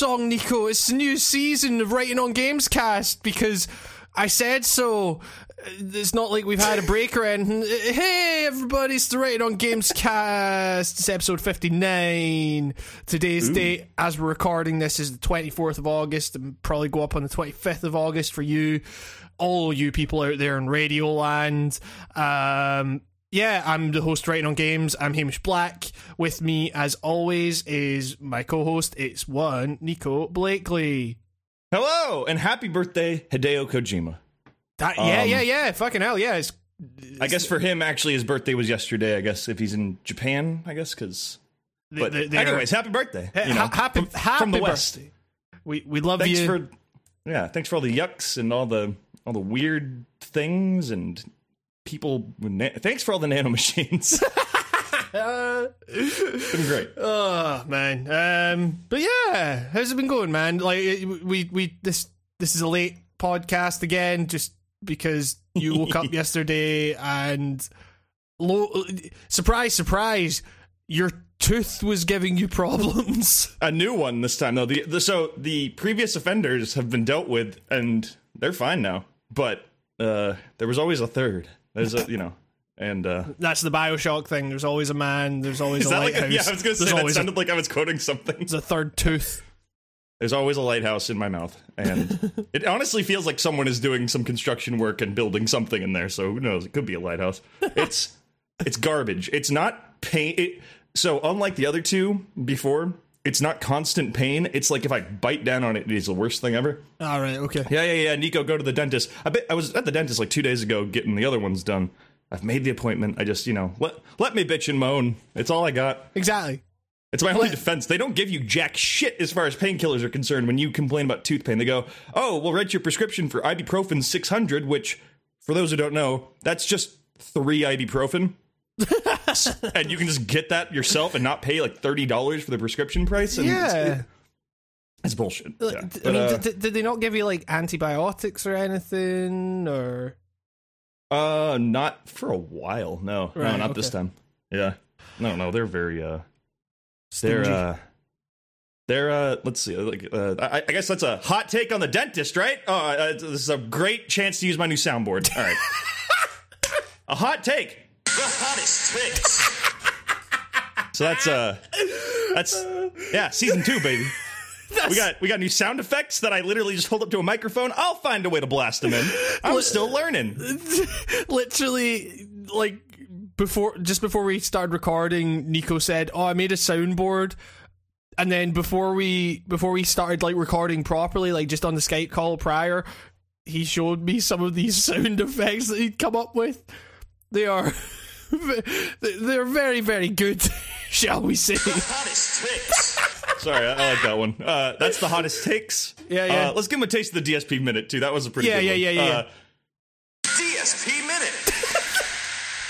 song, Nico. It's a new season of writing on Gamescast because I said so. It's not like we've had a break or anything. Hey, everybody, it's the Writing on Gamescast. It's episode 59. Today's date, as we're recording this, is the 24th of August and probably go up on the 25th of August for you, all you people out there in Radio Land. Um, yeah, I'm the host writing on games. I'm Hamish Black. With me, as always, is my co-host. It's one Nico Blakely. Hello and happy birthday, Hideo Kojima. That, yeah, Um, yeah, yeah. Fucking hell, yeah. It's, I guess for him, actually, his birthday was yesterday. I guess if he's in Japan, I guess because. But anyways, happy birthday! You know, happy, from, happy from the west. birthday. We we love Thanks you. for yeah, thanks for all the yucks and all the all the weird things and people. Na- thanks for all the nanomachines. Uh, Been great. oh man. Um, but yeah, how's it been going, man? Like we we this this is a late podcast again, just because you woke up yesterday and lo- surprise, surprise, your tooth was giving you problems. A new one this time though. The, the so the previous offenders have been dealt with and they're fine now. But uh, there was always a third. There's a you know and. uh That's the Bioshock thing. There's always a man. There's always a like lighthouse. a, yeah? I was gonna say there's that always a, sounded like I was quoting something. there's a third tooth. There's always a lighthouse in my mouth, and it honestly feels like someone is doing some construction work and building something in there. So who knows? It could be a lighthouse. It's it's garbage. It's not paint. It, so unlike the other two before, it's not constant pain. It's like if I bite down on it, it is the worst thing ever. All right. Okay. Yeah, yeah, yeah. Nico, go to the dentist. I bet I was at the dentist like two days ago getting the other ones done. I've made the appointment. I just, you know, let let me bitch and moan. It's all I got. Exactly. It's my only defense. They don't give you jack shit as far as painkillers are concerned when you complain about tooth pain. They go, oh, we'll write your prescription for ibuprofen 600, which, for those who don't know, that's just three ibuprofen. and you can just get that yourself and not pay like $30 for the prescription price. And it's- Yeah. it- it's bullshit. Like, Yeah. d- I But, mean, uh, did, did they not give you like antibiotics or anything, or Uh, not for a while. No, Right, no, not this time. Yeah, no, no, they're very uh, they're uh, they're uh, let's see, like uh, I, I guess that's a hot take on the dentist, right? Oh, uh, this is a great chance to use my new soundboard. All right, a hot take. The hottest takes. So that's uh, that's yeah, season two, baby. We got we got new sound effects that I literally just hold up to a microphone. I'll find a way to blast them in. I'm still learning. literally like before just before we started recording nico said oh i made a soundboard and then before we before we started like recording properly like just on the skype call prior he showed me some of these sound effects that he'd come up with they are they're very very good shall we say hottest takes. Sorry, I, I like that one. Uh, that's the hottest takes. Yeah, yeah. Uh, let's give him a taste of the DSP minute too. That was a pretty Yeah, good yeah, one. yeah, yeah, Uh, DSP minute.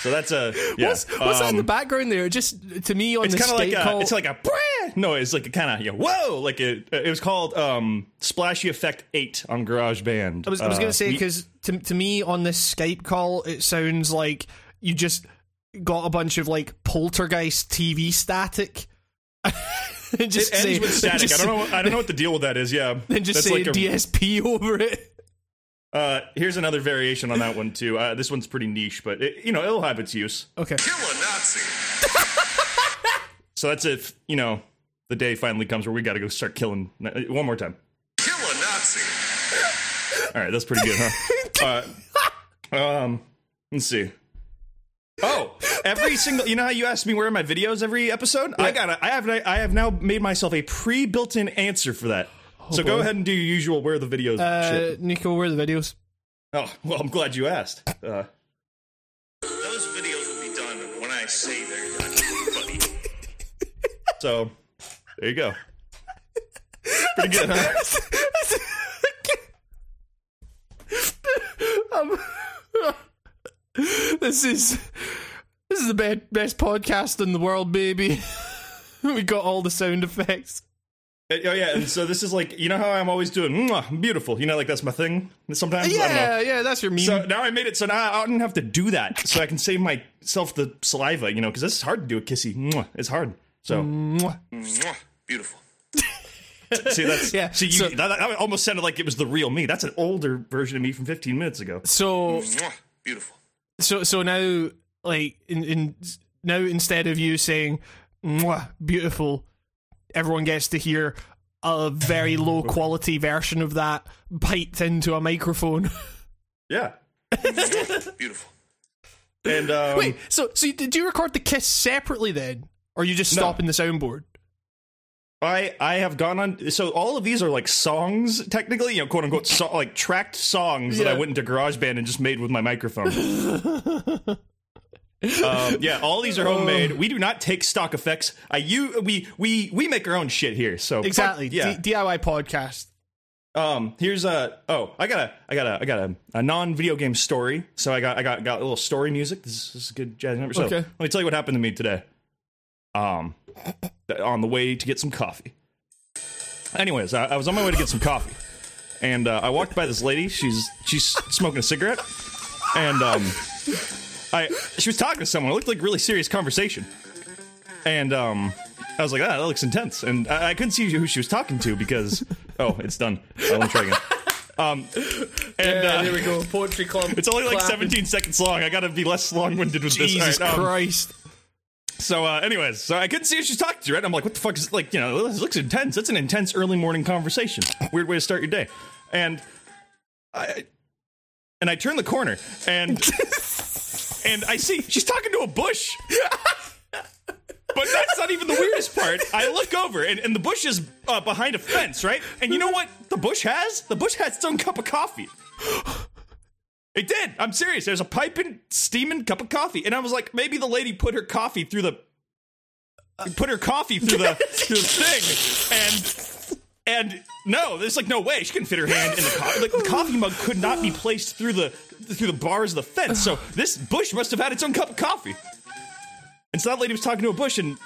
so that's a yeah. what's, what's that in the um, background there just to me on It's the kind of like a, call it's like a "Bwah!" noise, like a kind of you know, whoa, like it. It was called um, Splashy Effect Eight on GarageBand. I was, I was Uh, going to say because to to me on this Skype call, it sounds like you just got a bunch of like poltergeist TV static. and just it ends say, with static. Just, I don't know. What, I don't know what the deal with that is. Yeah, And just That's say like a- DSP over it. Uh, here's another variation on that one too. Uh, this one's pretty niche, but it, you know it'll have its use. Okay. Kill a Nazi. So that's if you know the day finally comes where we got to go start killing. One more time. Kill a Nazi. All right, that's pretty good, huh? uh, um, let's see. Oh, every single. You know how you asked me where are my videos every episode? I got. I have. I have now made myself a pre-built-in answer for that. so go ahead and do your usual where are the videos. Uh, shit. Nico, where are the videos? Oh, well, I'm glad you asked. Uh, Those videos will be done when I say they're done, buddy. so there you go. Pretty good, huh? Um, this is this is the best best podcast in the world, baby. we got all the sound effects. Uh, Oh yeah, and so this is like you know how I'm always doing "Mwah, beautiful. You know, like that's my thing. Sometimes I don't know. Yeah, yeah, that's your meme. So now I made it so now I don't have to do that. So I can save myself the saliva, you know, because this is hard to do a kissy. Mwah. It's hard. So Mwah. Mwah. Beautiful. See, that's Yeah, See, you, so- that, that almost sounded like it was the real me. That's an older version of me from 15 minutes ago. So Mwah. Beautiful. so so now like in, in now instead of you saying Mwah, beautiful everyone gets to hear a very low quality version of that piped into a microphone Yeah. Beautiful. And um, wait so so did you record the kiss separately then or you just No. stop in the soundboard I I have gone on. So all of these are like songs, technically, you know, quote unquote, so, like tracked songs that I went into GarageBand and just made with my microphone. um, yeah, all these are homemade. We do not take stock effects. I you we we we make our own shit here. So fuck- exactly yeah. D- diy podcast Um, here's a oh, I got a I got a I got a, a non video game story. So I got I got got a little story music. This is, this is a good jazz number. So Okay. let me tell you what happened to me today. Um, on the way to get some coffee. Anyways, I, I was on my way to get some coffee, and uh, I walked by this lady. She's she's smoking a cigarette, and um, I she was talking to someone. It looked like really serious conversation, and um, I was like, ah, that looks intense. And I, I couldn't see who she was talking to because oh, it's done. I let me try again. Um, and uh, there we go poetry club it's only like clapping. 17 seconds long. I got to be less long-winded with jesus this. All right, um, christ so, uh, anyways, so I couldn't see who she's talking to, right? I'm like, what the fuck is like, you know, this looks intense. That's an intense early morning conversation. Weird way to start your day. And I and I turn the corner and and I see she's talking to a bush. But that's not even the weirdest part. I look over, and, and the bush is uh, behind a fence, right? And you know what the bush has? The bush has its own cup of coffee. It did. I'm serious. There's a piping, steaming cup of coffee, and I was like, maybe the lady put her coffee through the, put her coffee through the through the thing, and and no, there's like no way she couldn't fit her hand in the coffee. Like the coffee mug could not be placed through the through the bars of the fence. So this bush must have had its own cup of coffee. And so that lady was talking to a bush, and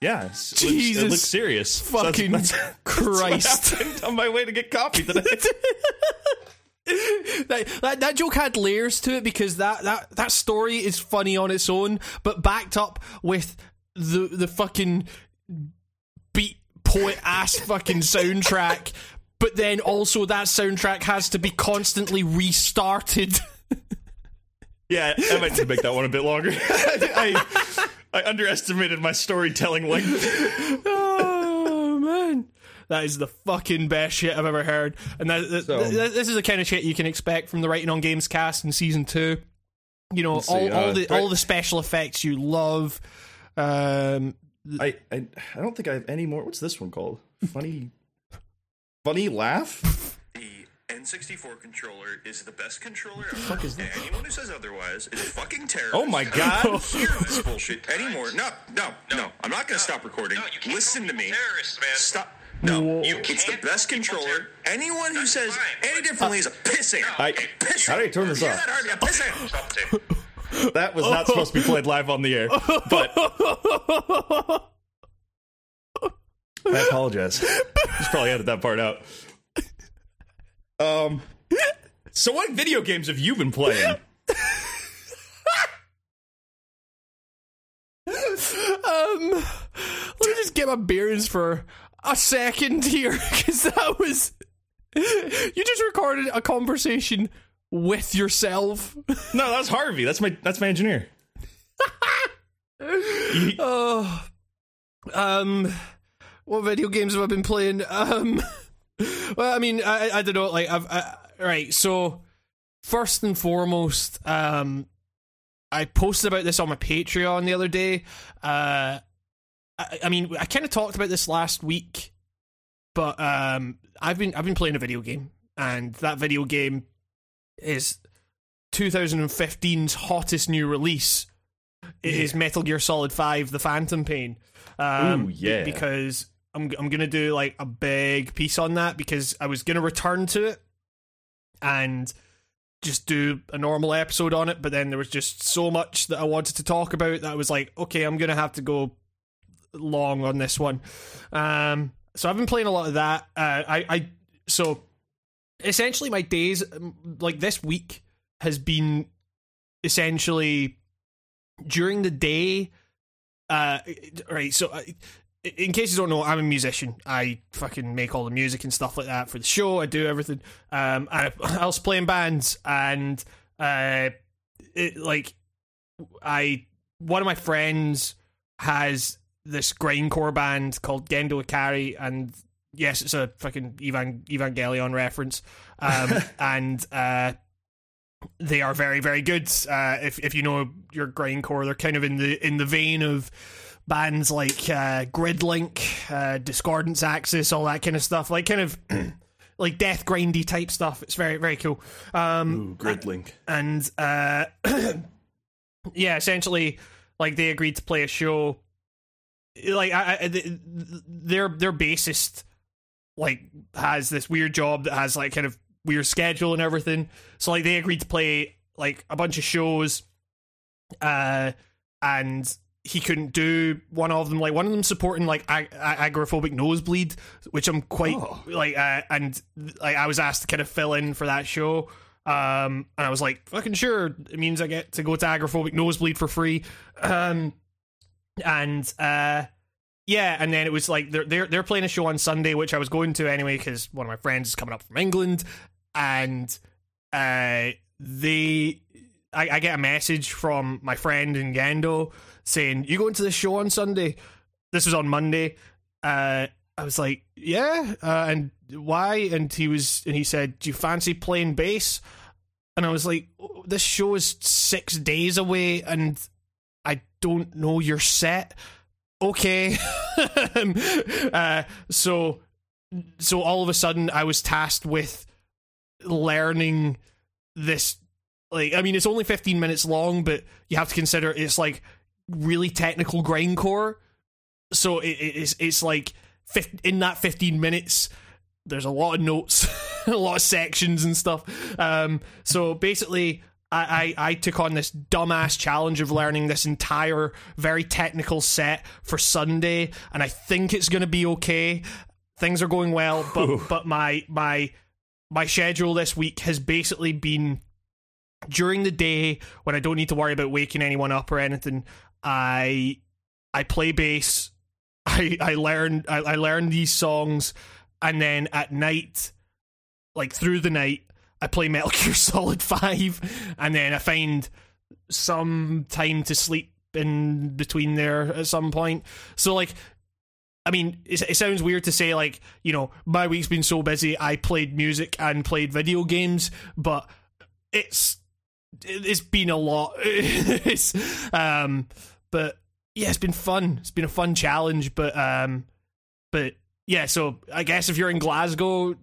yeah, it looks, it looks serious. So that's- fucking that's- that's Christ. happened on my way to get coffee today. that, that that joke had layers to it because that, that that story is funny on its own, but backed up with the the fucking beat poet ass fucking soundtrack. But then also that soundtrack has to be constantly restarted. Yeah, I might need to make that one a bit longer. I, I underestimated my storytelling length. oh man. That is the fucking best shit I've ever heard, and that, that- So- that- this is the kind of shit you can expect from the Writing on Games cast in season two. You know, see, all, all uh, the right- all the special effects you love. Um, I, I I don't think I have any more. What's this one called? Funny, funny laugh. The N64 controller is the best controller ever. and anyone who says otherwise is fucking terrorist. Oh my god! Hear this bullshit anymore. No, no, no. I'm not gonna stop recording. No, you can't Listen call to me. terrorists, man. Stop. No, You it's the best controller. ter- Anyone who That's says fine, any but- differently is a pissant. I- pissant. how do I turn this off? that, Harvey? A pissant. Stop the tape. That was not supposed to be played live on the air, but I apologize. Just probably edit that part out. Um. So, what video games have you been playing? um, let me just get my bearings for a second here, because that was you just recorded a conversation with yourself. No, that's Harvey. That's my that's my engineer. Oh, um, what video games have I been playing? Um, well, I mean, I, I don't know. Like, I've I, right. So, first and foremost, um, I posted about this on my Patreon the other day. Uh, I, I mean, I kind of talked about this last week, but um, I've been I've been playing a video game, and that video game is 2015's hottest new release. It is Metal Gear Solid Five: The Phantom Pain. Um, Ooh, yeah. because I'm I'm gonna do like a big piece on that because I was gonna return to it and just do a normal episode on it, but then there was just so much that I wanted to talk about that I was like, okay, I'm gonna have to go long on this one. Um, so I've been playing a lot of that. Uh, I I so essentially my days um, like this week has been essentially during the day uh right so uh, in case you don't know, I'm a musician. I fucking make all the music and stuff like that for the show. I do everything. Um, I, I also play in bands, and uh, it, like I one of my friends has this grindcore band called Gendo Ikari, and yes, it's a fucking Evan Evangelion reference. Um, and uh, they are very, very good. Uh, if if you know your grindcore, they're kind of in the in the vein of bands like uh, Gridlink, uh, Discordance Axis, all that kind of stuff. Like kind of like death grindy type stuff. It's very, very cool. Um, Ooh, Gridlink. and uh, yeah, essentially, like they agreed to play a show. Like I, I, th- their their bassist like has this weird job that has like kind of weird schedule and everything. So like they agreed to play like a bunch of shows, uh, and he couldn't do one of them. Like one of them supporting like ag- agoraphobic nosebleed, which I'm quite Oh. like, uh, and like I was asked to kind of fill in for that show. Um, and I was like, fucking sure. It means I get to go to agoraphobic nosebleed for free. Um, and uh, yeah, and then it was like they're they're they're playing a show on Sunday, which I was going to anyway because one of my friends is coming up from England, and uh, they I, I get a message from my friend in Gendo saying, "You going to the show on Sunday?" This was on Monday. Uh, I was like, "Yeah," uh, and why? And he was, and he said, "Do you fancy playing bass?" And I was like, "This show is six days away, and I don't know your set." Okay, uh, so so all of a sudden, I was tasked with learning this like I mean it's only 15 minutes long but you have to consider it's like really technical grindcore. So it, it- it's it's like in that 15 minutes there's a lot of notes a lot of sections and stuff. Um so basically I, I, I took on this dumbass challenge of learning this entire very technical set for Sunday, and I think it's going to be okay. Things are going well, but but my my my schedule this week has basically been during the day when I don't need to worry about waking anyone up or anything. I I play bass. I I learn I, I learn these songs, and then at night, like through the night, I play Metal Gear Solid Five, and then I find some time to sleep in between there at some point. So like I mean, it, it sounds weird to say like, you know, my week's been so busy. I played music and played video games, but it's it's been a lot. it's um, but yeah, it's been fun. It's been a fun challenge, but um, but yeah. So I guess if you're in Glasgow,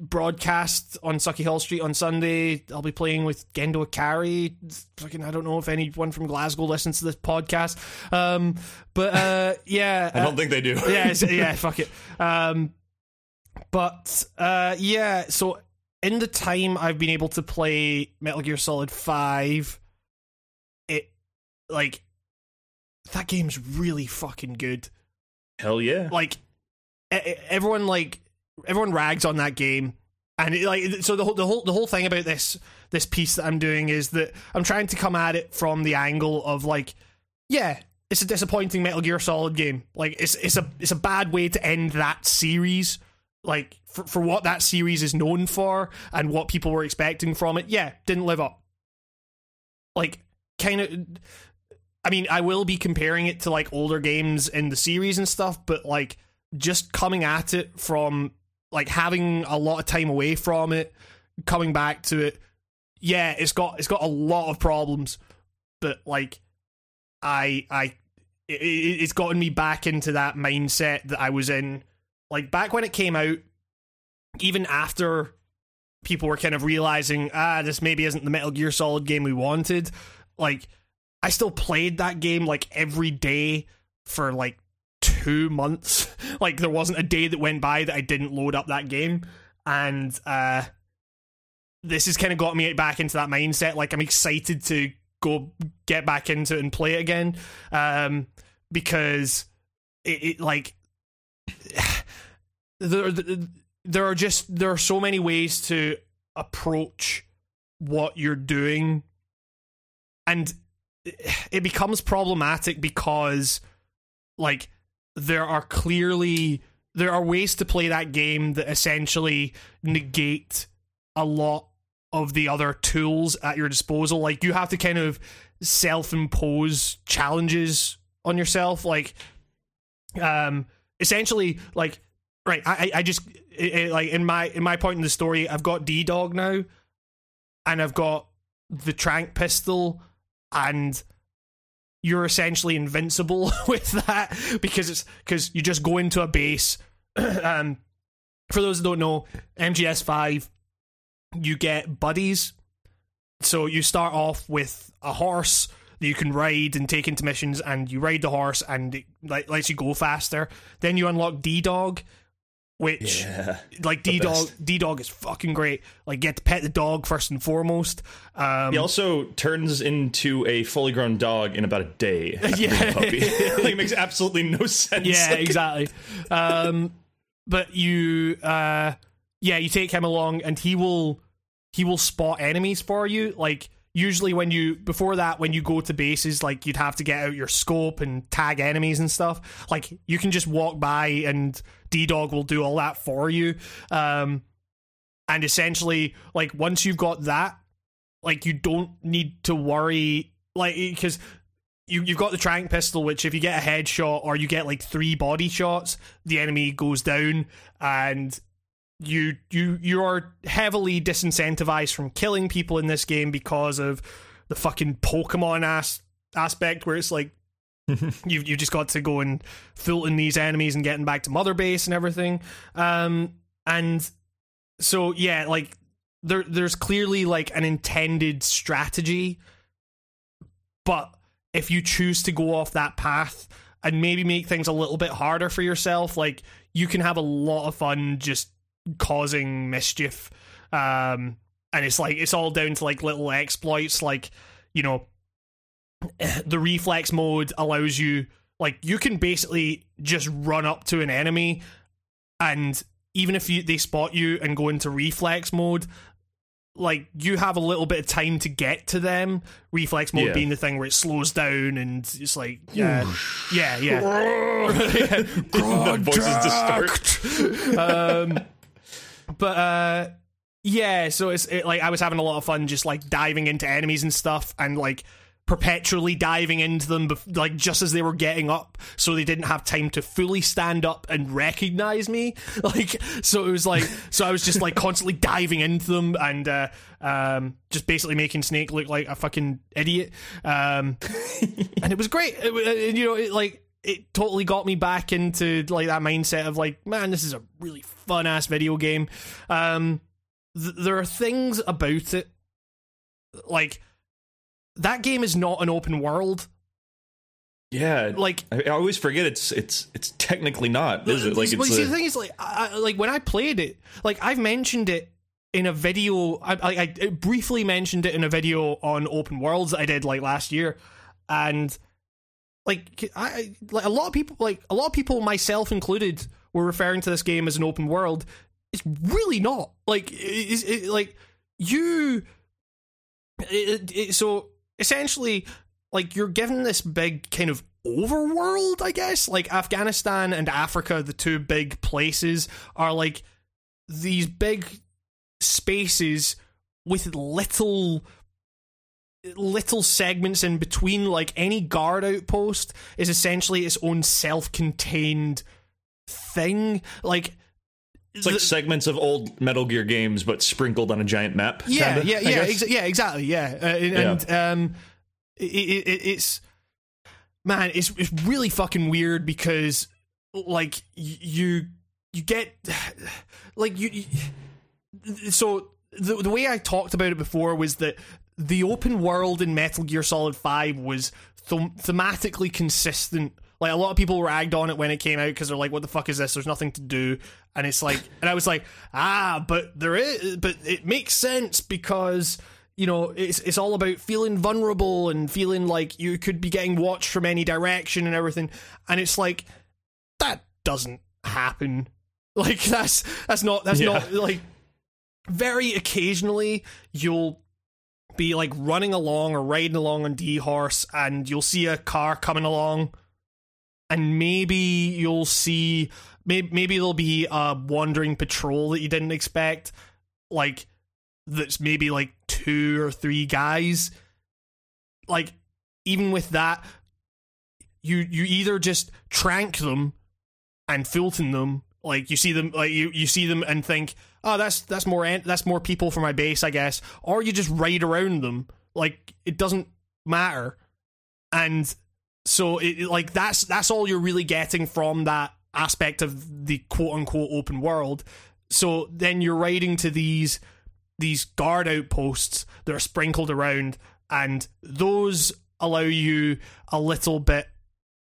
broadcast on Sauchiehall Street on Sunday. I'll be playing with Gendo Ikari. Fucking, I don't know if anyone from Glasgow listens to this podcast. Um, but uh, yeah, I don't think they do. yeah, yeah, fuck it. Um, but uh, yeah, so in the time I've been able to play Metal Gear Solid Five, it like that game's really fucking good. Hell yeah. Like everyone, like everyone rags on that game, and it, like so the whole the whole the whole thing about this this piece that I'm doing is that I'm trying to come at it from the angle of like, yeah, it's a disappointing Metal Gear Solid game. Like it's it's a it's a bad way to end that series. Like for for what that series is known for and what people were expecting from it, yeah, didn't live up. Like kind of I mean, I will be comparing it to like older games in the series and stuff, but like just coming at it from like having a lot of time away from it, coming back to it, yeah, it's got it's got a lot of problems, but like I I it, it- it's gotten me back into that mindset that I was in like back when it came out even after people were kind of realizing ah this maybe isn't the Metal Gear Solid game we wanted like I still played that game like every day for like 2 months. Like there wasn't a day that went by that I didn't load up that game. And uh this has kind of got me back into that mindset. Like I'm excited to go get back into it and play it again um because it, it like there there are just there are so many ways to approach what you're doing. And it becomes problematic because like there are clearly there are ways to play that game that essentially negate a lot of the other tools at your disposal. Like you have to kind of self-impose challenges on yourself. Like, um, essentially, like, right? I, I just it, it, like in my in my point in the story, I've got D Dog now, and I've got the Trank pistol, and you're essentially invincible with that because it's because you just go into a base. um, for those that don't know, MGS five, you get buddies. So you start off with a horse that you can ride and take into missions, and you ride the horse, and it lets you go faster. Then you unlock D Dog, which Yeah. like D Dog D Dog is fucking great. Like get to pet the dog first and foremost. Um, He also turns into a fully grown dog in about a day. after Yeah. puppy. like, it makes absolutely no sense. yeah, Like, exactly. Um, but you, uh, yeah, you take him along, and he will he will spot enemies for you. Like usually when you before that when you go to bases, like you'd have to get out your scope and tag enemies and stuff. Like you can just walk by, and D Dog will do all that for you. Um, and essentially, like once you've got that, like you don't need to worry, like because you you've got the trank pistol, which if you get a headshot or you get like three body shots, the enemy goes down, and you you you are heavily disincentivized from killing people in this game because of the fucking Pokemon ass aspect, where it's like you've you just got to go and filting these enemies and getting back to Mother Base and everything. Um, and so yeah, like there there's clearly like an intended strategy, but if you choose to go off that path and maybe make things a little bit harder for yourself, like you can have a lot of fun just causing mischief. Um, and it's like it's all down to like little exploits, like you know, the reflex mode allows you like you can basically just run up to an enemy and even if you they spot you and go into reflex mode like you have a little bit of time to get to them reflex mode Yeah. being the thing where it slows down and it's like yeah yeah yeah the voices distort. um, but uh, yeah, so it's it, like I was having a lot of fun just like diving into enemies and stuff, and like perpetually diving into them, bef- like just as they were getting up, so they didn't have time to fully stand up and recognize me. Like, so it was like, so I was just like constantly diving into them and uh, um, just basically making Snake look like a fucking idiot. Um, and it was great. It, and, you know, it, like it totally got me back into like that mindset of like, man, this is a really fun ass video game. Um, th- there are things about it, like that game is not an open world. Yeah, Like I, I always forget it's it's it's technically not, is it? Like well, it's see, a- the thing is, like, I, like when I played it, like I've mentioned it in a video. I, I, I briefly mentioned it in a video on open worlds that I did like last year, and like I, like a lot of people, like a lot of people, myself included, were referring to this game as an open world. It's really not. Like, it's it, like you. It, it, so essentially, like you're given this big kind of overworld, I guess. Like Afghanistan and Africa, the two big places, are like these big spaces with little little segments in between like any guard outpost is essentially its own self-contained thing like it's like segments of old Metal Gear games, but sprinkled on a giant map. yeah, kinda, yeah, yeah, yeah, exactly, yeah, uh, and, and um, it, it, it, it's man, it's it's really fucking weird because like you you get like you, you so the the way I talked about it before was that the open world in Metal Gear Solid Five was them- thematically consistent. Like a lot of people ragged on it when it came out because they're like, "What the fuck is this? There's nothing to do." And it's like, and I was like, "Ah, but there is, but it makes sense because." You know, it's it's all about feeling vulnerable and feeling like you could be getting watched from any direction and everything. And it's like that doesn't happen. Like that's that's not that's Yeah. not like very occasionally you'll be like running along or riding along on D horse and you'll see a car coming along and maybe you'll see maybe maybe there'll be a wandering patrol that you didn't expect, like that's maybe like two or three guys. Like even with that, you you either just trank them and Fulton them. Like you see them, like you, you see them and think, oh, that's that's more that's more people for my base, I guess. Or you just ride around them. Like it doesn't matter, and so it, like that's that's all you're really getting from that aspect of the quote unquote open world. So then you're riding to these these guard outposts that are sprinkled around, and those allow you a little bit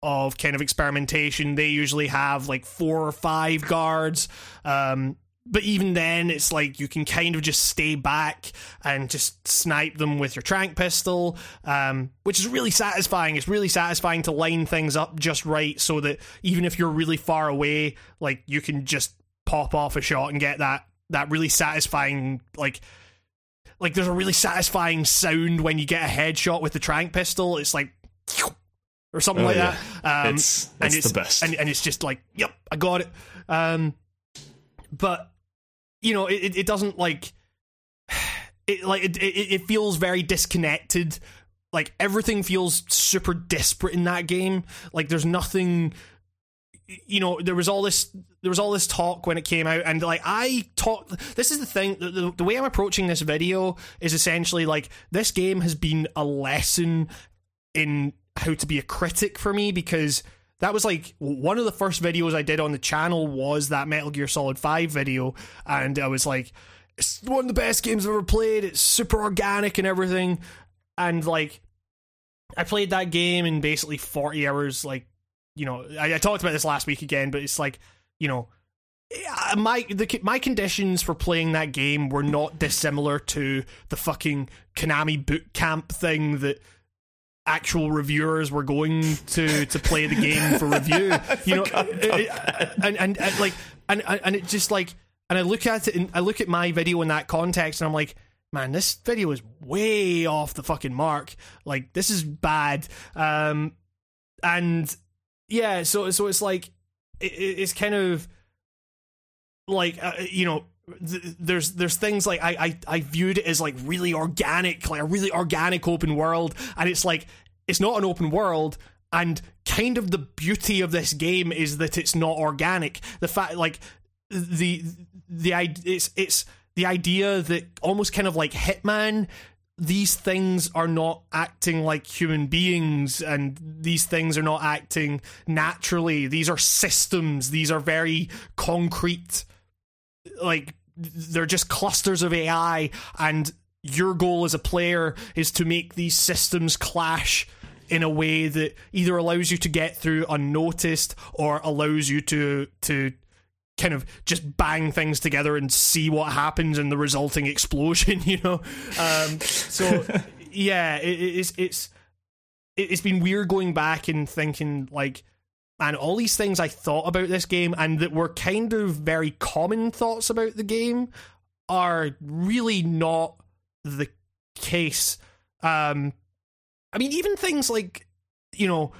of kind of experimentation. They usually have like four or five guards. Um, but even then, it's like you can kind of just stay back and just snipe them with your trank pistol, um, which is really satisfying. It's really satisfying to line things up just right so that even if you're really far away, like you can just pop off a shot and get that that really satisfying like like there's a really satisfying sound when you get a headshot with the trank pistol. It's like or something Oh, like yeah. that. Um, It's- and it's it's the best. And, and it's just like, yep, I got it. Um, but you know, it, it- doesn't like it like it, it feels very disconnected. Like everything feels super disparate in that game. Like there's nothing you know there was all this there was all this talk when it came out and like i talk this is the thing the, the, the way i'm approaching this video is essentially like this game has been a lesson in how to be a critic for me because that was like one of the first videos I did on the channel was that Metal Gear Solid 5 video and I was like it's one of the best games I've ever played. It's super organic and everything. And like I played that game in basically 40 hours like you know I, I talked about this last week again but it's like you know eh, uh, my the my conditions for playing that game were not dissimilar to the fucking Konami boot camp thing that actual reviewers were going to to play the game for review. You know, it- it- and, and and like and and it just like and I look at it and I look at my video in that context and I'm like. Man, this video is way off the fucking mark. Like, this is bad. Um, and yeah, so so it's like it, it- it's kind of like uh, you know there's there's things like I, I I viewed it as like really organic like a really organic open world and it's like it's not an open world and kind of the beauty of this game is that it's not organic. The fact like the the it's it's the idea that almost kind of like hitman these things are not acting like human beings and these things are not acting naturally. These are systems. These are very concrete like they're just clusters of AI and your goal as a player is to make these systems clash in a way that either allows you to get through unnoticed or allows you to to kind of just bang things together and see what happens in the resulting explosion you know? Um so yeah it, it's it's it- it's been weird going back and thinking like man all these things i thought about this game and that were kind of very common thoughts about the game are really not the case. Um i mean even things like you know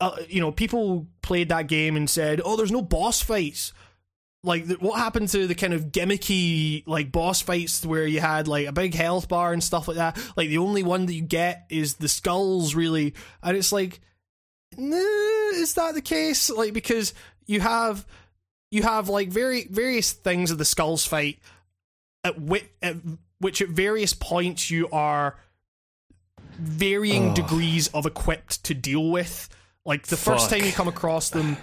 uh, you know people played that game and said oh there's no boss fights. Like what happened to the kind of gimmicky like boss fights where you had like a big health bar and stuff like that? Like the only one that you get is the skulls really. And it's like nah, is that the case like because you have you have like very various things of the skulls fight at, at which at various points you are varying degrees of equipped to deal with. Like the first time you come across them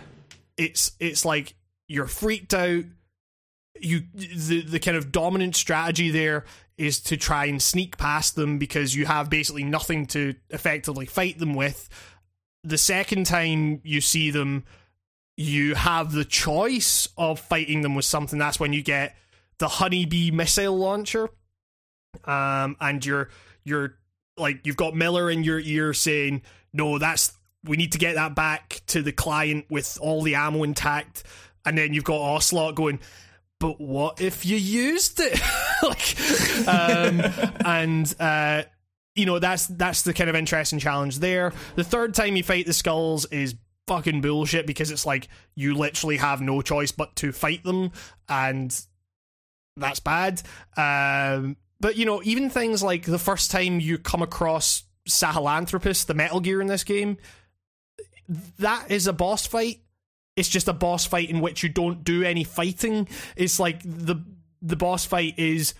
it's it's like you're freaked out. You the the kind of dominant strategy there is to try and sneak past them because you have basically nothing to effectively fight them with the second time you see them you have the choice of fighting them with something. That's when you get the honeybee missile launcher. Um and you're you're like you've got Miller in your ear saying no that's we need to get that back to the client with all the ammo intact. And then you've got Ocelot going but what if you used it? Like um and uh you know that's that's the kind of interesting challenge there the third time you fight the skulls is fucking bullshit because it's like you literally have no choice but to fight them, and that's bad. Um, but you know, even things like the first time you come across Sahelanthropus, the Metal Gear in this game, that is a boss fight. It's just a boss fight in which you don't do any fighting. It's like the the boss fight is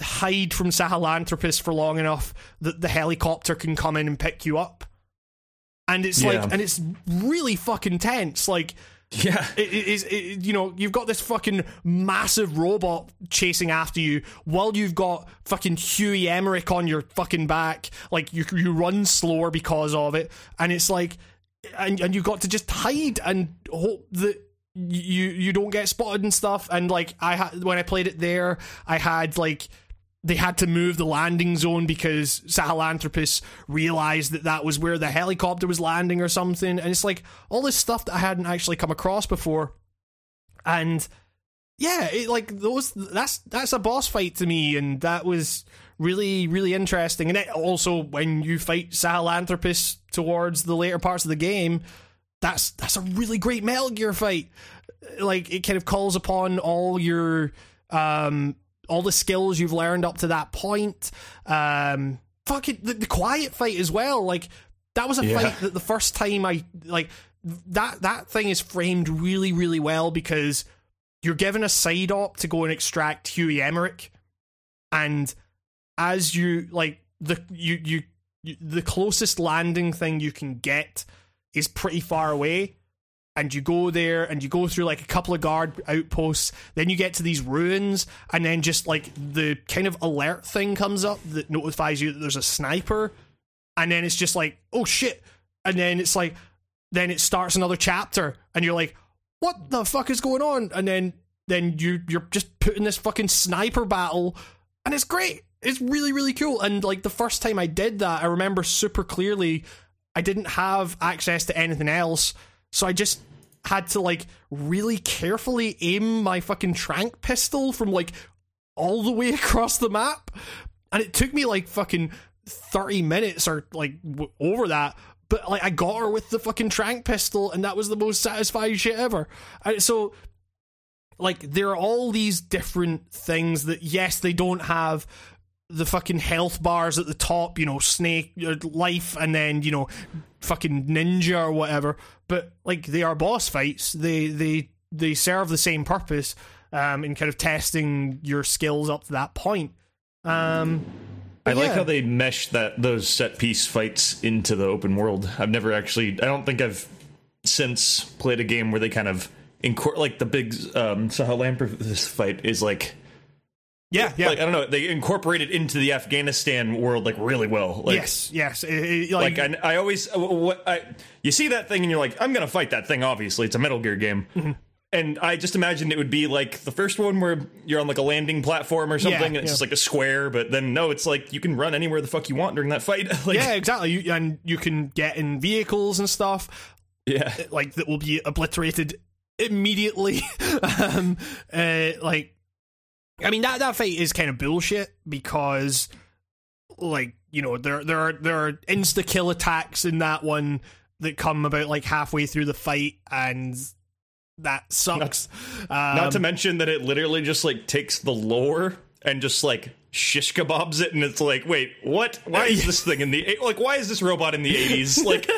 hide from Sahelanthropus for long enough that the helicopter can come in and pick you up. And it's Yeah. like, and it's really fucking tense. Like, Yeah. it it is it, you know you've got this fucking massive robot chasing after you while you've got fucking Huey Emmerich on your fucking back like you you run slower because of it and it's like and and you've got to just hide and hope that you you don't get spotted and stuff and like I had when I played it there I had like they had to move the landing zone because Sahelanthropus realized that that was where the helicopter was landing or something. And it's like all this stuff that I hadn't actually come across before. And yeah, it, like those that's that's a boss fight to me, and that was really really interesting. And it also when you fight Sahelanthropus towards the later parts of the game, that's that's a really great Metal Gear fight. Like it kind of calls upon all your um all the skills you've learned up to that point. Um fucking the, the quiet fight as well. Like that was a Yeah. fight that the first time I like that that thing is framed really really well because you're given a side op to go and extract Huey Emmerich, and as you like the you you, you the closest landing thing you can get is pretty far away and you go there and you go through like a couple of guard outposts then you get to these ruins and then just like the kind of alert thing comes up that notifies you that there's a sniper and then it's just like oh shit. And then it's like then it starts another chapter and you're like what the fuck is going on? And then then you you're just put in this fucking sniper battle and it's great. It's really really cool. And like the first time i did that i remember super clearly i didn't have access to anything else so i just had to like really carefully aim my fucking trank pistol from like all the way across the map. And it took me like fucking 30 minutes or like w- over that. But like i got her with the fucking trank pistol and that was the most satisfying shit ever. And so like there are all these different things that yes they don't have the fucking health bars at the top you know snake uh, life and then you know fucking ninja or whatever but like they are boss fights they they they serve the same purpose um in kind of testing your skills up to that point um I like yeah. how they mesh that those set piece fights into the open world. I've never actually. I don't think I've since played a game where they kind of incor like the big um, Sahelanthropus fight is like yeah yeah like I don't know they incorporated it into the Afghanistan world like really well. Like, yes yes it- it- like, Like I, I always, uh, what I, you see that thing and you're like, I'm gonna fight that thing. Obviously, it's a Metal Gear game, Mm-hmm. and I just imagined it would be like the first one where you're on like a landing platform or something, Yeah, and it's yeah. just like a square. But then no, it's like you can run anywhere the fuck you want during that fight. like, yeah exactly you, and you can get in vehicles and stuff yeah, like that will be obliterated immediately. um, uh, like, I mean that that fight is kind of bullshit because, like, you know, there there are there are insta kill attacks in that one that come about like halfway through the fight, and that sucks. um, Not to mention that it literally just like takes the lore and just like shish kebabs it, and it's like, wait, what? Why is this thing in the like? Why is this robot in the eighties? Like,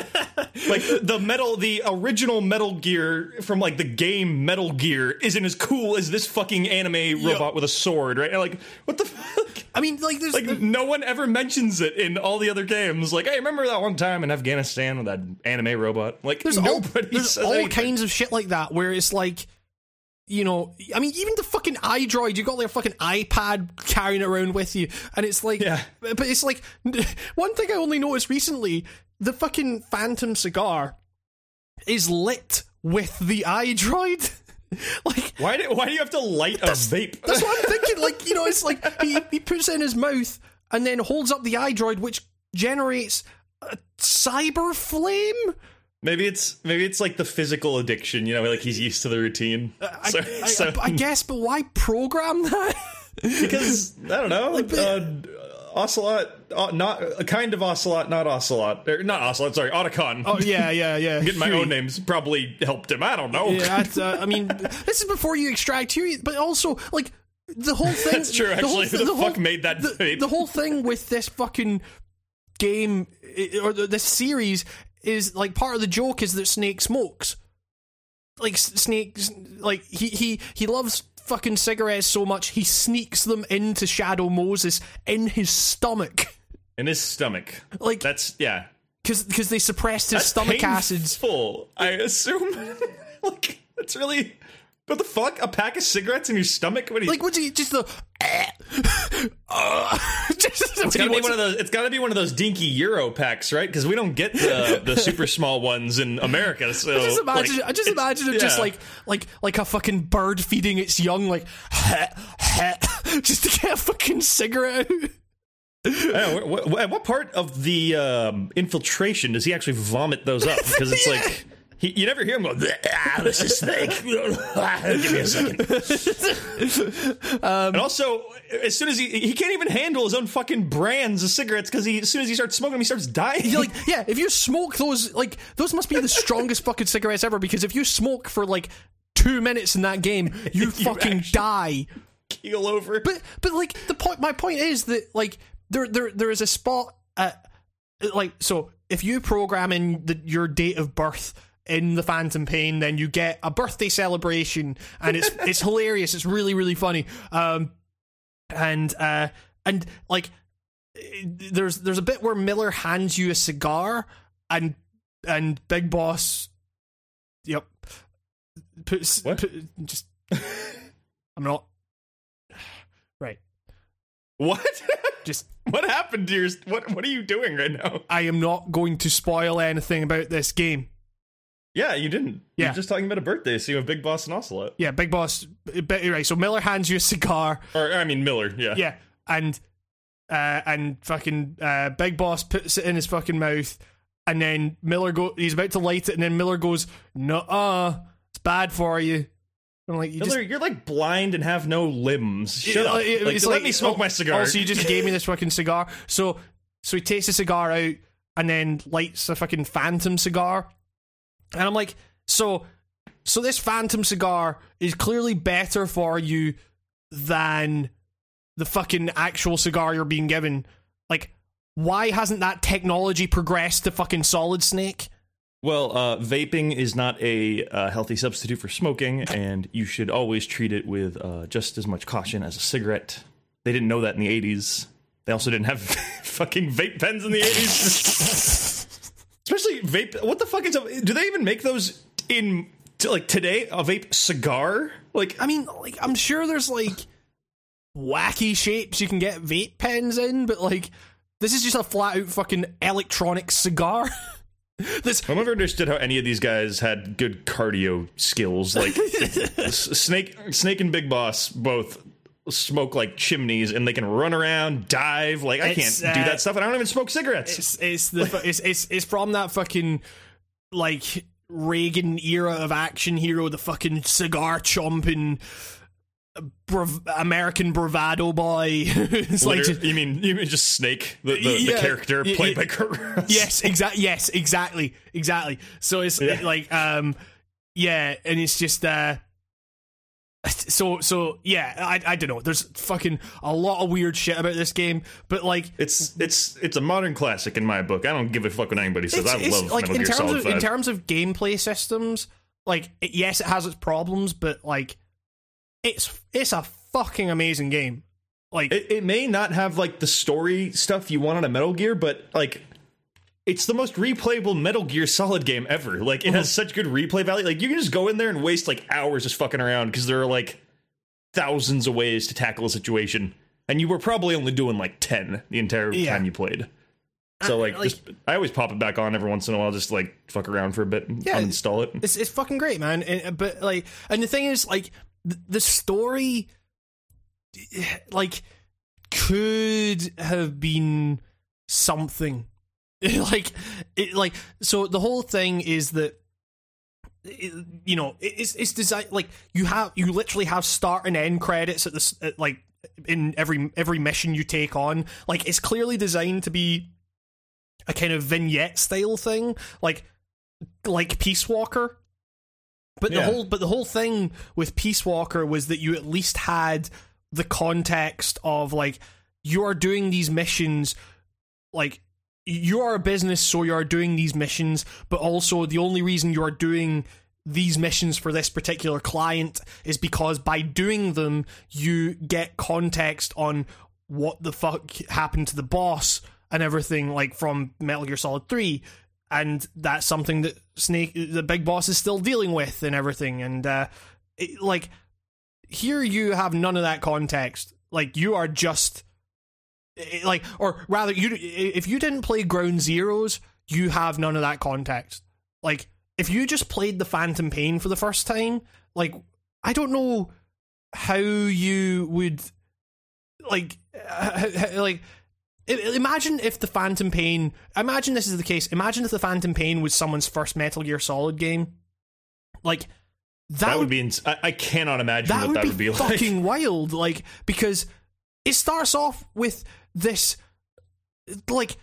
like the metal, the original Metal Gear from like the game Metal Gear isn't as cool as this fucking anime robot with a sword, right? Like, what the fuck? I mean, like, there's Like, no one ever mentions it in all the other games. Like, hey, remember that one time in Afghanistan with that anime robot? Like, there's all, there's all anything. kinds of shit like that where it's like you know i mean even the fucking iDroid you got their fucking ipad carrying around with you and it's like Yeah. but it's like one thing i only noticed recently the fucking phantom cigar is lit with the iDroid like Why do, why do you have to light a vape? that's what i'm thinking like you know it's like he, he puts it in his mouth and then holds up the iDroid which generates a cyber flame Maybe it's maybe it's like the physical addiction, you know, like he's used to the routine. I, so, I- so- I guess but why program that because I don't know. but- uh, Ocelot, uh, not a kind of Ocelot, not Ocelot, or not Ocelot. Sorry, Otacon. Oh yeah, yeah, yeah. Getting my Huey. own names probably helped him. I don't know. Yeah, uh, I mean, this is before you extract Huey, but also like the whole thing. That's true, the whole actually. Who the fuck made that The, the whole thing with this fucking game or the- this series is like part of the joke is that Snake smokes. Like S- Snake, like he he he loves fucking cigarettes so much he sneaks them into Shadow Moses in his stomach. In his stomach. Like That's yeah. because because they suppressed his stomach acids. Full, I assume. like that's really. What the fuck? A pack of cigarettes in your stomach? What do you? Like what's he just the uh, just, it's gotta be one of those. It's gotta be one of those dinky Euro packs, right? Because we don't get the the super small ones in America. So I just imagine, like, I just imagine it just like, like, like a fucking bird feeding its young, like, just to get a fucking cigarette out. I don't know, wh- wh- at what part of the um, infiltration does he actually vomit those up? Because it's like he, you never hear him go. Ah, this is snake. Give me a second. Um, and also, as soon as he he can't even handle his own fucking brands of cigarettes because he as soon as he starts smoking them, he starts dying. Like, yeah, if you smoke those, like, those must be the strongest fucking cigarettes ever. Because if you smoke for like two minutes in that game, you, fucking die. keel over. But but like the point, my point is that like there there there is a spot at like so if you program in the, your date of birth in the Phantom Pain, then you get a birthday celebration, and it's it's hilarious. It's really really funny. Um, and uh, and like there's there's a bit where Miller hands you a cigar, and and Big Boss, yep, puts What? put- just I'm not right. what? Just what happened to your? What What are you doing right now? I am not going to spoil anything about this game. Yeah, you didn't. Yeah. You're just talking about a birthday scene with Big Boss and Ocelot. Yeah, Big Boss. Right, so Miller hands you a cigar. Or I mean Miller. Yeah. Yeah, and uh, and fucking uh, Big Boss puts it in his fucking mouth, and then Miller go. He's about to light it, and then Miller goes, "No, uh, it's bad for you." I'm like, you Miller, just. you're like blind and have no limbs. Shut up. Uh, it- Like, let me smoke my cigar. Also, you just gave me this fucking cigar. So, so he takes the cigar out and then lights a fucking phantom cigar, and I'm like, so, so this phantom cigar is clearly better for you than the fucking actual cigar you're being given. Like, why hasn't that technology progressed to fucking solid snake? Well, uh, vaping is not a uh, healthy substitute for smoking, and you should always treat it with uh, just as much caution as a cigarette. They didn't know that in the 80s. They also didn't have fucking vape pens in the 80s. Especially vape. What the fuck is a. Do they even make those in. Like today, a vape cigar? Like, I mean, like, I'm sure there's like wacky shapes you can get vape pens in, but like, this is just a flat out fucking electronic cigar. this I've never understood how any of these guys had good cardio skills. Like Snake, Snake and Big Boss both smoke like chimneys, and they can run around, dive. Like I It's, can't do uh, that stuff, and I don't even smoke cigarettes. it's it's the it's it's it's from that fucking like Reagan era of action hero, the fucking cigar chomping. Brav- American bravado boy. it's like just- you mean you mean just Snake, the, the, Yeah, the character y- played y- by Kurt Russell? yes, exactly. Yes, exactly, exactly. So it's Yeah. like, um, yeah, and it's just, uh, so, so yeah, I, I don't know. There's fucking a lot of weird shit about this game, but like, It's it's it's a modern classic in my book. I don't give a fuck what anybody says. I love like Metal in Gear terms Solid of 5. in terms of gameplay systems, like, it, yes, it has its problems, but like, it's it's a fucking amazing game. Like, it, it may not have like the story stuff you want on a Metal Gear, but like it's the most replayable Metal Gear Solid game ever. Like it has such good replay value. Like you can just go in there and waste like hours just fucking around because there are like thousands of ways to tackle a situation, and you were probably only doing like ten the entire Yeah. time you played. So Uh, like, like- just, I always pop it back on every once in a while, just like fuck around for a bit, and Yeah, uninstall it. It's it's fucking great, man. And, but like, and the thing is, like, the, the story, like, could have been something. like, it, like, so the whole thing is that. it- You know, it- it's it's designed like you have you literally have start and end credits at this at like in every every mission you take on. Like it's clearly designed to be a kind of vignette style thing, like like Peace Walker. But the whole but the whole thing with Peace Walker was that you at least had the context of like you are doing these missions like you are a business so you are doing these missions but also the only reason you are doing these missions for this particular client is because by doing them you get context on what the fuck happened to the boss and everything like from Metal Gear Solid 3 and that's something that Snake the big boss is still dealing with and everything. And uh it, like here you have none of that context. Like you are just like or rather you if you didn't play ground zeroes you have none of that context like if you just played the phantom pain for the first time like i don't know how you would like like imagine if the phantom pain imagine this is the case imagine if the phantom pain was someone's first metal gear solid game like that, That would be. Ins- I, I cannot imagine that what would that be, would be like. fucking wild like because it starts off with this like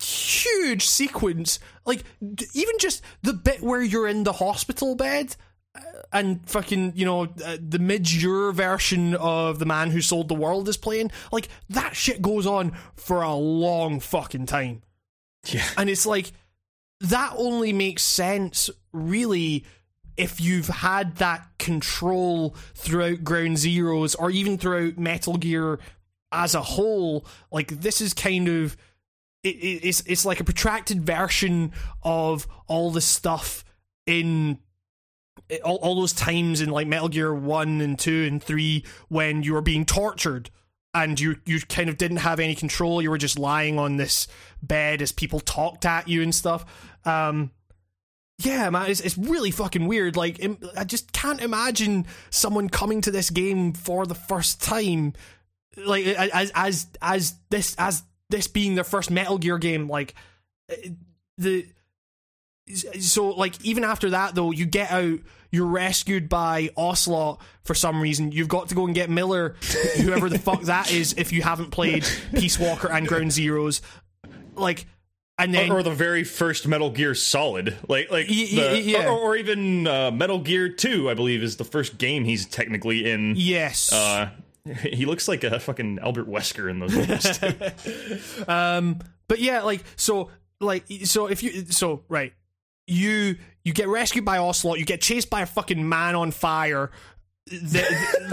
huge sequence like d- even just the bit where you're in the hospital bed uh, and fucking you know uh, the Midge Ure version of the man who sold the world is playing like that shit goes on for a long fucking time Yeah. and it's like that only makes sense really if you've had that control throughout ground zeroes or even throughout metal gear as a whole like this is kind of it, it, it's it's like a protracted version of all the stuff in all, all those times in like Metal Gear 1 and 2 and 3 when you were being tortured and you you kind of didn't have any control. You were just lying on this bed as people talked at you and stuff. Um yeah man it's, it's really fucking weird. Like i just can't imagine someone coming to this game for the first time like as as as this as this being their first metal gear game like eh, the so like even after that though you get out you're rescued by ocelot for some reason you've got to go and get miller whoever the fuck that is if you haven't played peace walker and ground zeros like and then or, or the very first Metal Gear Solid, like like Y- y- the, yeah. or, or even uh, Metal Gear Two, I believe, is the first game he's technically in. yes Uh, he looks like a fucking Albert Wesker in those movies. too. but yeah like so like so if you so right you you get rescued by ocelot you get chased by a fucking man on fire Th-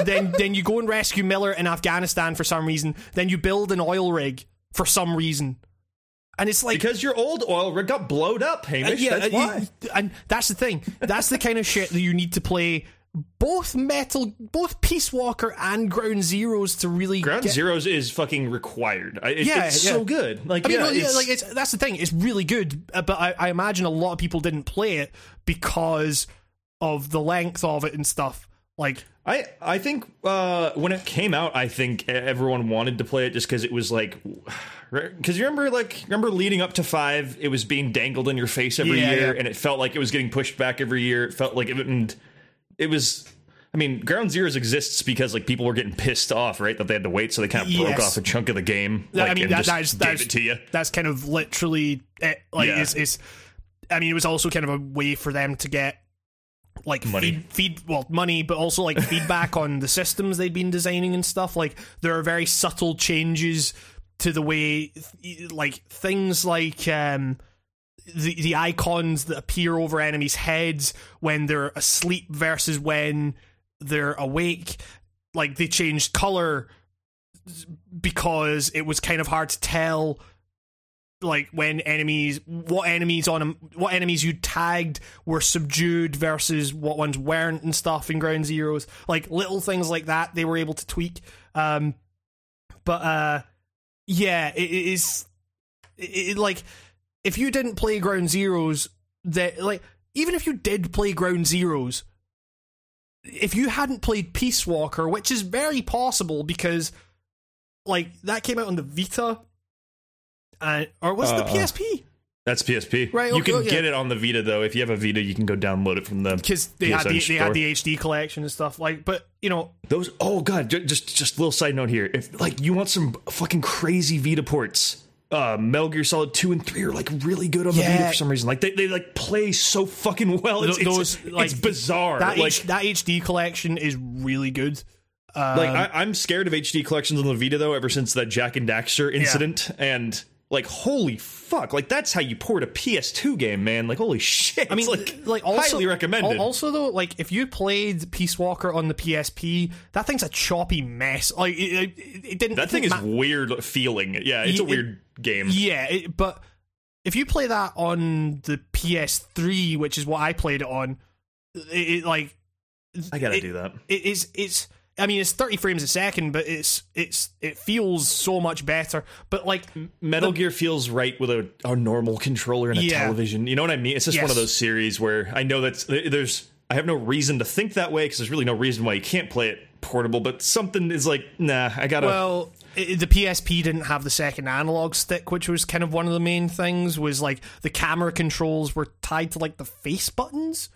then then you go and rescue miller in afghanistan for some reason then you build an oil rig for some reason and it's like because your old oil rig got blowed up, Hamish. yeah, that's uh, why. and that's the thing. That's the kind of shit that you need to play both metal, both Peace Walker and Ground Zeroes to really Ground get, Zeroes is fucking required. I- It, Yeah, it's yeah. so good. Like I mean, yeah, no, it's- like it's that's the thing. It's really good, uh, but I, I imagine a lot of people didn't play it because of the length of it and stuff. Like, I I think uh, when it came out, I think everyone wanted to play it just because it was like, because you remember like remember leading up to five, it was being dangled in your face every Yeah, year, and it felt like it was getting pushed back every year. It felt like it and it was. I mean, Ground Zeroes exists because like people were getting pissed off, right? That they had to wait, so they kind of broke Yes. off a chunk of the game. Like, I mean, and that, just that is gave that's, it to you. that's kind of literally it. Like, Yeah. it's, it's. I mean, it was also kind of a way for them to get like Money. feed, feed well money, but also like feedback on the systems they'd been designing and stuff. Like, there are very subtle changes to the way, like things like um, the the icons that appear over enemies' heads when they're asleep versus when they're awake. Like they changed color because it was kind of hard to tell like when enemies what enemies on what enemies you tagged were subdued versus what ones weren't and stuff in ground zeroes like little things like that they were able to tweak um but uh yeah it, it is it, it, like if you didn't play ground zeroes that like even if you did play ground zeroes if you hadn't played peace walker which is very possible because like that came out on the vita uh, or was it the Uh, psp That's PSP. Right, You okay, can oh, yeah. get it on the Vita though. If you have a Vita, you can go download it from the because they had the they had the HD collection and stuff. Like, but you know, Those oh god, just just little side note here. If like you want some fucking crazy Vita ports, uh Metal Gear Solid 2 and 3 are like really good on the Yeah. Vita for some reason. Like they, they like play so fucking well. It's, th- it's- those it's, like bizarre. That like H- that HD collection is really good. Um, like I, I'm scared of HD collections on the Vita though ever since that Jak and Daxter incident and like holy fuck like that's how you port a PS2 game man like holy shit I mean, like like also, highly recommended Also, though, like if you played Peace Walker on the PSP, that thing's a choppy mess. Like it, it, it didn't. that thing is ma- weird feeling yeah it's a It- weird game Yeah, but if you play that on the PS3, which is what I played it on, it, it like I gotta do that it is it's. I mean, it's 30 frames a second, but it's it's it feels so much better. But like, Metal Gear feels right with a, a normal controller and a Yeah. television. You know what I mean? It's just one of those series where I know that there's I have no reason to think that way because there's really no reason why you can't play it portable. But something is like, nah, I gotta. Well, the PSP didn't have the second analog stick, which was kind of one of the main things. Was like the camera controls were tied to like the face buttons,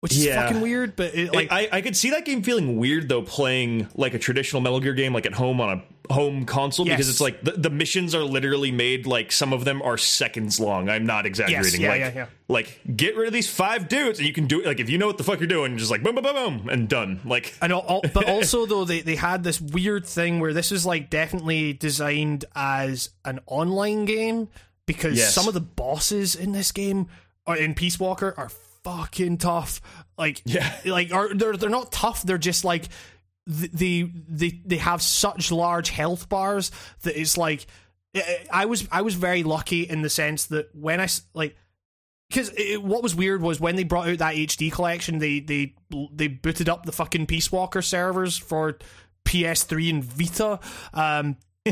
which is Yeah. fucking weird. But it, like, I, I could see that game feeling weird though, playing like a traditional Metal Gear game, like at home on a home console, because it's like the, the missions are literally made like some of them are seconds long. I'm not exaggerating. yeah, like, yeah, yeah. like get rid of these five dudes, and you can do it. Like if you know what the fuck you're doing, just like boom, boom, boom, boom, and done. Like and al- al- but also though they they had this weird thing where this is like definitely designed as an online game because Yes. some of the bosses in this game or in Peace Walker are fucking tough. Like Yeah. like are they're they're not tough. They're just like th- they they they have such large health bars that it's like I- was I was very lucky in the sense that when I s- like because what was weird was when they brought out that HD collection, they they they booted up the fucking Peace Walker servers for PS3 and Vita, um,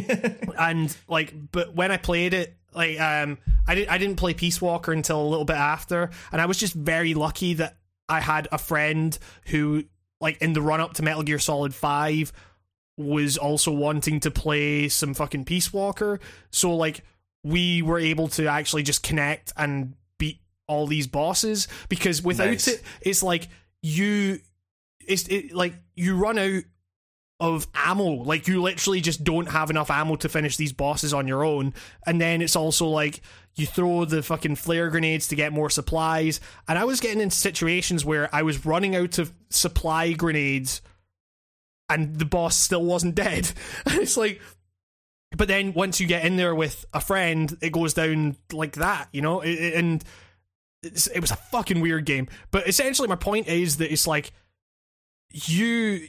and like, but when I played it, like, um, I didn't I didn't play Peace Walker until a little bit after, and I was just very lucky that I had a friend who, like, in the run up to Metal Gear Solid Five, was also wanting to play some fucking Peace Walker, so like we were able to actually just connect and beat all these bosses because without Nice. it it's like you it's it, like you run out of ammo like you literally just don't have enough ammo to finish these bosses on your own and then it's also like you throw the fucking flare grenades to get more supplies and i was getting in situations where i was running out of supply grenades and the boss still wasn't dead and it's like but then once you get in there with a friend, it goes down like that, you know. And it was a fucking weird game. But essentially, my point is that it's like you.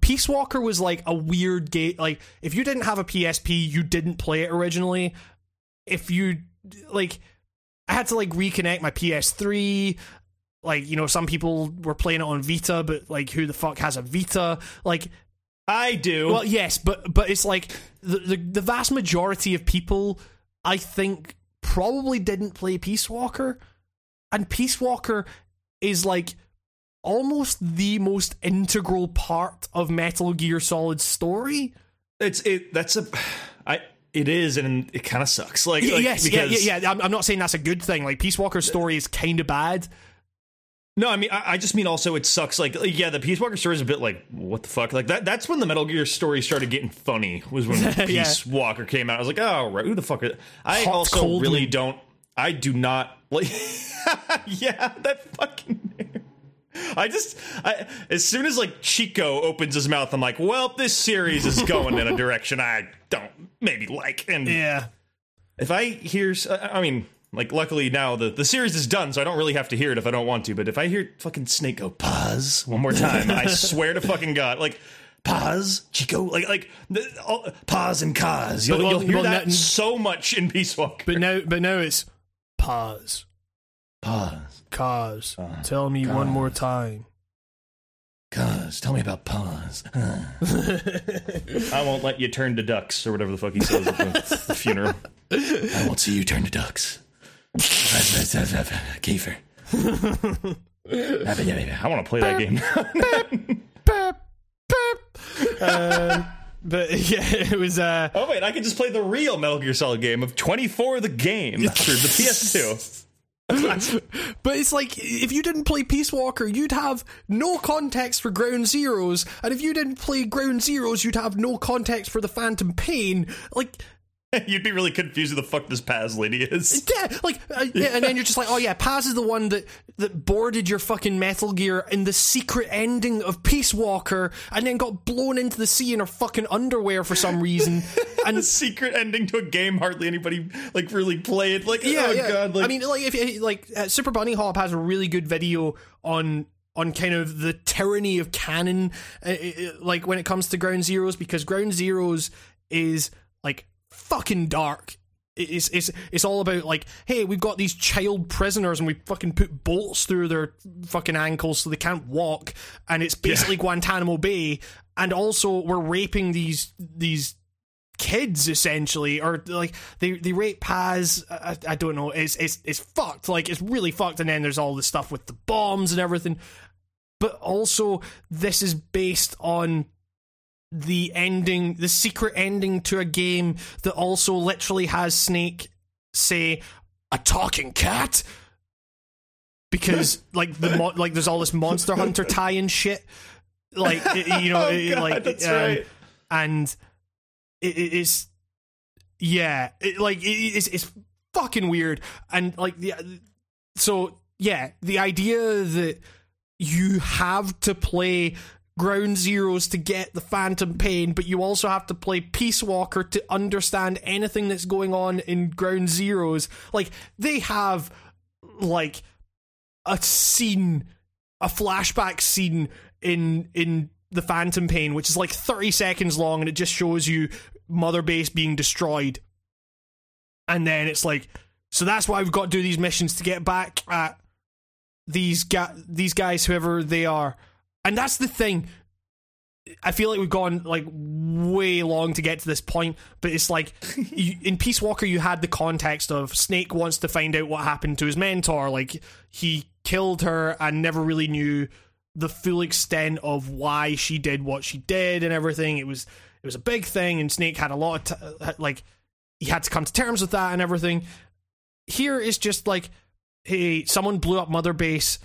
Peace Walker was like a weird game. Like if you didn't have a PSP, you didn't play it originally. If you like, I had to like reconnect my PS3. Like you know, some people were playing it on Vita, but like who the fuck has a Vita? Like I do. well, yes, but but it's like the, the the vast majority of people, I think, probably didn't play Peace Walker, and Peace Walker is like almost the most integral part of Metal Gear Solid's story. it's it. That's a. I. It is, and it kind of sucks. Like, Y- like, yes, yeah, because, yeah, yeah. I'm, I'm not saying that's a good thing. Like Peace Walker's story is kind of bad. No, I mean, I, I just mean also it sucks. Like, yeah, the Peace Walker story is a bit like what the fuck. Like that. That's when the Metal Gear story started getting funny. Was when Peace Walker came out. I was like, oh, right, who the fuck? Are I Hot also really don't. I do not like. yeah, that fucking. I just, I, as soon as like Chico opens his mouth, I'm like, well, this series is going in a direction I don't maybe like, and Yeah, if I hear, I mean, like, luckily now the, the series is done, so I don't really have to hear it if I don't want to. But if I hear fucking Snake go pause one more time, I swear to fucking God, like pause, Chico, like like all, pause and Kaz. You'll, well, you'll hear well, that that- so much in Peace Walker. but now but now it's pause, pause, cause. Tell me one more time. cause. Tell me about pause. I won't let you turn to ducks or whatever the fuck he says at the, the funeral. I won't see you turn to ducks. Kiefer. I want to play that game. Um, but yeah, it was. Uh, Oh wait, I can just play the real Metal Gear Solid game of 24 the game for the PS2. But it's like if you didn't play Peace Walker, you'd have no context for Ground Zeroes, and if you didn't play Ground Zeroes, you'd have no context for the Phantom Pain. Like, You'd be really confused who the fuck this Paz lady is. yeah, like, uh, yeah, and then you're just like, oh yeah, Paz is the one that that boarded your fucking Metal Gear in the secret ending of Peace Walker, and then got blown into the sea in her fucking underwear for some reason, and A secret ending to a game hardly anybody like really played. Like, yeah, oh yeah. god, like I mean, like if like uh, Super Bunnyhop has a really good video on on kind of the tyranny of canon, uh, uh, like when it comes to Ground Zeroes, because Ground Zeroes is like fucking dark. It's, it's it's all about like, hey, we've got these child prisoners and we fucking put bolts through their fucking ankles so they can't walk, and it's basically Guantanamo Bay. And also, we're raping these these kids essentially, or like they they rape Paz. I, I don't know. It's it's it's fucked. Like it's really fucked. And then there's all the stuff with the bombs and everything. But also, this is based on the ending, the secret ending to a game that also literally has Snake say a talking cat. Because like the mo- like there's all this Monster Hunter tie-in shit, like it- you know, Oh, it- God, like that's um, right. and it, it is yeah it, like it, it's, it's fucking weird and like the so yeah the idea that you have to play ground zeroes to get the phantom pain but you also have to play peace walker to understand anything that's going on in ground zeroes like they have like a scene a flashback scene in in the Phantom Pain, which is like 30 seconds long, and it just shows you Mother Base being destroyed. And then it's like, so that's why we've got to do these missions to get back at these ga- these guys, whoever they are. And that's the thing. I feel like we've gone like way long to get to this point, but it's like you, in Peace Walker, you had the context of Snake wants to find out what happened to his mentor. Like he killed her and never really knew the full extent of why she did what she did and everything. It was it was a big thing, and Snake had a lot of t- uh, like he had to come to terms with that and everything. Here is just like, hey, someone blew up Mother Base.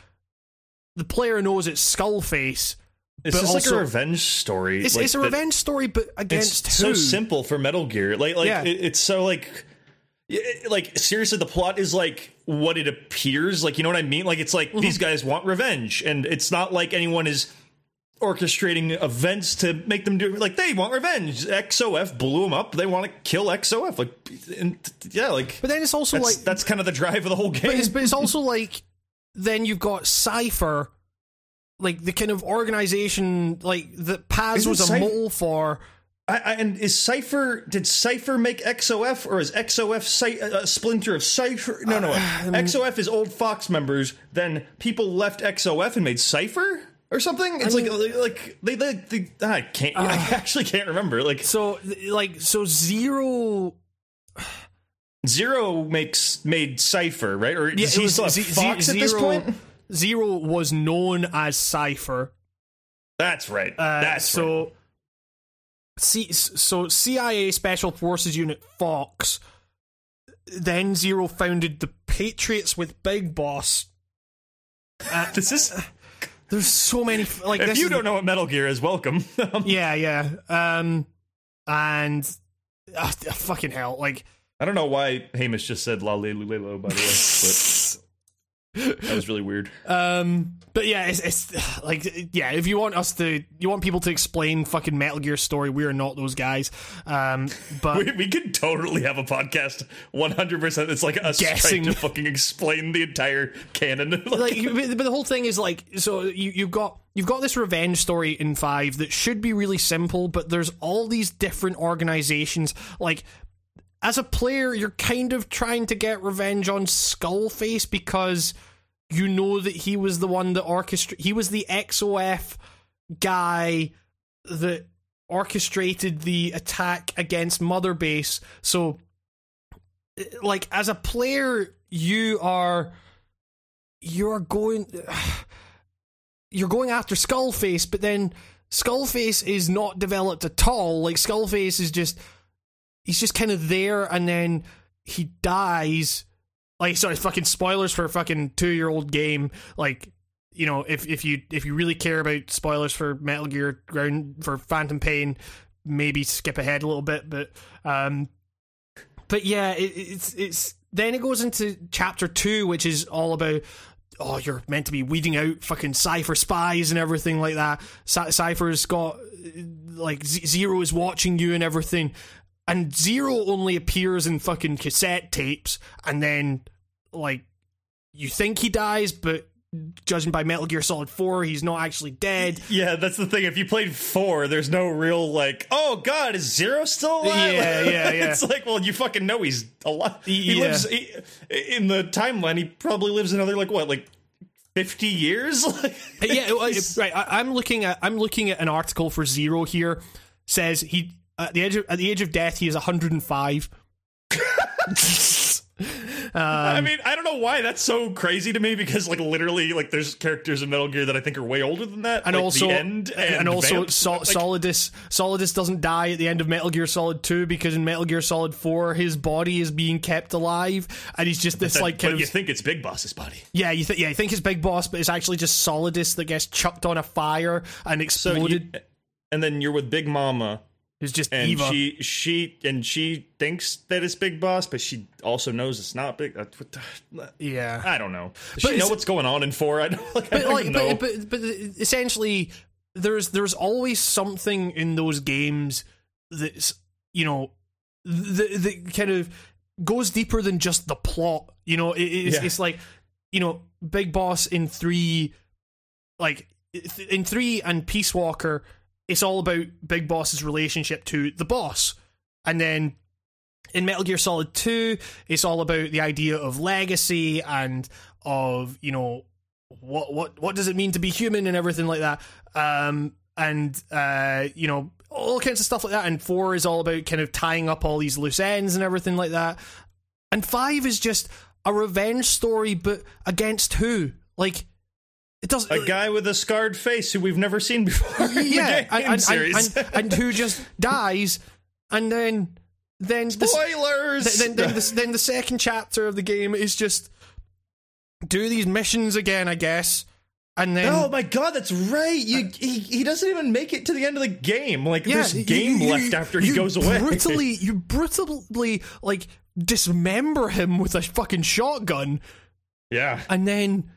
The player knows it's Skullface. It's but just like a revenge story. It's, like, it's a revenge story, but against It's who? so simple for Metal Gear. Like, like Yeah. it, it's so like, it- like seriously, the plot is like what it appears. Like, you know what I mean? Like, it's like Mm-hmm. these guys want revenge, and it's not like anyone is orchestrating events to make them do like they want revenge. XOF blew them up. They want to kill XOF. Like, and, yeah, like But then it's also that's like that's kind of the drive of the whole game. But it's, but it's also like then you've got Cipher, like the kind of organization like that Paz Isn't was a Cipher- mole for. I, I, and is Cipher? Did Cipher make XOF, or is XOF Cy- a splinter of Cipher? No, no. Uh, um, XOF is old Fox members. Then people left XOF and made Cipher or something. It's like like they, they, they I can't. I actually can't remember. Like So like so zero. Zero makes made Cipher right, or Yeah, he still have Z- Fox Z- at this Zero- point? Zero was known as Cipher. That's right. Uh, That's so. right. C- so CIA Special Forces Unit Fox. Then Zero founded the Patriots with Big Boss. This is There's so many like if you don't know what Metal Gear is, welcome. Yeah, yeah. Um, and uh, fucking hell, like I don't know why Hamish just said La Le Lelo by the way, but that was really weird. Um, but yeah, it's, it's like yeah. If you want us to, you want people to explain fucking Metal Gear story, we are not those guys. Um, but We, we could totally have a podcast 100% it's like us Guessing. trying to fucking explain the entire canon like, but but the whole thing is like, so you you've got you've got this revenge story in five that should be really simple, but there's all these different organizations. Like, as a player, you're kind of trying to get revenge on Skullface because you know that he was the one that orchestrated. He was the XOF guy that orchestrated the attack against Mother Base. So, eh, like, as a player, you are you're going you're going after Skullface, but then Skullface is not developed at all. Like Skullface is just he's just kind of there and then he dies. Like sorry, fucking spoilers for a fucking two year old game. Like you know, if if you if you really care about spoilers for Metal Gear Ground for Phantom Pain, maybe skip ahead a little bit. But um, but yeah, it, it's it's then it goes into chapter two, which is all about oh, you're meant to be weeding out fucking Cipher spies and everything like that. Cipher's got like Zero is watching you and everything, and Zero only appears in fucking cassette tapes, and then like you think he dies, but judging by Metal Gear Solid 4, he's not actually dead. Yeah, that's the thing. If you played four, there's no real like, oh god, is Zero still alive? Yeah, yeah, yeah. it's like, well, you fucking know he's alive. He Yeah. lives he, in the timeline. He probably lives another like what, like fifty years? Yeah, right. I, I'm looking at I'm looking at an article for Zero here. Says he at the edge of, at the age of death he is 105. I um, mean, I don't know why that's so crazy to me because like literally, like there's characters in Metal Gear that I think are way older than that, and like also the end and, and also Vamp. Sol- Like, Solidus Solidus doesn't die at the end of Metal Gear Solid 2 because in Metal Gear Solid 4 his body is being kept alive and he's just this that- like but kind of you think it's Big Boss's body. yeah you think yeah you think it's Big Boss but it's actually just Solidus that gets chucked on a fire and So exploded. you, and then you're with Big Mama, it's just and Eva. she she and she thinks that it's Big Boss, but she also knows it's not Big. uh, what the- yeah. I don't know. But Does she know what's going on in four? I don't, like, I but don't like know. but, but but essentially there's there's always something in those games that's you know that that kind of goes deeper than just the plot you know it, it's, Yeah. it's like you know big boss in 3 like in 3 and peace walker it's all about big boss's relationship to the boss and then in Metal Gear Solid 2, it's all about the idea of legacy and of, you know, what what what does it mean to be human and everything like that. Um and uh, you know, all kinds of stuff like that. And four is all about kind of tying up all these loose ends and everything like that. And five is just a revenge story, but against who? Like it doesn't a guy with a scarred face who we've never seen before. in yeah, the and, and, series. and, and who just dies, and then then the, Spoilers. then then the, then the second chapter of the game is just do these missions again, I guess, and then Oh my god, that's right. You he, he doesn't even make it to the end of the game. Like there's game you- left after he goes away. Brutally, you brutally like dismember him with a fucking shotgun, yeah. and then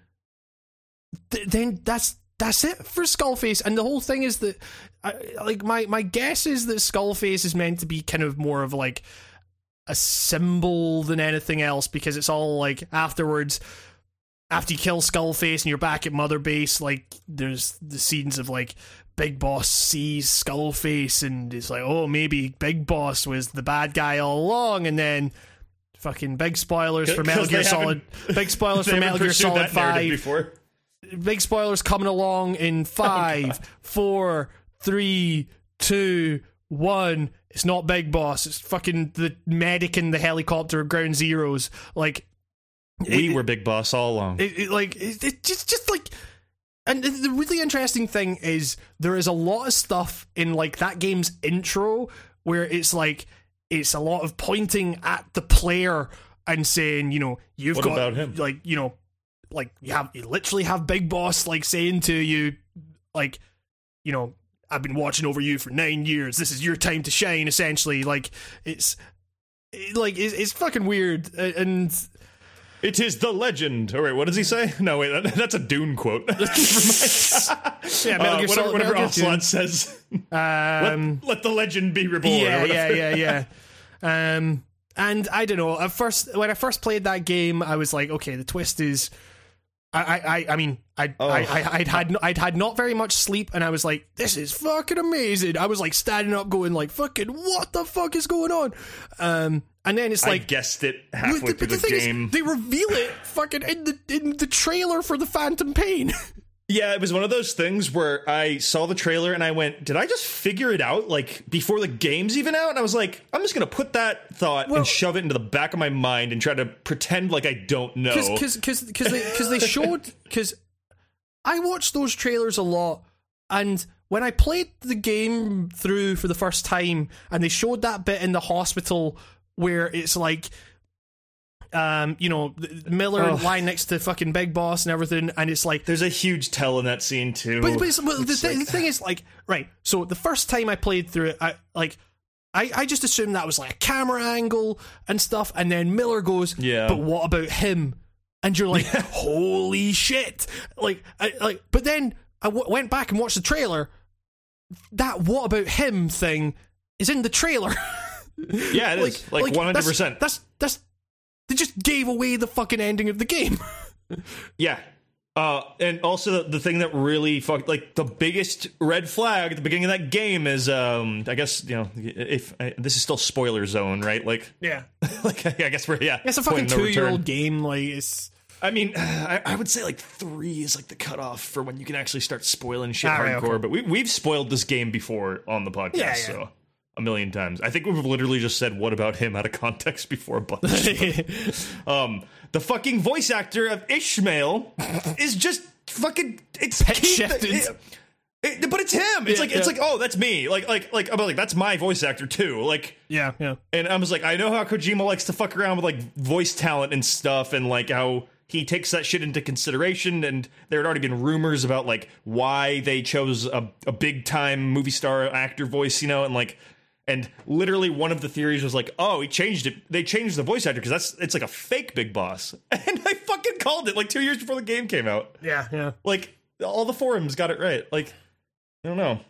th- then that's that's it for Skullface. And the whole thing is that, I, like my my guess is that Skullface is meant to be kind of more of like a symbol than anything else because it's all like afterwards. After you kill Skullface and you're back at Mother Base, like there's the scenes of like Big Boss sees Skullface and it's like, oh, maybe Big Boss was the bad guy all along, and then fucking big spoilers for Metal Gear Solid, big spoilers for Metal Gear Solid Five, before. Big spoilers coming along in five, four, three, two, one. It's not Big Boss. It's fucking the medic in the helicopter of Ground Zeroes. Like We it- were Big Boss all along. it, it, like it, it just just like and the really interesting thing is there is a lot of stuff in like that game's intro where it's like it's a lot of pointing at the player and saying you know you've What got about him? like you know like you have you literally have big boss like saying to you like you know I've been watching over you for nine years. This is your time to shine. Essentially, like it's it- like it's, it's fucking weird uh, and It is the legend. All right, what does he say? No, wait, that, that's a Dune quote. Yeah, Metal Uh, Gear whatever Solid- whatever Ocelot says. Um, let, let the legend be reborn. yeah, yeah, yeah, yeah. Um, and I don't know. At first, when I first played that game, I was like, okay, the twist is. I, I, I- I mean, I, Oh. I, I, I'd had, I'd had not very much sleep, and I was like, "This is fucking amazing." I was like standing up, going like, "Fucking what the fuck is going on?" Um, and then it's I like, guessed it halfway the, through the the, game. is, they reveal it fucking in the in the trailer for the Phantom Pain. Yeah, it was one of those things where I saw the trailer and I went, "Did I just figure it out like before the game's even out?" And I was like, "I'm just gonna put that thought Well- and shove it into the back of my mind and try to pretend like I don't know." because because because they because they showed because I watched those trailers a lot, and when I played the game through for the first time, and they showed that bit in the hospital where it's like. Um, you know, Miller Oh. lying next to fucking Big Boss and everything, and it's like There's a huge tell in that scene too. but, but well, the, like- the thing is, like, right. So the first time I played through it, I like, I, I just assumed that was like a camera angle and stuff, and then Miller goes, Yeah. But what about him? And you're like, holy shit! Like, I, like, but then I w- went back and watched the trailer. That what about him thing is in the trailer. yeah, it is like one hundred percent. That's that's they just gave away the fucking ending of the game. Yeah. Uh, and also the, the thing that really fucked, like the biggest red flag at the beginning of that game is, um, I guess you know, if uh, this is still spoiler zone, right? Like, yeah, like I guess we're yeah, it's a fucking point of no two year old game. Like it's. I mean, I, I would say like three is like the cutoff for when you can actually start spoiling shit right, hardcore. okay. But we we've spoiled this game before on the podcast, Yeah, yeah. so a million times. I think we've literally just said "What about him?" out of context before a bunch. um, the fucking voice actor of Ishmael is just fucking it's Pet Keith- it- it- but it's him. It's Yeah, like it's like oh, that's me. Like like like I'm like that's my voice actor too. Like yeah, yeah. and I was like, I know how Kojima likes to fuck around with like voice talent and stuff, and like how he takes that shit into consideration. And there had already been rumors about like why they chose a, a big time movie star actor voice, you know, and like. And literally, one of the theories was like, "Oh, he changed it. They changed the voice actor because that's it's like a fake Big Boss." And I fucking called it like two years before the game came out. Yeah, yeah. Like all the forums got it right. Like I don't know.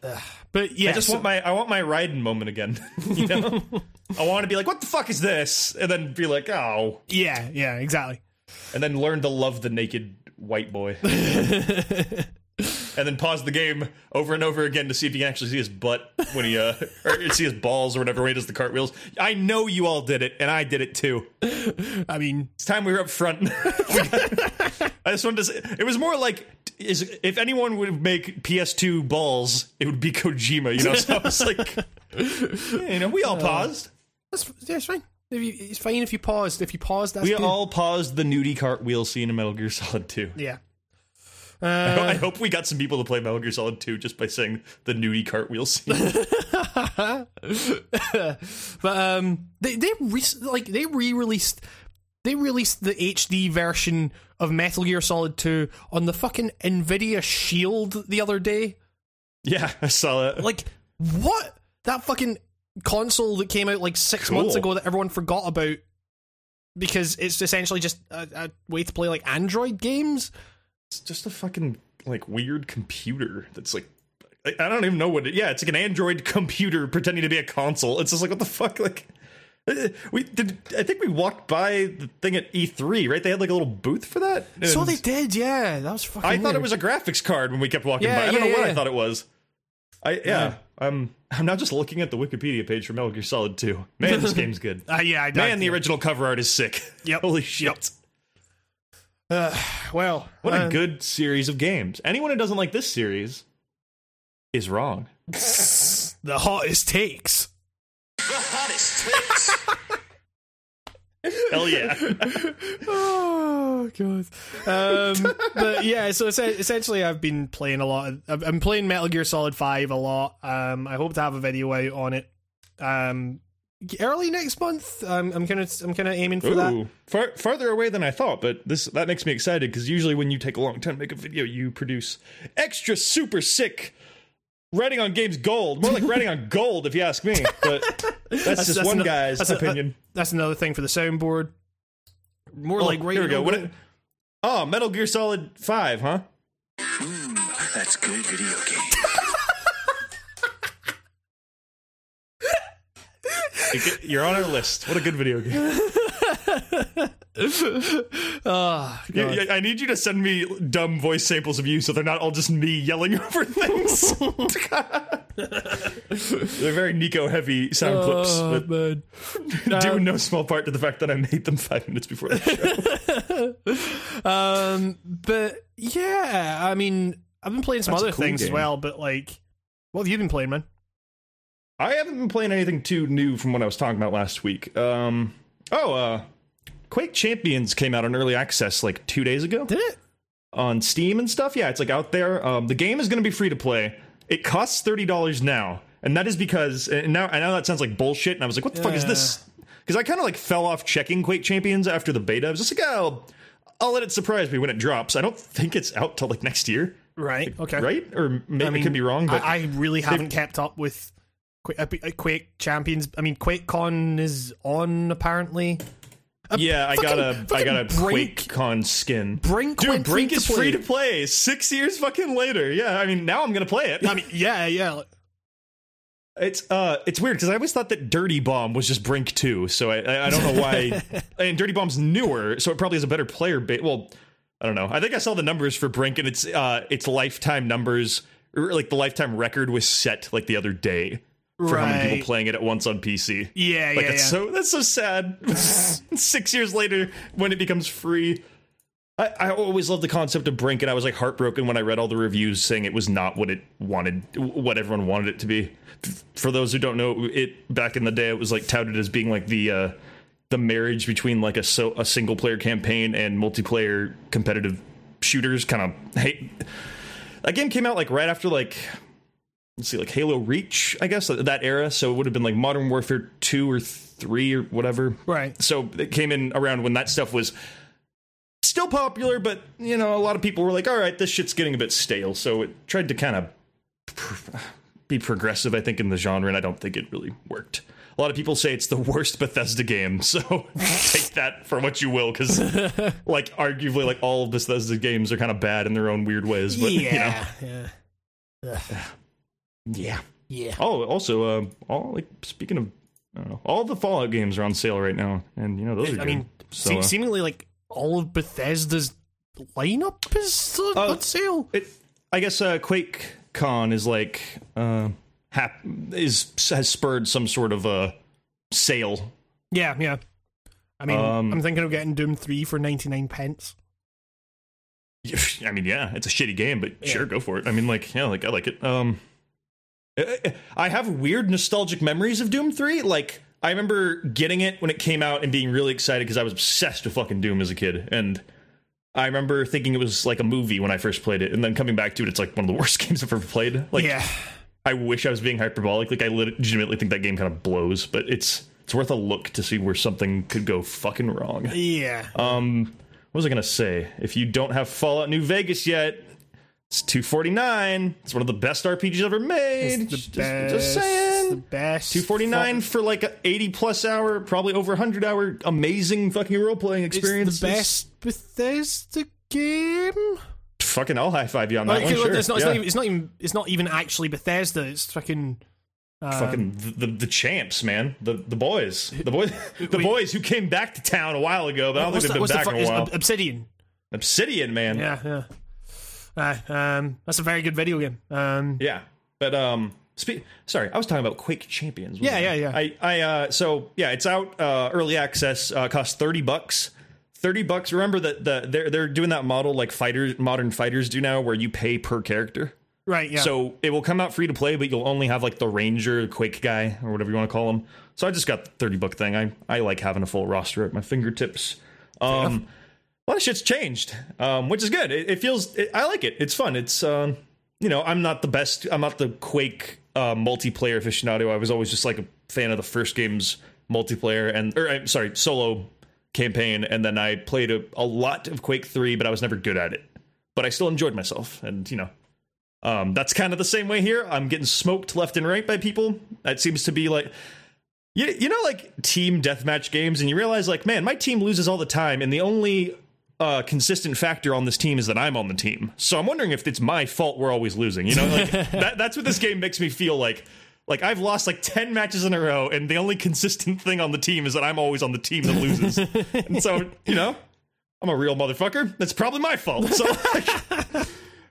But yeah, I just so- want my I want my Raiden moment again. You know, I want to be like, what the fuck is this? And then be like, oh, yeah, yeah, exactly. and then learn to love the naked white boy. And then pause the game over and over again to see if you can actually see his butt when he uh or see his balls or whatever way he does the cartwheels. I know you all did it, and I did it too. I mean, It's time we were up front. I just wanted to say it was more like is if anyone would make PS2 balls, it would be Kojima, you know. So I was like, yeah, you know, we all paused. that's yeah, it's fine. If you, it's fine if you paused. If you paused, that's We good. all paused the nudie cartwheel scene in Metal Gear Solid 2. yeah. I hope we got some people to play Metal Gear Solid 2 just by saying the nudie cartwheel scene. But um, they they re- like they re-released they released the HD version of Metal Gear Solid 2 on the fucking Nvidia Shield the other day. yeah, I saw it. Like what? That fucking console that came out like six Cool. months ago that everyone forgot about because it's essentially just a, a way to play like Android games. It's just a fucking like weird computer that's like I don't even know what it. Yeah, it's like an Android computer pretending to be a console. It's just like what the fuck, like. uh, We did. I think we walked by the thing at E3, right? They had like a little booth for that. So they did, yeah. That was fucking. I thought it was a graphics card when we kept walking Yeah, by. I don't yeah, know what. I thought it was. I yeah. I'm I'm now just looking at the Wikipedia page for Metal Gear Solid 2. Man, this game's good. Uh, yeah, I Man, the original cover art is sick. Yep. Holy shit. well, What a um, good series of games. Anyone who doesn't like this series is wrong. the hottest takes. The hottest takes. Hell yeah. Oh god. Um, but yeah, so es- essentially, I've been playing a lot. Of, I've- I'm playing Metal Gear Solid Five a lot. Um, I hope to have a video out on it. Um, early next month. Um, I'm kind of I'm kind of aiming for that. Far, farther away than I thought, but this that makes me excited because usually when you take a long time to make a video, you produce extra super sick writing on games gold. More like writing on gold, if you ask me. But that's, just one ano- guy's that's a- opinion. that's another thing for the soundboard. More Oh, like right here we go. What? Oh, Metal Gear Solid Five, huh? That's good video game. You're on our list. What a good video game. Ah, You- God. you- I need you to send me dumb voice samples of you so they're not all just me yelling over things. they're very Nico heavy sound clips, Oh, but man. due in no small part to the fact that I made them five minutes before the show. Um, but yeah, I mean, I've been playing some That's other cool things as well. But like, what have you been playing, man? I haven't been playing anything too new from what I was talking about last week. Um, oh, uh, Quake Champions came out on early access like two days ago Did it? on Steam and stuff. Yeah, it's like out there. Um, the game is going to be free to play. it costs thirty dollars now, and that is because and now I know that sounds like bullshit, and I was like, what the fuck is this? Because I kind of like fell off checking Quake Champions after the beta. I was just like, oh, I'll let it surprise me when it drops. I don't think it's out till like next year, Right. Okay. right? Or maybe I mean, it could be wrong, but I, I really haven't kept up with Quake, uh, Champions. I mean, QuakeCon is on apparently. yeah, I got a I got a Brink- QuakeCon skin. Brink Dude, Brink free is to free to play. Six years fucking later. Yeah, I mean now I'm gonna play it. I mean, yeah, yeah. It's uh, it's weird because I always thought that Dirty Bomb was just Brink too. So I I, I don't know why. and Dirty Bomb's newer, so it probably has a better player base. Well, I don't know. I think I saw the numbers for Brink, and it's uh, its lifetime numbers, like the lifetime record was set like the other day for how many people playing it at once on PC. Yeah, Like yeah, that's yeah. so that's so sad. Six years later, when it becomes free, I, I always loved the concept of Brink, and I was like heartbroken when I read all the reviews saying it was not what it wanted, what everyone wanted it to be. For those who don't know, it back in the day, it was like touted as being like the uh, the marriage between like a so a single player campaign and multiplayer competitive shooters. Kind of hate. That game came out like right after like let's see, like Halo Reach, I guess uh, that era. So it would have been like Modern Warfare two or three or whatever. Right. So it came in around when that stuff was still popular, but you know, a lot of people were like, "All right, this shit's getting a bit stale." So it tried to kind of be progressive, I think, in the genre, and I don't think it really worked. A lot of people say it's the worst Bethesda game, so take that for what you will, because like arguably, like all of Bethesda games are kind of bad in their own weird ways. But you know, yeah, yeah, yeah. yeah. Oh, also, uh, all like speaking of, I don't know, all the Fallout games are on sale right now, and you know those are. I good. mean, So, se- uh, seemingly like all of Bethesda's lineup is on, Oh. on sale. it, I guess uh, QuakeCon is like uh, hap- is has spurred some sort of a sale. Yeah, yeah. I mean, Um, I'm thinking of getting Doom three for ninety nine pence. I mean, yeah, it's a shitty game, but sure, go for it. I mean, like, yeah, like I like it. Um, I- have weird nostalgic memories of Doom Three. Like, I remember getting it when it came out and being really excited because I was obsessed with fucking Doom as a kid, and I remember thinking it was like a movie when I first played it, and then coming back to it, it's like one of the worst games I've ever played. Like, yeah, I wish I was being hyperbolic. Like, I legitimately think that game kind of blows, but it's it's worth a look to see where something could go fucking wrong. yeah. Um, what was I gonna say? If you don't have Fallout New Vegas yet, it's two forty nine. It's one of the best RPGs ever made. It's the just, best. just saying. The best. Two forty nine for like a eighty plus hour, probably over hundred hour, amazing fucking role playing experience. It's the best Bethesda game. Fucking, I'll high five you on that Like, one. Sure. it's, not, it's, Yeah. not even, it's not even. It's not even actually Bethesda. It's fucking. Uh, Fucking the, the the champs, man. The the boys, the boys, the boys who came back to town a while ago, but I don't think the, they've been the back fu- in a while. Obsidian. Obsidian, man. Yeah, yeah. Uh, um, that's a very good video game. Um, Yeah, but um, spe- sorry, I was talking about Quake Champions. Yeah, I? yeah, yeah. I, I, uh, so yeah, it's out uh, early access. Uh, costs thirty bucks. Thirty bucks. Remember that the they're they're doing that model like fighters, modern fighters do now, where you pay per character. right. Yeah. So it will come out free to play, but you'll only have like the ranger, Quake guy, or whatever you want to call him. So I just got the thirty buck thing. I I like having a full roster at my fingertips. Um, a lot of shit's changed, um, which is good. It, it feels it, I like it. It's fun. It's um, you know I'm not the best. I'm not the Quake uh, multiplayer aficionado. I was always just like a fan of the first game's multiplayer and or I'm sorry solo campaign, and then I played a, a lot of Quake Three, but I was never good at it. But I still enjoyed myself, and you know um, that's kind of the same way here. I'm getting smoked left and right by people. That seems to be like, you, you know, like team deathmatch games, and you realize, like, man, my team loses all the time, and the only uh, consistent factor on this team is that I'm on the team. So I'm wondering if it's my fault we're always losing. You know, like that, that's what this game makes me feel like. Like I've lost like ten matches in a row, and the only consistent thing on the team is that I'm always on the team that loses. and so, you know, I'm a real motherfucker. That's probably my fault. So, like,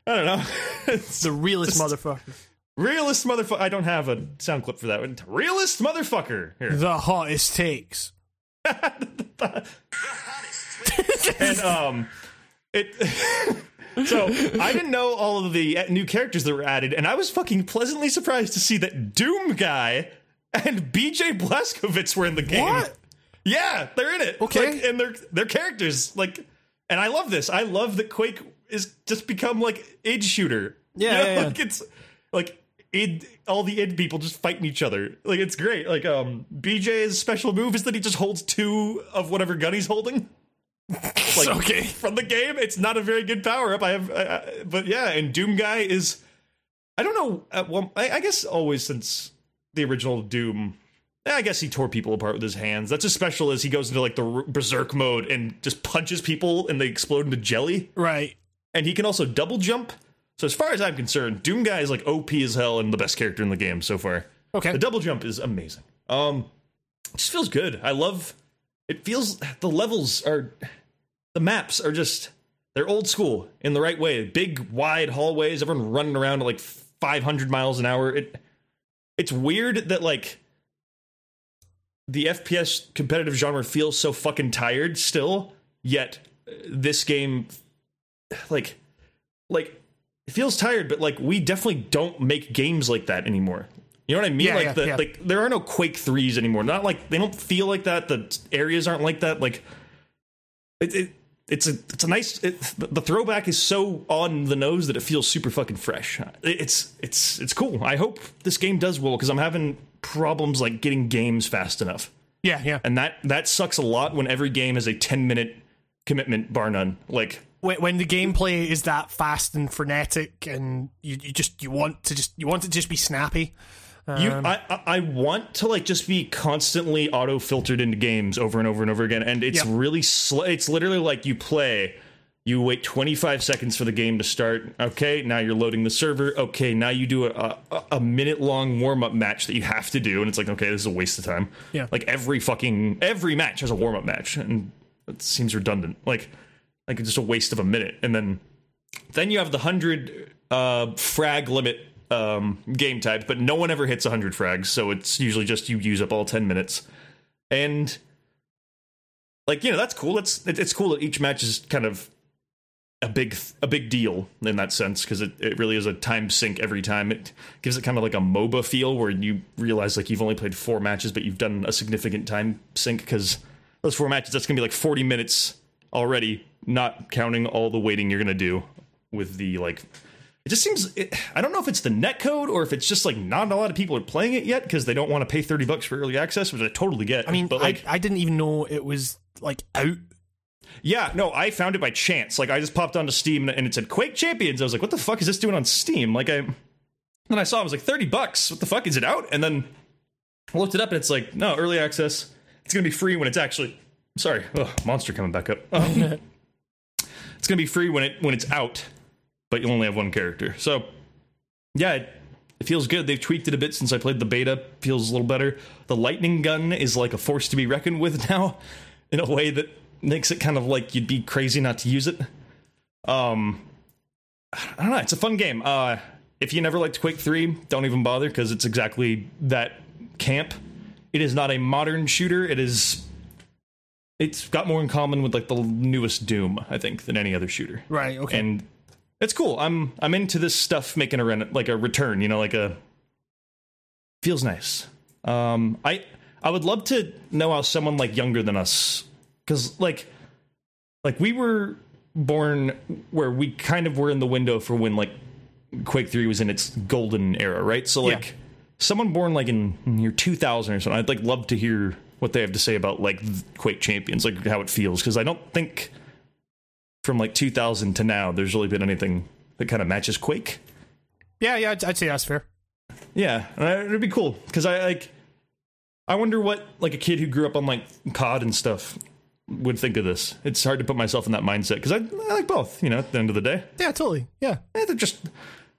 I don't know. It's the realest motherfucker. realist motherfucker. I don't have a sound clip for that. one. Realist motherfucker. Here. The hottest takes. And um it so i didn't know all of the new characters that were added and i was fucking pleasantly surprised to see that doom guy and bj blazkowicz were in the game What? yeah they're in it Okay. like, and they're they're characters like and i love this i love that quake is just become like age shooter Yeah, You know, yeah, yeah. like it's like id all the id people just fighting each other. Like it's great. Like um BJ's special move is that he just holds two of whatever gun he's holding. Like okay. from the game, it's not a very good power up. I have, I, I, but yeah, and Doom guy is. I don't know. Uh, well, I, I guess always since the original Doom, I guess he tore people apart with his hands. That's as special as he goes into like the r- berserk mode and just punches people and they explode into jelly. Right. And he can also double jump. So as far as I'm concerned, Doom guy is like OP as hell and the best character in the game so far. Okay. The double jump is amazing. Um, it just feels good. I love. It feels the levels are, the maps are just they're old school in the right way. Big wide hallways, everyone running around at like 500 miles an hour. It it's weird that like the FPS competitive genre feels so fucking tired still. Yet uh, this game, like, like it feels tired, but like we definitely don't make games like that anymore. You know what I mean? Yeah, like yeah, the yeah. like there are no Quake threes anymore. Not like they don't feel like that. The areas aren't like that. Like it, it it's a it's a nice it, the throwback is so on the nose that it feels super fucking fresh. It- It's it's it's cool. I hope this game does well because I'm having problems like getting games fast enough, Yeah, yeah. and that that sucks a lot when every game is a 10 minute commitment bar none. Like when, when the gameplay is that fast and frenetic, and you, you just you want to just you want it to just be snappy. You, Um, I, I- I want to like just be constantly auto filtered into games over and over and over again, and it's Yep. really slow. It's literally like you play, you wait 25 seconds for the game to start. Okay, now you're loading the server. Okay, now you do a a, a minute long warm up match that you have to do, and it's like okay, this is a waste of time. Yeah. like every fucking every match has a warm up match, and it seems redundant. Like like just a waste of a minute, and then then you have the hundred uh, frag limit um, game type, but no one ever hits hundred frags, so it's usually just you use up all ten minutes, and like you know that's cool. It's it's cool that each match is kind of a big a big deal in that sense because it, it really is a time sink every time. It gives it kind of like a MOBA feel where you realize like you've only played four matches, but you've done a significant time sink because those four matches that's gonna be like forty minutes already, not counting all the waiting you're gonna do with the like. It just seems. It, I don't know if it's the net code or if it's just like not a lot of people are playing it yet because they don't want to pay thirty bucks for early access, which I totally get. I mean, but like, I, I didn't even know it was like out. yeah, no, I found it by chance. Like I just popped onto Steam and it said Quake Champions. I was like, what the fuck is this doing on Steam? Like I then I saw it, I was like, 30 bucks. What the fuck? Is it out? And then I looked it up and it's like, no, early access. It's gonna be free when it's actually sorry, ugh, monster coming back up. Um, it's gonna be free when it when it's out, but you only have one character. So yeah, it, it feels good. They've tweaked it a bit since I played the beta. Feels a little better. The lightning gun is like a force to be reckoned with now, in a way that makes it kind of like you'd be crazy not to use it. Um, I don't know. It's a fun game. Uh, if you never liked Quake Three, don't even bother because it's exactly that camp. It is not a modern shooter. It is. It's got more in common with like the newest Doom, I think, than any other shooter Right. Okay. and it's cool. I'm I'm into this stuff making a ren- like a return. You know, like a feels nice. Um, I I would love to know how someone like younger than us, because like like we were born where we kind of were in the window for when like Quake Three was in its golden era, right? So like Yeah. someone born like in year 2000 or something, I'd like love to hear what they have to say about like Quake Champions, like how it feels, because I don't think from like 2000 to now there's really been anything that kind of matches Quake. yeah, yeah. I'd, I'd say that's fair. Yeah, it'd be cool because I like. I wonder what like a kid who grew up on like COD and stuff would think of this. It's hard to put myself in that mindset because I, I like both. You know, at the end of the day, Yeah, totally. Yeah. Eh, they're just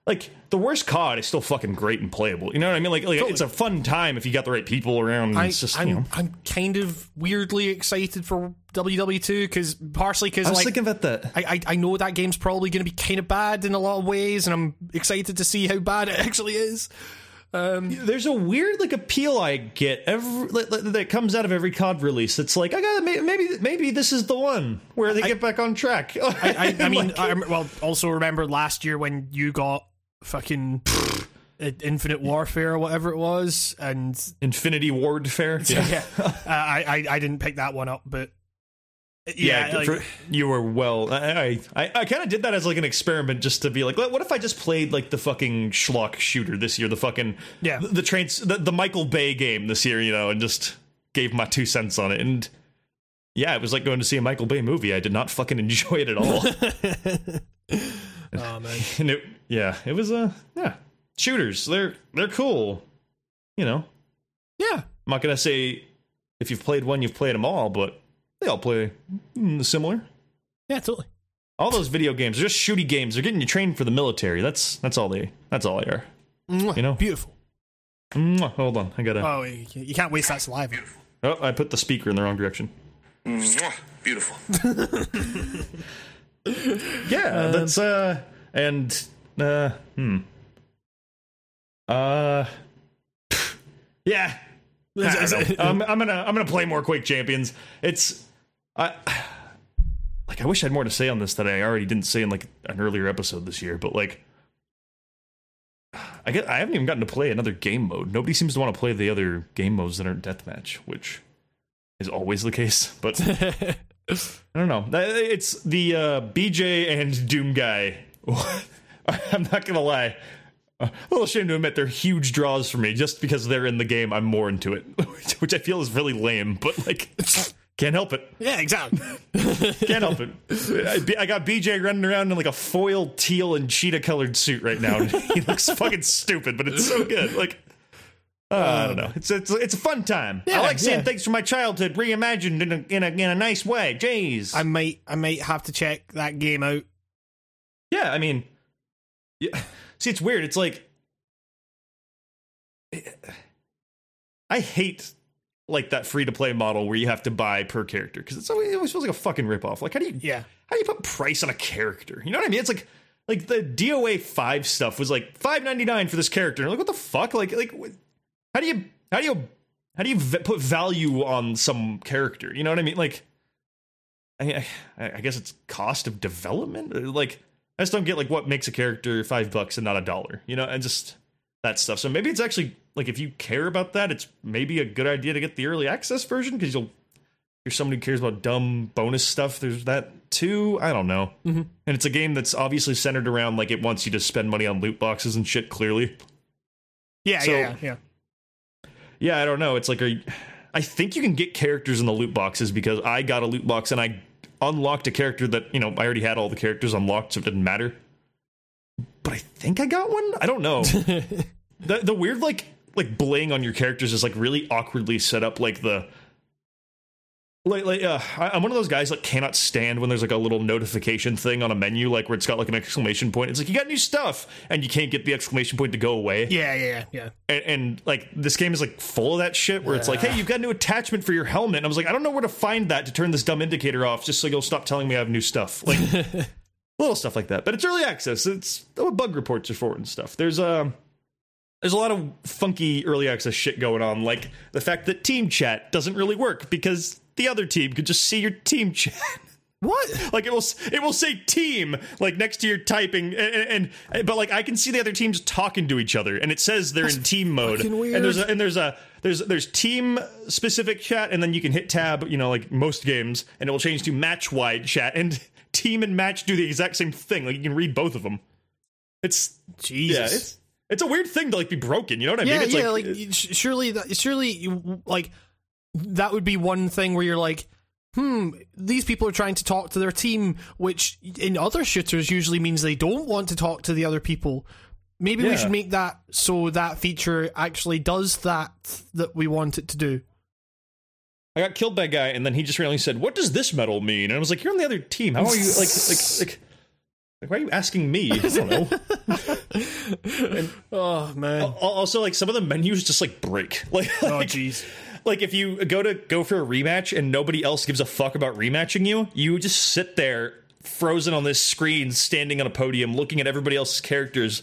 like the worst COD is still fucking great and playable. You know what I mean? Like, like it's a fun time if you got the right people around. I, I'm, you know. I'm kind of weirdly excited for WW2 because partially because I was like thinking about that. I, I I know that game's probably going to be kind of bad in a lot of ways, and I'm excited to see how bad it actually is. Um, there's a weird like appeal I get every like, like, that comes out of every COD release. It's like I got maybe maybe this is the one where they get back on track. I, I mean, I, well, also remember last year when you got fucking Infinite Warfare or whatever it was, and Infinity Wardfare. yeah, uh, I, I I didn't pick that one up, but Yeah, like- for- you were well. I I, I kind of did that as like an experiment, just to be like, what if I just played like the fucking schlock shooter this year, the fucking Yeah. the, the trains, the, the Michael Bay game this year, you know, and just gave my two cents on it, and yeah, it was like going to see a Michael Bay movie. I did not fucking enjoy it at all, oh man. and it yeah, it was uh yeah shooters. They're they're cool, you know. Yeah. I'm not gonna say if you've played one, you've played them all, but they all play mm, similar. Yeah, totally. All those video games are just shooty games. They're getting you trained for the military. That's that's all they that's all they are. Mwah. You know? Beautiful. Mwah. Hold on, I gotta. Oh, you can't- you can't waste that saliva. Oh, I put the speaker in the wrong direction. Mwah. Beautiful. Yeah, that's uh, and uh, hmm, uh, yeah. I don't know. um, I'm gonna I'm gonna play more Quake Champions. It's I like I wish I had more to say on this that I already didn't say in like an earlier episode this year, but like I get I haven't even gotten to play another game mode. Nobody seems to want to play the other game modes that aren't deathmatch, which is always the case. But I don't know. It's the uh, BJ and Doom guy. I'm not gonna lie. A little ashamed to admit they're huge draws for me just because they're in the game. I'm more into it, which I feel is really lame, but like can't help it. Yeah, exactly. Can't help it. I- I got BJ running around in like a foil teal and cheetah colored suit right now. he looks fucking stupid, but it's so good. Like uh, I don't know. It's it's it's a fun time. I like seeing yeah. things from my childhood reimagined in a in a, in a nice way. Jeez. I might I might have to check that game out. Yeah, I mean, yeah. See, it's weird. It's like I hate like that free to play model where you have to buy per character because it's always, it always feels like a fucking ripoff. Like, how do you Yeah. how do you put price on a character? You know what I mean? It's like like the DOA five stuff was like five ninety nine for this character. Like, what the fuck? Like like how do you how do you how do you v- put value on some character? You know what I mean? Like. I, I, I guess it's cost of development. Like I just don't get like what makes a character five bucks and not a dollar, you know, and just that stuff. So maybe it's actually like if you care about that, it's maybe a good idea to get the early access version because you'll you're somebody who cares about dumb bonus stuff. There's that too. I don't know, mm-hmm. and it's a game that's obviously centered around like it wants you to spend money on loot boxes and shit. Clearly, Yeah, So- yeah, yeah. Yeah, I don't know. It's like a, I think you can get characters in the loot boxes because I got a loot box and I unlocked a character that you know I already had all the characters unlocked, so it didn't matter. But I think I got one. I don't know. the the weird like like bling on your characters is like really awkwardly set up. Like the like like uh, I- I'm one of those guys that cannot stand when there's like a little notification thing on a menu, like where it's got like an exclamation point. It's like you got new stuff, and you can't get the exclamation point to go away Yeah, yeah, yeah, yeah. and, and like this game is like full of that shit where it's like, hey, you've got a new attachment for your helmet. And I was like, I don't know where to find that to turn this dumb indicator off, just so you'll stop telling me I have new stuff, like little stuff like that. But it's early access. It's what bug reports are for and stuff. There's um. There's a lot of funky early access shit going on, like the fact that team chat doesn't really work because the other team could just see your team chat. What? like it will it will say team like next to your typing and, and but like I can see the other teams talking to each other and it says they're in team mode and there's a, and there's a there's there's team specific chat and then you can hit tab you know like most games and it will change to match wide chat and team and match do the exact same thing like you can read both of them it's Jesus. yeah it's it's a weird thing to like be broken you know what I yeah, mean it's yeah. like, Like, eh. sh- surely, surely, you like that would be one thing where you're like, hmm, these people are trying to talk to their team, which in other shooters usually means they don't want to talk to the other people. Maybe we should make that so that feature actually does that that we want it to do. I got killed by a guy, and then he just randomly said, "What does this medal mean?" And I was like, "You're on the other team. How are you? Like, like, like, like why are you asking me? I don't know." Oh man. Also, like, some of the menus just like break. Like, Oh jeez. like if you go to go for a rematch and nobody else gives a fuck about rematching you, you just sit there frozen on this screen, standing on a podium, looking at everybody else's characters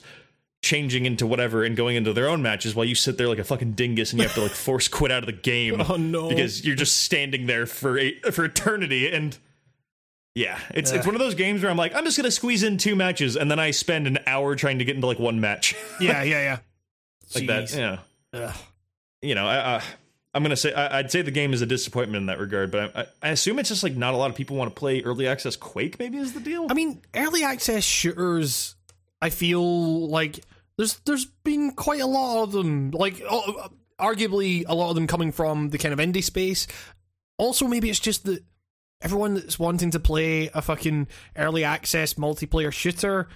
changing into whatever and going into their own matches while you sit there like a fucking dingus and you have to like force quit out of the game Oh, no. because you're just standing there for a, for eternity and yeah it's it's one of those games where I'm like I'm just gonna squeeze in two matches and then I spend an hour trying to get into like one match Yeah, yeah, yeah. like that Jeez. yeah Ugh. you know, I, uh, I'm gonna say I, I'd say the game is a disappointment in that regard, but I, I, assume it's just like not a lot of people want to play early access Quake. Maybe is the deal. I mean, early access shooters. I feel like there's there's been quite a lot of them. Like, arguably, a lot of them coming from the kind of indie space. Also, maybe it's just that everyone that's wanting to play a fucking early access multiplayer shooter,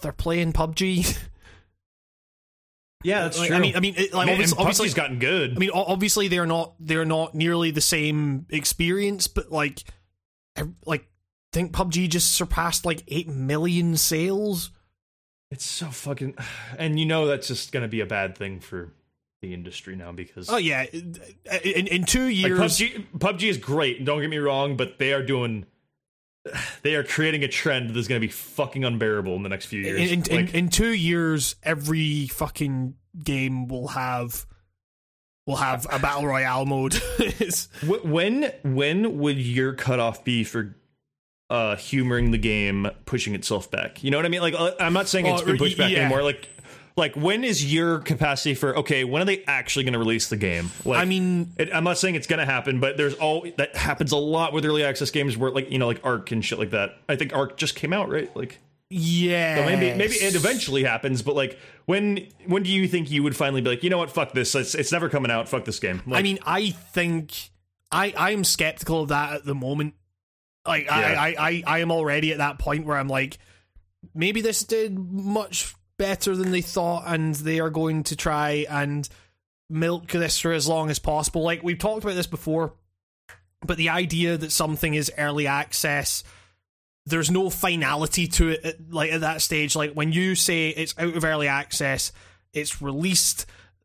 they're playing PUBG. yeah, uh, that's Like, I mean, I mean, it, like Man, obviously, obviously PUBG's gotten good. I mean, obviously they're not they're not nearly the same experience, but like, I, like, think PUBG just surpassed like eight million sales. it's so fucking, and you know that's just gonna be a bad thing for the industry now because Oh yeah, uh, in in two like years, PUBG, PUBG is great. Don't get me wrong, but they are doing. They are creating a trend that's going to be fucking unbearable in the next few years. in, in, Like, in two years, every fucking game will have will have a battle royale mode. When when would your cutoff be for uh humoring the game pushing itself back you know what i mean like uh, i'm not saying it's Oh, been pushed back yeah. anymore like like when is your capacity for okay when are they actually going to release the game? Like I mean, it, i'm not saying it's going to happen but there's all that happens a lot with early access games where like you know like ARK and shit like that. I think ARK just came out right? Like yeah, so maybe maybe it eventually happens but like when when do you think you would finally be like you know what? Fuck this. It's, it's never coming out. Fuck this game. Like, I mean, I think I I'm skeptical of that at the moment. Like Yeah. I, I, I I am already at that point where I'm like, maybe this did much better than they thought, and they are going to try and milk this for as long as possible. Like we've talked about this before, but the idea that something is early access. There's no finality to it, at, like at that stage. Like when you say it's out of early access, it's released.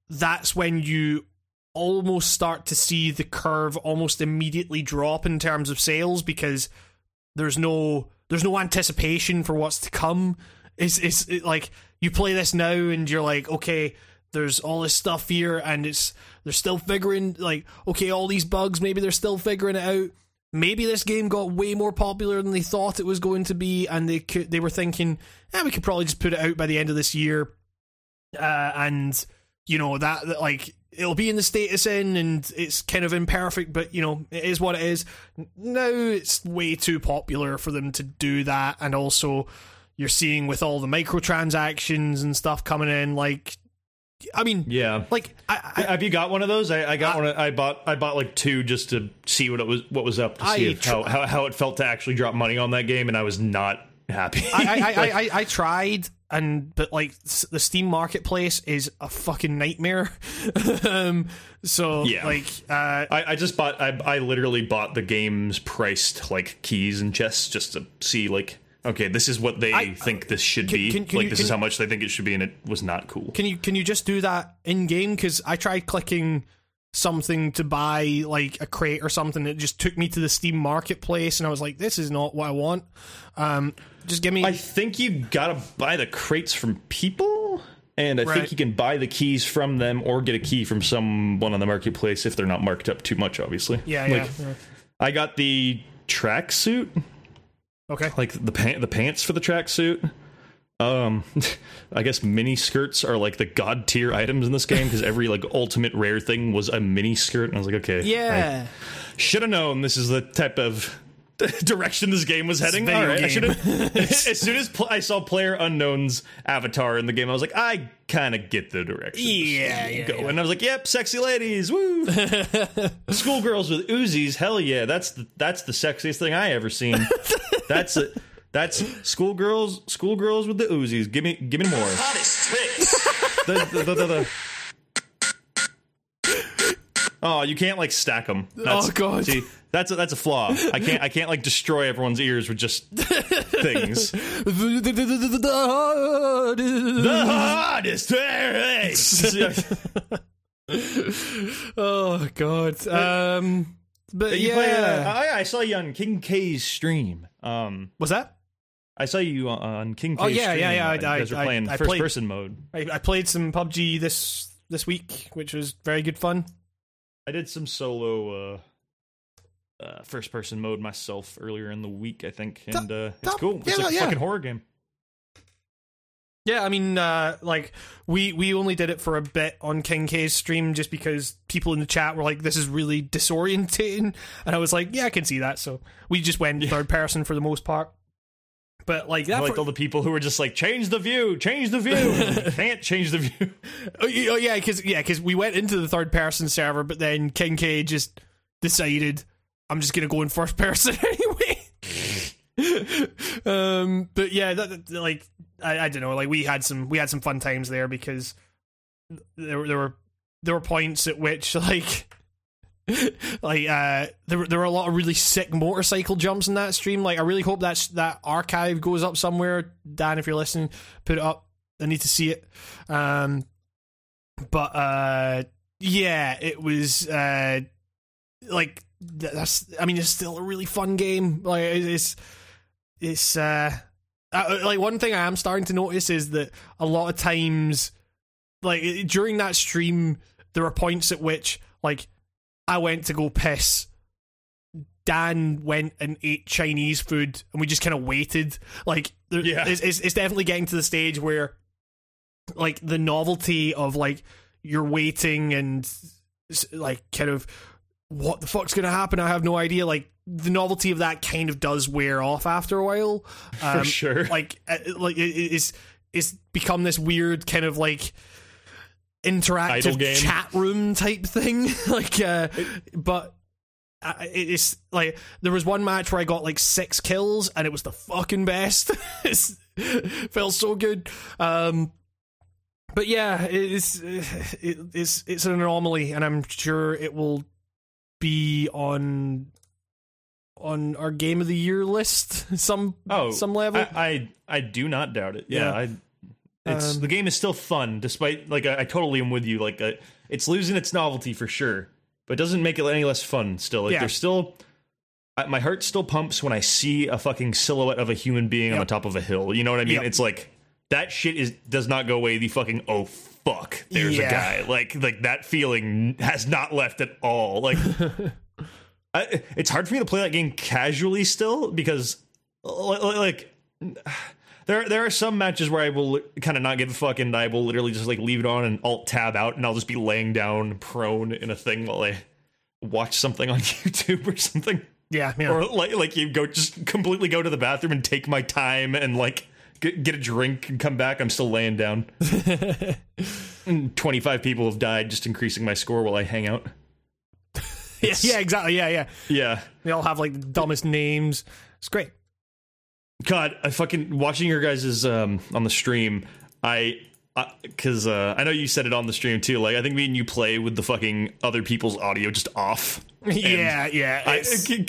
That's when you almost start to see the curve almost immediately drop in terms of sales because there's no there's no anticipation for what's to come. It's it's it, like you play this now and you're like, okay, there's all this stuff here and it's they're still figuring like, okay, all these bugs, maybe they're still figuring it out. Maybe this game got way more popular than they thought it was going to be, and they could, they were thinking, yeah, we could probably just put it out by the end of this year, uh, and you know that, that like it'll be in the status in and it's kind of imperfect but you know it is what it is now it's way too popular for them to do that and also you're seeing with all the microtransactions and stuff coming in like i mean yeah like i, I Have you got one of those? I, I got I- one. I bought. I bought like two just to see what it was. What was up to see tr- how, how how it felt to actually drop money on that game, and I was not happy. I, I, Like, I, I, I tried and but like the Steam marketplace is a fucking nightmare. um, so Yeah. like uh, I, I just bought. I I literally bought the game's priced like keys and chests just to see like. Okay, this is what they I- think this should can- be. can- can like you- this is how much they think it should be, and it was not cool. Can you can you just do that in game? Because I tried clicking something to buy like a crate or something. It just took me to the Steam marketplace, and I was like, "This is not what I want." Um, just give me. I think you gotta buy the crates from people, and I Right. think you can buy the keys from them or get a key from someone on the marketplace if they're not marked up too much. Obviously, yeah, Like, yeah, yeah. I got the tracksuit, Okay. like the pant, the pants for the tracksuit. Um, I guess mini skirts are like the god tier items in this game because every like ultimate rare thing was a mini skirt, and I was like, okay, Yeah. should have known this is the type of direction this game was heading. All right, game. should as soon as pl- I saw Player Unknown's avatar in the game, I was like, I kind of get the direction. Yeah, yeah, go. yeah. And I was like, yep, sexy ladies, woo. Schoolgirls with Uzis, hell yeah, that's the, that's the sexiest thing I ever seen. that's it. That's schoolgirls, schoolgirls with the Uzis. Give me, give me more. Hottest tits. The- the- the- the- the- Oh, you can't like stack them. Oh, God. See, that's a, that's a flaw. I can't I can't like destroy everyone's ears with just things. The hardest oh god. Um, but You yeah. play, uh, I, I saw you on King K's stream. Um, Was that? I saw you on King K's Oh, yeah, yeah, yeah, I- You guys were I- playing I first played- person mode. I, I played some PUBG this this week, which was very good fun. I did some solo uh, uh, first person mode myself earlier in the week, I think, and uh, it's that- cool. It's yeah, like a yeah. fucking horror game. Yeah, I mean, uh, like we we only did it for a bit on King K's stream just because people in the chat were like, "This is really disorientating," and I was like, "Yeah, I can see that." So we just went third person for the most part. But like that, I liked for- all the people who were just like, change the view, change the view. Can't change the view. oh oh, yeah, because yeah, because we went into the third person server, but then King K just decided I'm just gonna go in first person anyway. um, but yeah, that, that- like I, I don't know, like we had some we had some fun times there because there there were there were points at which like. like uh there there were a lot of really sick motorcycle jumps in that stream. Like i really hope that's that archive goes up somewhere. Dan if you're listening put it up. I need to see it. Um but uh yeah it was uh like that's i mean it's still a really fun game. Like it's it's uh, like one thing i am starting to notice is that a lot of times like during that stream there are points at which like i went to go piss Dan went and ate Chinese food, and we just kind of waited. Like, there, Yeah. it's, it's, it's definitely getting to the stage where, like, the novelty of like you're waiting and like kind of what the fuck's gonna happen? I have no idea. Like, the novelty of that kind of does wear off after a while. Um, For sure. Like, uh, like it, it's it's become this weird kind of like interactive chat room type thing. like, uh, but it's like there was one match where I got like six kills and it was the fucking best. it's, felt so good. Um, but yeah, it's it, it's it's an anomaly, and I'm sure it will be on on our game of the year list some Oh, some level. I, I I do not doubt it. Yeah, Yeah. It's Um, the game is still fun, despite like I, I totally am with you. Like uh, it's losing its novelty for sure, but it doesn't make it any less fun. Still, like Yeah. there's still. I, my heart still pumps when I see a fucking silhouette of a human being on the top of a hill. You know what I mean? Yep. It's like that shit is does not go away. The fucking oh fuck, there's Yeah. a guy. Like like that feeling has not left at all. Like I, it's hard for me to play that game casually still because li- li- like there there are some matches where I will kind of not give a fuck and I will literally just like leave it on and alt tab out and I'll just be laying down prone in a thing while I watch something on YouTube or something yeah, yeah. or like like you go just completely go to the bathroom and take my time and like get, get a drink and come back I'm still laying down. 25 people have died just increasing my score while I hang out. yeah, yeah, exactly. Yeah, yeah. Yeah. They all have like the dumbest names. It's great. God, I fucking watching your guys' um on the stream. I because uh, I know you said it on the stream too. Like I think me and you play with the fucking other people's audio just off. Yeah, yeah. I, King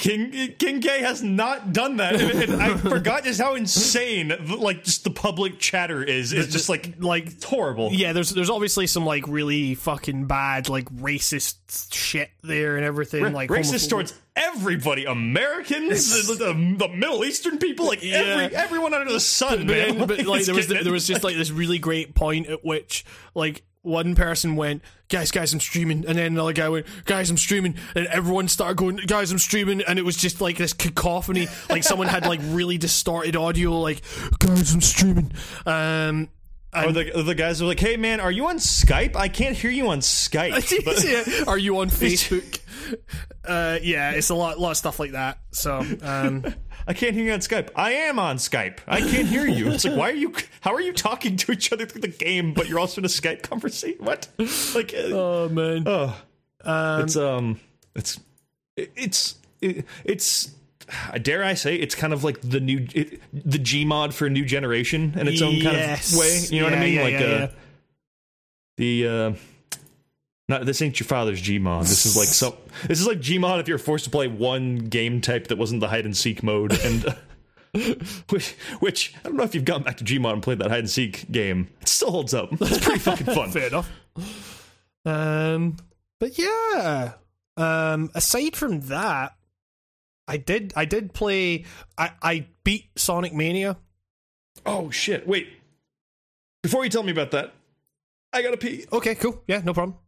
King K has not done that, I forgot just how insane like just the public chatter is. It's just like like horrible. yeah, there's there's obviously some like really fucking bad like racist shit there and everything like racist homophobic- towards everybody, Americans, the, the, the Middle Eastern people, like every everyone under the sun, but, man. then- but like there was getting there was just like this really great point at which like one person went guys guys i'm streaming and then another guy went guys i'm streaming and everyone started going guys i'm streaming and it was just like this cacophony like someone had like really distorted audio like guys i'm streaming um Or the, the guys are like, "Hey, man, are you on Skype? I can't hear you on Skype." But yeah. Are you on Facebook? uh, yeah, it's a lot, lot of stuff like that. So, um, I can't hear you on Skype. I am on Skype. I can't hear you. It's like, why are you? How are you talking to each other through the game, but you're also in a Skype conversation? What? Like, uh, oh man, oh, it's um, it's it's it's. I dare I say it's kind of like the new it, the Gmod for a new generation in its own kind of way. You know what I mean? yeah, like yeah, uh, yeah. the uh not this ain't your father's Gmod. This is like so. this is like Gmod if you're forced to play one game type that wasn't the hide and seek mode and uh, which, which I don't know if you've gone back to Gmod and played that hide and seek game. It still holds up. It's pretty fucking fun. fair enough. Um, but yeah. Um, aside from that, I did, I did play. I, I beat Sonic Mania. Oh shit. Wait. Before you tell me about that, I gotta pee. Okay, cool. Yeah, no problem.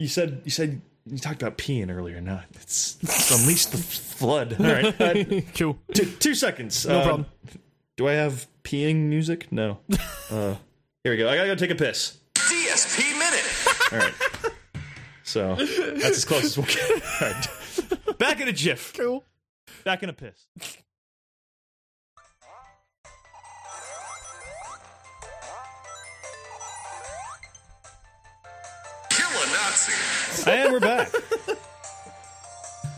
You said you said you talked about peeing earlier. No, it's, it's unleash the flood. All right, uh, cool. two, two seconds. No Uh, problem. Do I have peeing music? No. Uh, Here we go. I gotta go take a piss. DSP Minute. All right. So that's as close as we'll get. All right. Back in a jiff. Cool. Back in a piss. Nazi. And we're back.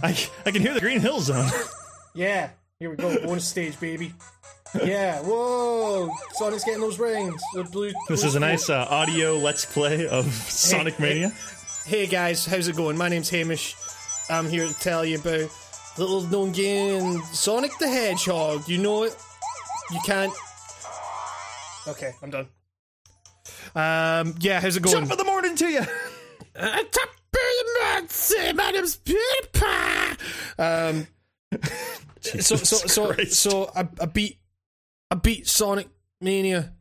I, I can hear the Green Hill Zone. Yeah, here we go. Bonus stage, baby. Yeah, whoa! Sonic's getting those rings. The blue. This is a nice uh, audio let's play of Sonic hey. Mania. Hey guys, how's it going? My name's Hamish. I'm here to tell you about little known game Sonic the Hedgehog. You know it? You can't. Okay, I'm done. Um, yeah, how's it going? Top of the morning to you. Uh, top of the morning, say my name's PewDiePie. Um, so so so Christ. so I, I beat I beat Sonic Mania.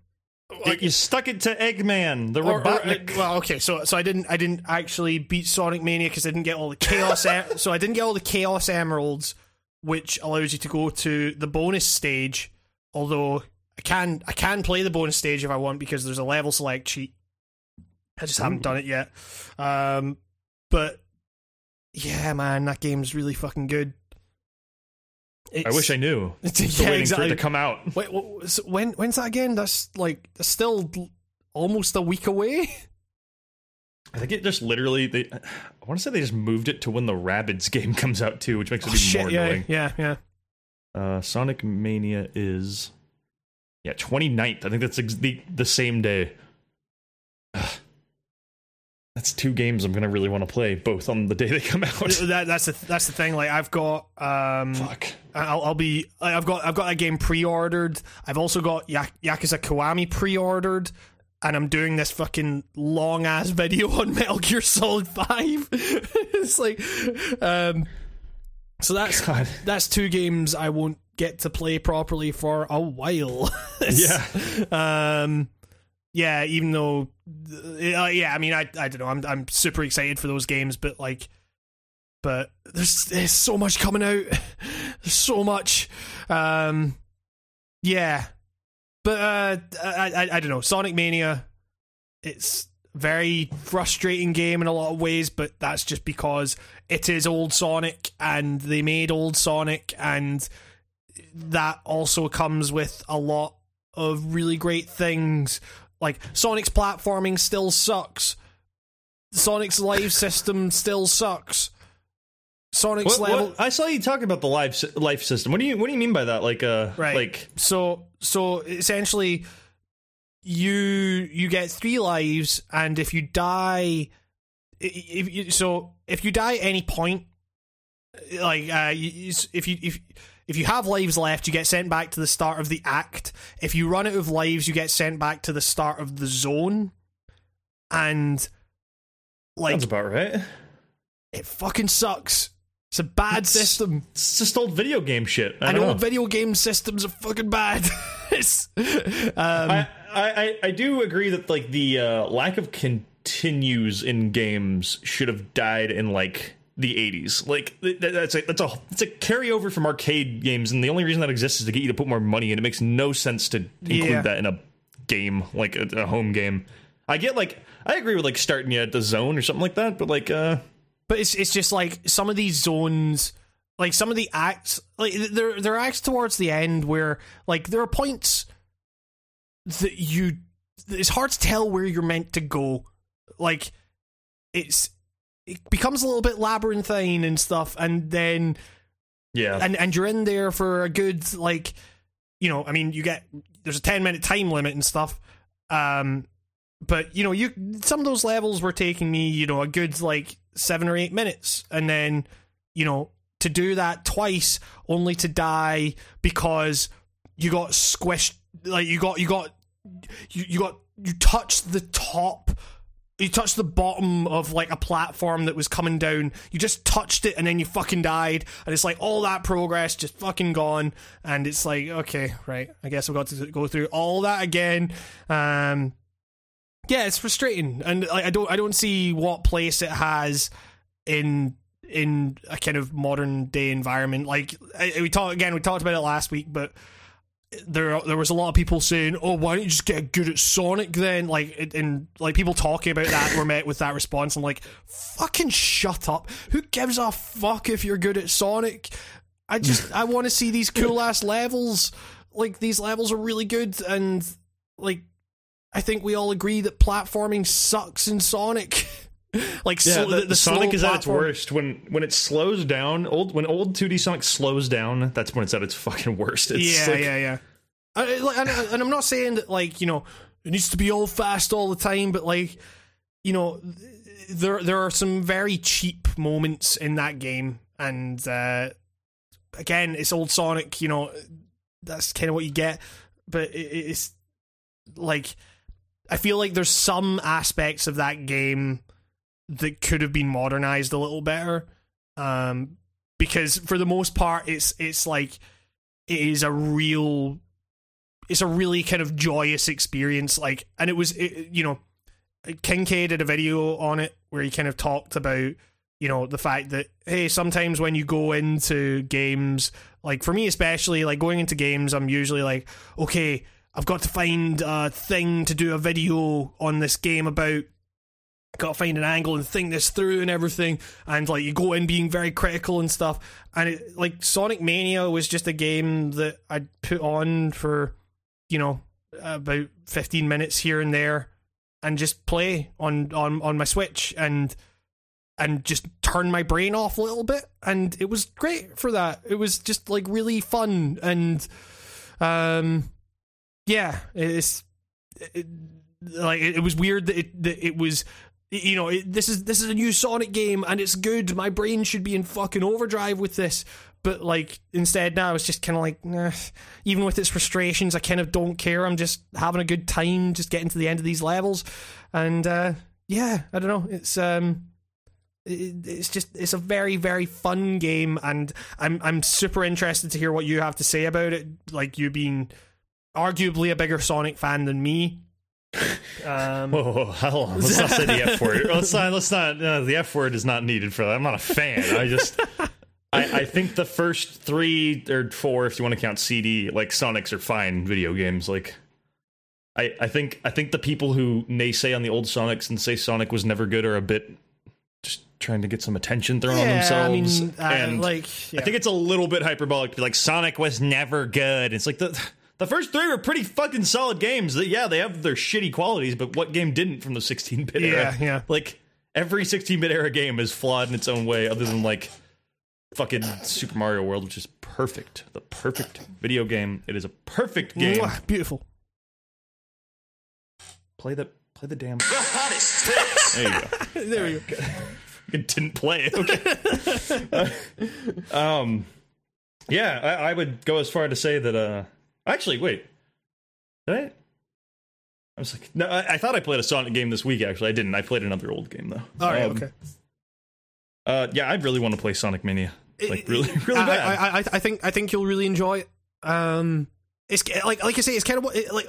you stuck it to Eggman, the Or- Robotnik. uh, well, okay, so so I didn't I didn't actually beat Sonic Mania because I didn't get all the chaos. em- so I didn't get all the chaos emeralds, which allows you to go to the bonus stage. Although I can I can play the bonus stage if I want because there's a level select cheat. I just haven't done it yet. Um, but yeah, man, that game's really fucking good. I wish I knew. yeah, exactly. for it to come out. Wait, when when's that again? That's like that's still almost a week away. I think it just literally they. I want to say they just moved it to when the Rabbids game comes out too, which makes it Oh, even shit, more yeah, annoying. yeah, yeah. Uh, Sonic Mania is yeah 29th. I think that's ex- the the same day. That's two games I'm gonna really want to play, both on the day they come out. That, that's the that's the thing. Like I've got um, Fuck. I'll, I'll be I've got I've got a game pre-ordered. I've also got Ya- Yakuza Kiwami pre-ordered, and I'm doing this fucking long ass video on Metal Gear Solid Five. it's like, um, so that's God. that's two games I won't get to play properly for a while. Yeah. um yeah even though uh, yeah i mean i i don't know. I'm i'm super excited for those games but like but there's there's so much coming out. There's so much. Um yeah. But uh i i, I don't know. Sonic mania it's very frustrating game in a lot of ways but that's just because it is old sonic and they made old sonic and that also comes with a lot of really great things. Like Sonic's platforming still sucks. Sonic's life system still sucks. Sonic's What, level what- I saw you talking about the life life system. What do you What do you mean by that? Like uh, Right. like so so essentially you you get three lives and if you die if you, so if you die at any point like uh if you if if you have lives left you get sent back to the start of the act if you run out of lives you get sent back to the start of the zone and like sounds about right. it fucking sucks it's a bad system It's just old video game shit. I, don't know know. video game systems are fucking bad. um, I, I I do agree that like the uh, lack of continues in games should have died in like the 80s. Like th- th- that's a that's a it's a carryover from arcade games, and the only reason that exists is to get you to put more money, and it makes no sense to include Yeah. that in a game like a, a home game. I get like I agree with like starting you at the zone or something like that, but like uh but it's it's just like some of these zones, like some of the acts, like there there are acts towards the end where like there are points that you it's hard to tell where you're meant to go. Like it's it becomes a little bit labyrinthine and stuff, and then yeah. and and you're in there for a good like you know i mean you get there's a 10 minute time limit and stuff um but you know you some of those levels were taking me you know a good like 7 or 8 minutes and then you know to do that twice only to die because you got squished like you got you got you, you got you touched the top you touched the bottom of like a platform that was coming down. You just touched it and then you fucking died. And it's like all that progress just fucking gone. And it's like, okay, right. I guess I've got to go through all that again. Um, yeah, it's frustrating. And like, I don't, I don't see what place it has in, in a kind of modern day environment. Like we talked again, we talked about it last week, but there there was a lot of people saying, "Oh, why don't you just get good at Sonic then?" Like, and- like people talking about that were met with that response. I'm like, "Fucking shut up! Who gives a fuck if you're good at Sonic?" I just I want to see these cool ass levels. Like these levels are really good, and like I think we all agree that platforming sucks in Sonic. like Yeah, sl- the, the, Sonic is at its worst when when it slows down. Old when old 2D Sonic slows down, that's when it's at its fucking worst. It's yeah, like, yeah, yeah. I, like, and, and I'm not saying that like you know it needs to be all fast all the time, but like you know there there are some very cheap moments in that game, and uh, again, it's old Sonic. You know, that's kind of what you get, but it, it's like I feel like there's some aspects of that game that could have been modernized a little better. Um, because for the most part, it's it's like it is a real it's a really kind of joyous experience like and it was it, you know Kincaid did a video on it where he kind of talked about you know the fact that hey sometimes when you go into games like for me especially like going into games I'm usually like okay I've got to find a thing to do a video on this game about got to find an angle and think this through and everything and like you go in being very critical and stuff. And it, like sonic mania was just a game that i'd put on for you know about 15 minutes here and there and just play on on on my switch and and just turn my brain off a little bit. And it was great for that. It was just like really fun and um yeah it's it, like it, it was weird that it that it was you know this is this is a new Sonic game and it's good. My brain should be in fucking overdrive with this, but like instead now it's just kind of like nah. even with its frustrations, I kind of don't care. I'm just having a good time, just getting to the end of these levels, and uh, yeah, I don't know. It's um. it- It's just it's a very very fun game, and I'm I'm super interested to hear what you have to say about it. Like you being arguably a bigger Sonic fan than me. Um, Whoa, whoa, hold on. Let's not say the F word. Let's not. Let's not. Uh, the F word is not needed for that. I'm not a fan. I just. I, I think the first three or four, if you want to count CD, like Sonics, are fine video games. Like, I, I think I think the people who naysay on the old Sonics and say Sonic was never good are a bit just trying to get some attention thrown on yeah, I themselves. mean, uh, and like I think it's a little bit hyperbolic to be like Sonic was never good. It's like the the first three were pretty fucking solid games. That yeah, they have their shitty qualities, but what game didn't from the 16-bit era? Yeah, yeah. Like every 16-bit era game is flawed in its own way, other than like fucking Super Mario World, which is perfect. The perfect video game. It is a perfect game. Mwah, beautiful. Play the play the damn. The hottest There you go. There we go. it didn't play it. Okay. um, yeah, I, I would go as far to say that. Uh, actually, wait, did I? I was like, no, I, I thought I played a Sonic game this week. Actually, I didn't. I played another old game though. All right, Um, okay. Uh, yeah, I really want to play Sonic Mania. Like really, really I, bad. I, I, I think I think you'll really enjoy it. Um, it's like like I say, it's kind of what it, like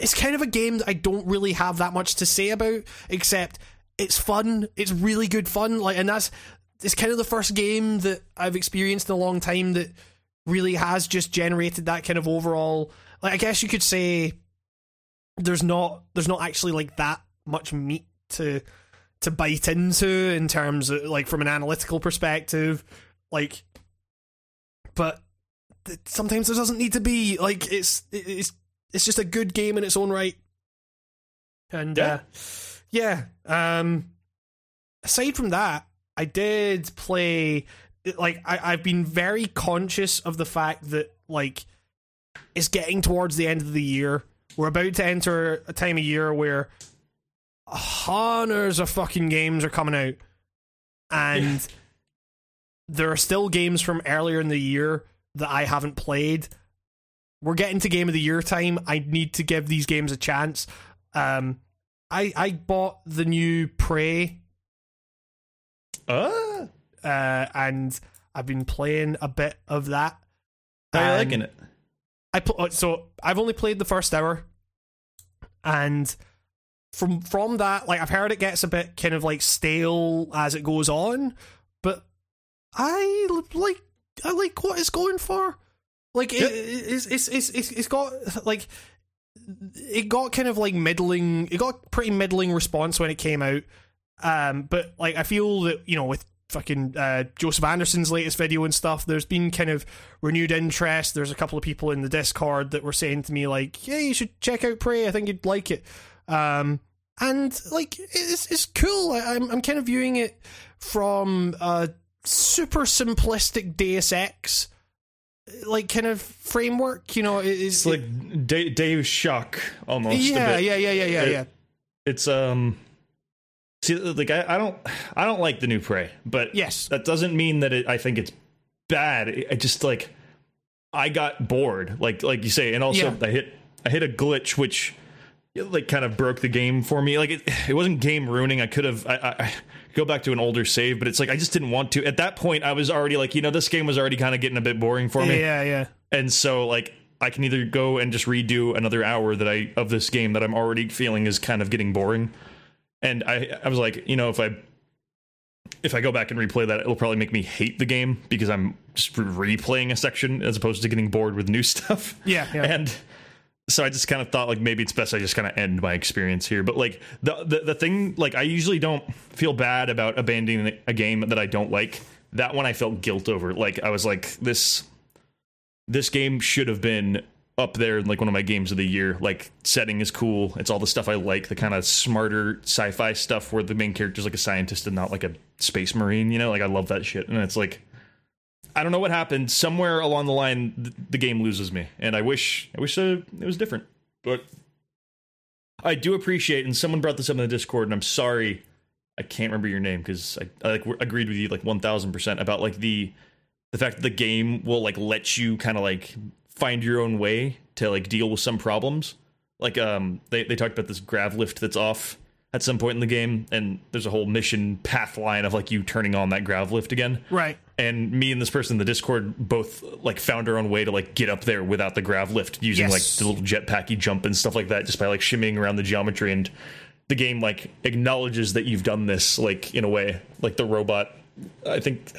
it's kind of a game that I don't really have that much to say about, except it's fun. It's really good fun. Like, and that's it's kind of the first game that I've experienced in a long time that really has just generated that kind of overall. Like, I guess you could say there's not there's not actually like that much meat to to bite into in terms of like from an analytical perspective like but sometimes there doesn't need to be like it's it's it's just a good game in its own right and uh yeah um aside from that i did play like I, i've been very conscious of the fact that like it's getting towards the end of the year we're about to enter a time of year where hundreds of fucking games are coming out and there are still games from earlier in the year that I haven't played. We're getting to game of the year time. I need to give these games a chance. Um, I I bought the new Prey, uh, uh, and I've been playing a bit of that. how you liking it? I pl- so I've only played the first hour, and from from that, like I've heard it gets a bit kind of like stale as it goes on, but I like I like what it's going for. Like it, it's, it's it's it's it's got like it got kind of like middling. It got pretty middling response when it came out. Um, but like I feel that you know with fucking uh, Joseph Anderson's latest video and stuff, there's been kind of renewed interest. There's a couple of people in the Discord that were saying to me like, "Yeah, you should check out Prey. I think you'd like it." Um, and like it's it's cool. I, I'm I'm kind of viewing it from a super simplistic Deus Ex like kind of framework. You know, it- it's, It's like De- Deus Shock almost. a yeah, bit. yeah, yeah, yeah, yeah, It- yeah. It's um. See, like I, I don't, I don't like the new Prey, but Yes. that doesn't mean that it, I think it's bad. I just like, I got bored, like like you say, and also Yeah. I hit, I hit a glitch which, like, kind of broke the game for me. Like it, it wasn't game ruining. I could have, I, I, I go back to an older save, but it's like I just didn't want to. At that point, I was already like, you know, this game was already kind of getting a bit boring for me Yeah, yeah. and so like I can either go and just redo another hour that I of this game that I'm already feeling is kind of getting boring, and I I was like, you know, if I if I go back and replay that, it'll probably make me hate the game because I'm just replaying a section as opposed to getting bored with new stuff. Yeah, yeah. and. So I just kind of thought like maybe it's best I just kind of end my experience here. But like the, the the thing like I usually don't feel bad about abandoning a game that I don't like. That one I felt guilt over. Like I was like this this game should have been up there in like one of my games of the year. Like setting is cool. It's all the stuff I like, the kind of smarter sci-fi stuff where the main character's like a scientist and not like a space marine, you know? Like I love that shit. And it's like I don't know what happened. Somewhere along the line th- the game loses me. And I wish I wish uh, it was different. But I do appreciate and someone brought this up in the Discord and I'm sorry I can't remember your name because I, I like agreed with you like 1000% about like the the fact that the game will like let you kind of like find your own way to like deal with some problems. Like um they they talked about this grav lift that's off at some point in the game and there's a whole mission path line of like you turning on that grav lift again. Right. And me and this person in the Discord both like found our own way to like get up there without the grav lift using Yes. like the little jetpacky jump and stuff like that just by like shimmying around the geometry and the game like acknowledges that you've done this like in a way like the robot I think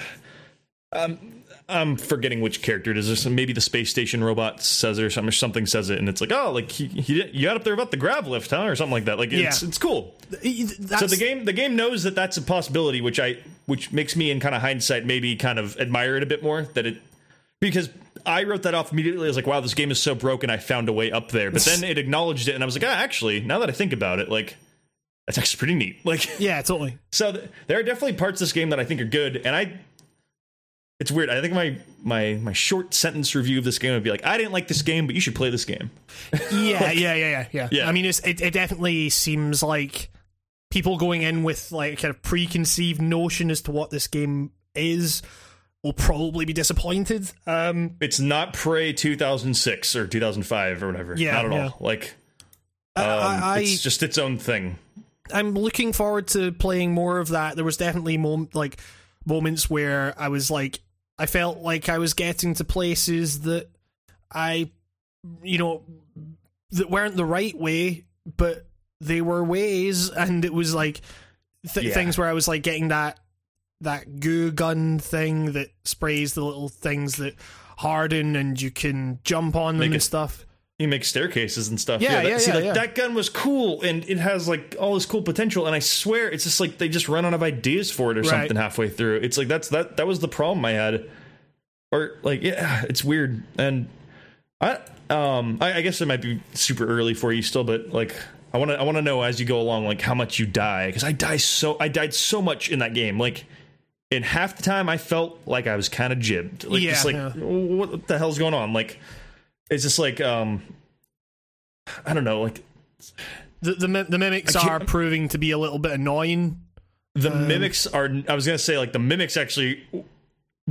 I'm forgetting which character it is. There's some- maybe the space station robot says it or something. Or something says it, and it's like, oh, like he, he, you got up there about the grav lift, huh, or something like that. Like it's it's cool. That's, So the game the game knows that that's a possibility, which I which makes me in kind of hindsight maybe kind of admire it a bit more. That it because I wrote that off immediately. I was like, wow, this game is so broken. I found a way up there, but then it acknowledged it, and I was like, ah, actually, now that I think about it, like that's actually pretty neat. Like Yeah, totally. so th- there are definitely parts of this game that I think are good, and I. It's weird. I think my my my short sentence review of this game would be like, I didn't like this game, but you should play this game. Yeah, yeah, yeah, yeah, yeah. Yeah. I mean, it's, it it definitely seems like people going in with like a kind of preconceived notion as to what this game is will probably be disappointed. Um, It's not Prey 2006 or 2005 or whatever. Yeah, not at yeah. all. Like, I, um, I, it's just its own thing. I'm looking forward to playing more of that. There was definitely mom- like moments where I was like, I felt like I was getting to places that I, you know, that weren't the right way, but they were ways, and it was like th- Yeah. things where I was like getting that that goo gun thing that sprays the little things that harden and you can jump on them Make and it- stuff. You make staircases and stuff. Yeah, that, yeah, see, yeah, like, yeah. that gun was cool, and it has like all this cool potential. And I swear, it's just like they just run out of ideas for it or Right. something halfway through. It's like that's that that was the problem I had, or like yeah, it's weird. And I um I, I guess it might be super early for you still, but like I want to I want to know as you go along like how much you die because I die so I died so much in that game like. In half the time, I felt like I was kind of jibbed. Like, Yeah, just like, yeah. what the hell's going on? Like, it's just like, um, I don't know, like The the, the mimics are proving to be a little bit annoying. the mimics are. I was gonna say like the mimics actually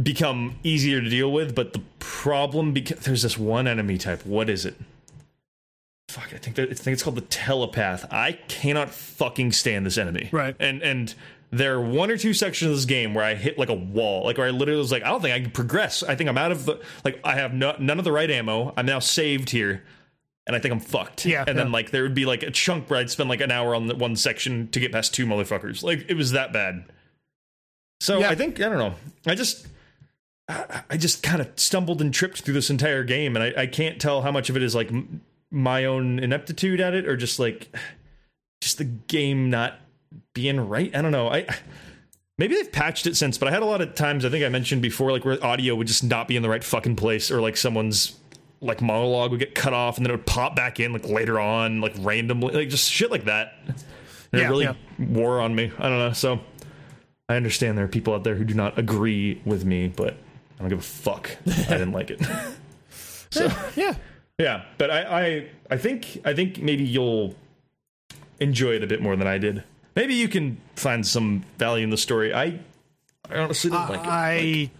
become easier to deal with, but the problem because there's this one enemy type. What is it? Fuck, I think that, I think it's called the telepath. I cannot fucking stand this enemy. Right. and and. There are one or two sections of this game where I hit like a wall, like where I literally was like, I don't think I can progress. I think I'm out of the like I have no, none of the right ammo. I'm now saved here, and I think I'm fucked. Yeah, and then like there would be like a chunk where I'd spend like an hour on the one section to get past two motherfuckers. Like it was that bad. So Yeah. I think I don't know. I just I, I just kind of stumbled and tripped through this entire game, and I, I can't tell how much of it is like m- my own ineptitude at it, or just like just the game not being right. I don't know. I maybe they've patched it since, but I had a lot of times I think I mentioned before, like where audio would just not be in the right fucking place, or like someone's like monologue would get cut off and then it would pop back in like later on, like randomly, like just shit like that. And Yeah, it really yeah. wore on me. I don't know. So I understand there are people out there who do not agree with me, but I don't give a fuck. I didn't like it. so Yeah. yeah, but I, I I think I think maybe you'll enjoy it a bit more than I did. Maybe you can find some value in the story. I I honestly didn't like it. I,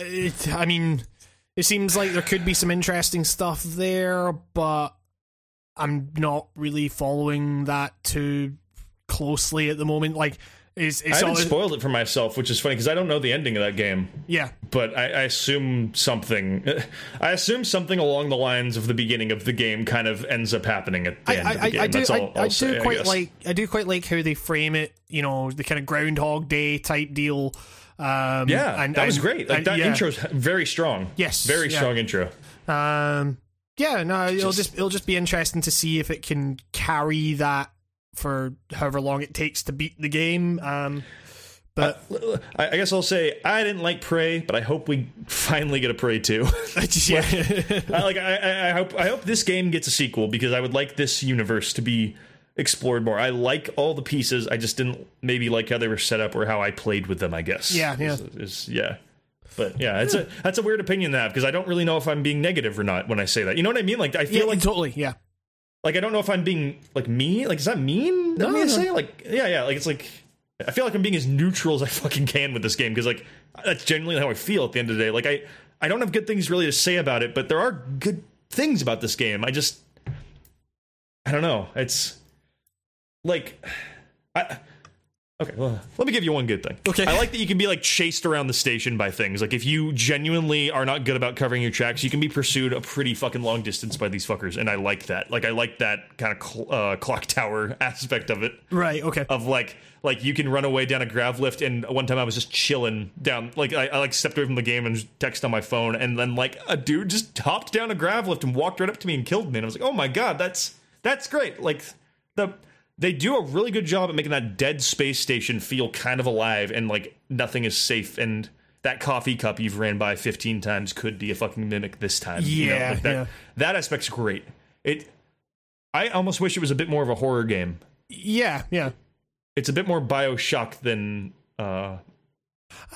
it, I mean, it seems like there could be some interesting stuff there, but I'm not really following that too closely at the moment. Like, it's, I it's haven't all, spoiled it for myself, which is funny because I don't know the ending of that game. yeah, But I, I assume something. I assume something along the lines of the beginning of the game kind of ends up happening at the I, end of I, the game. I do, That's all I I'll do say, I quite like, I do quite like how they frame it. You know, the kind of Groundhog Day type deal. Um, Yeah, and, that was and- great. Like and- that yeah. intro's very strong. Yes, very yeah. strong intro. Um, yeah, no, it'll Just- just it'll just be interesting to see if it can carry that for however long it takes to beat the game. Um, but I, I guess I'll say I didn't like Prey, but I hope we finally get a Prey too. yeah, I, like I, I, I hope I hope this game gets a sequel because I would like this universe to be explored more. I like all the pieces. I just didn't maybe like how they were set up or how I played with them. I guess. Yeah, yeah. Is- is- yeah. But yeah, it's a that's a weird opinion to have because I don't really know if I'm being negative or not when I say that. You know what I mean? Like I feel yeah, like totally, yeah, like I don't know if I'm being like mean. Like is that mean? That No, me to no. say? Like yeah, yeah. Like it's like I feel like I'm being as neutral as I fucking can with this game because like that's genuinely how I feel at the end of the day. Like I I don't have good things really to say about it, but there are good things about this game. I just I don't know. It's like I. Okay, well, let me give you one good thing. Okay. I like that you can be like chased around the station by things. Like if you genuinely are not good about covering your tracks, you can be pursued a pretty fucking long distance by these fuckers, and I like that. Like I like that kind of cl- uh, clock tower aspect of it. right, okay, Of like, like you can run away down a grav lift, and one time I was just chilling down, like I, I like stepped away from the game and text on my phone, and then like a dude just hopped down a grav lift and walked right up to me and killed me, and I was like, oh my god, that's that's great. Like the they do a really good job at making that dead space station feel kind of alive and like nothing is safe and that coffee cup you've ran by 15 times could be a fucking mimic this time you know? Yeah, Like that, yeah. that aspect's great it i almost wish it was a bit more of a horror game yeah, yeah. it's a bit more bioshock than uh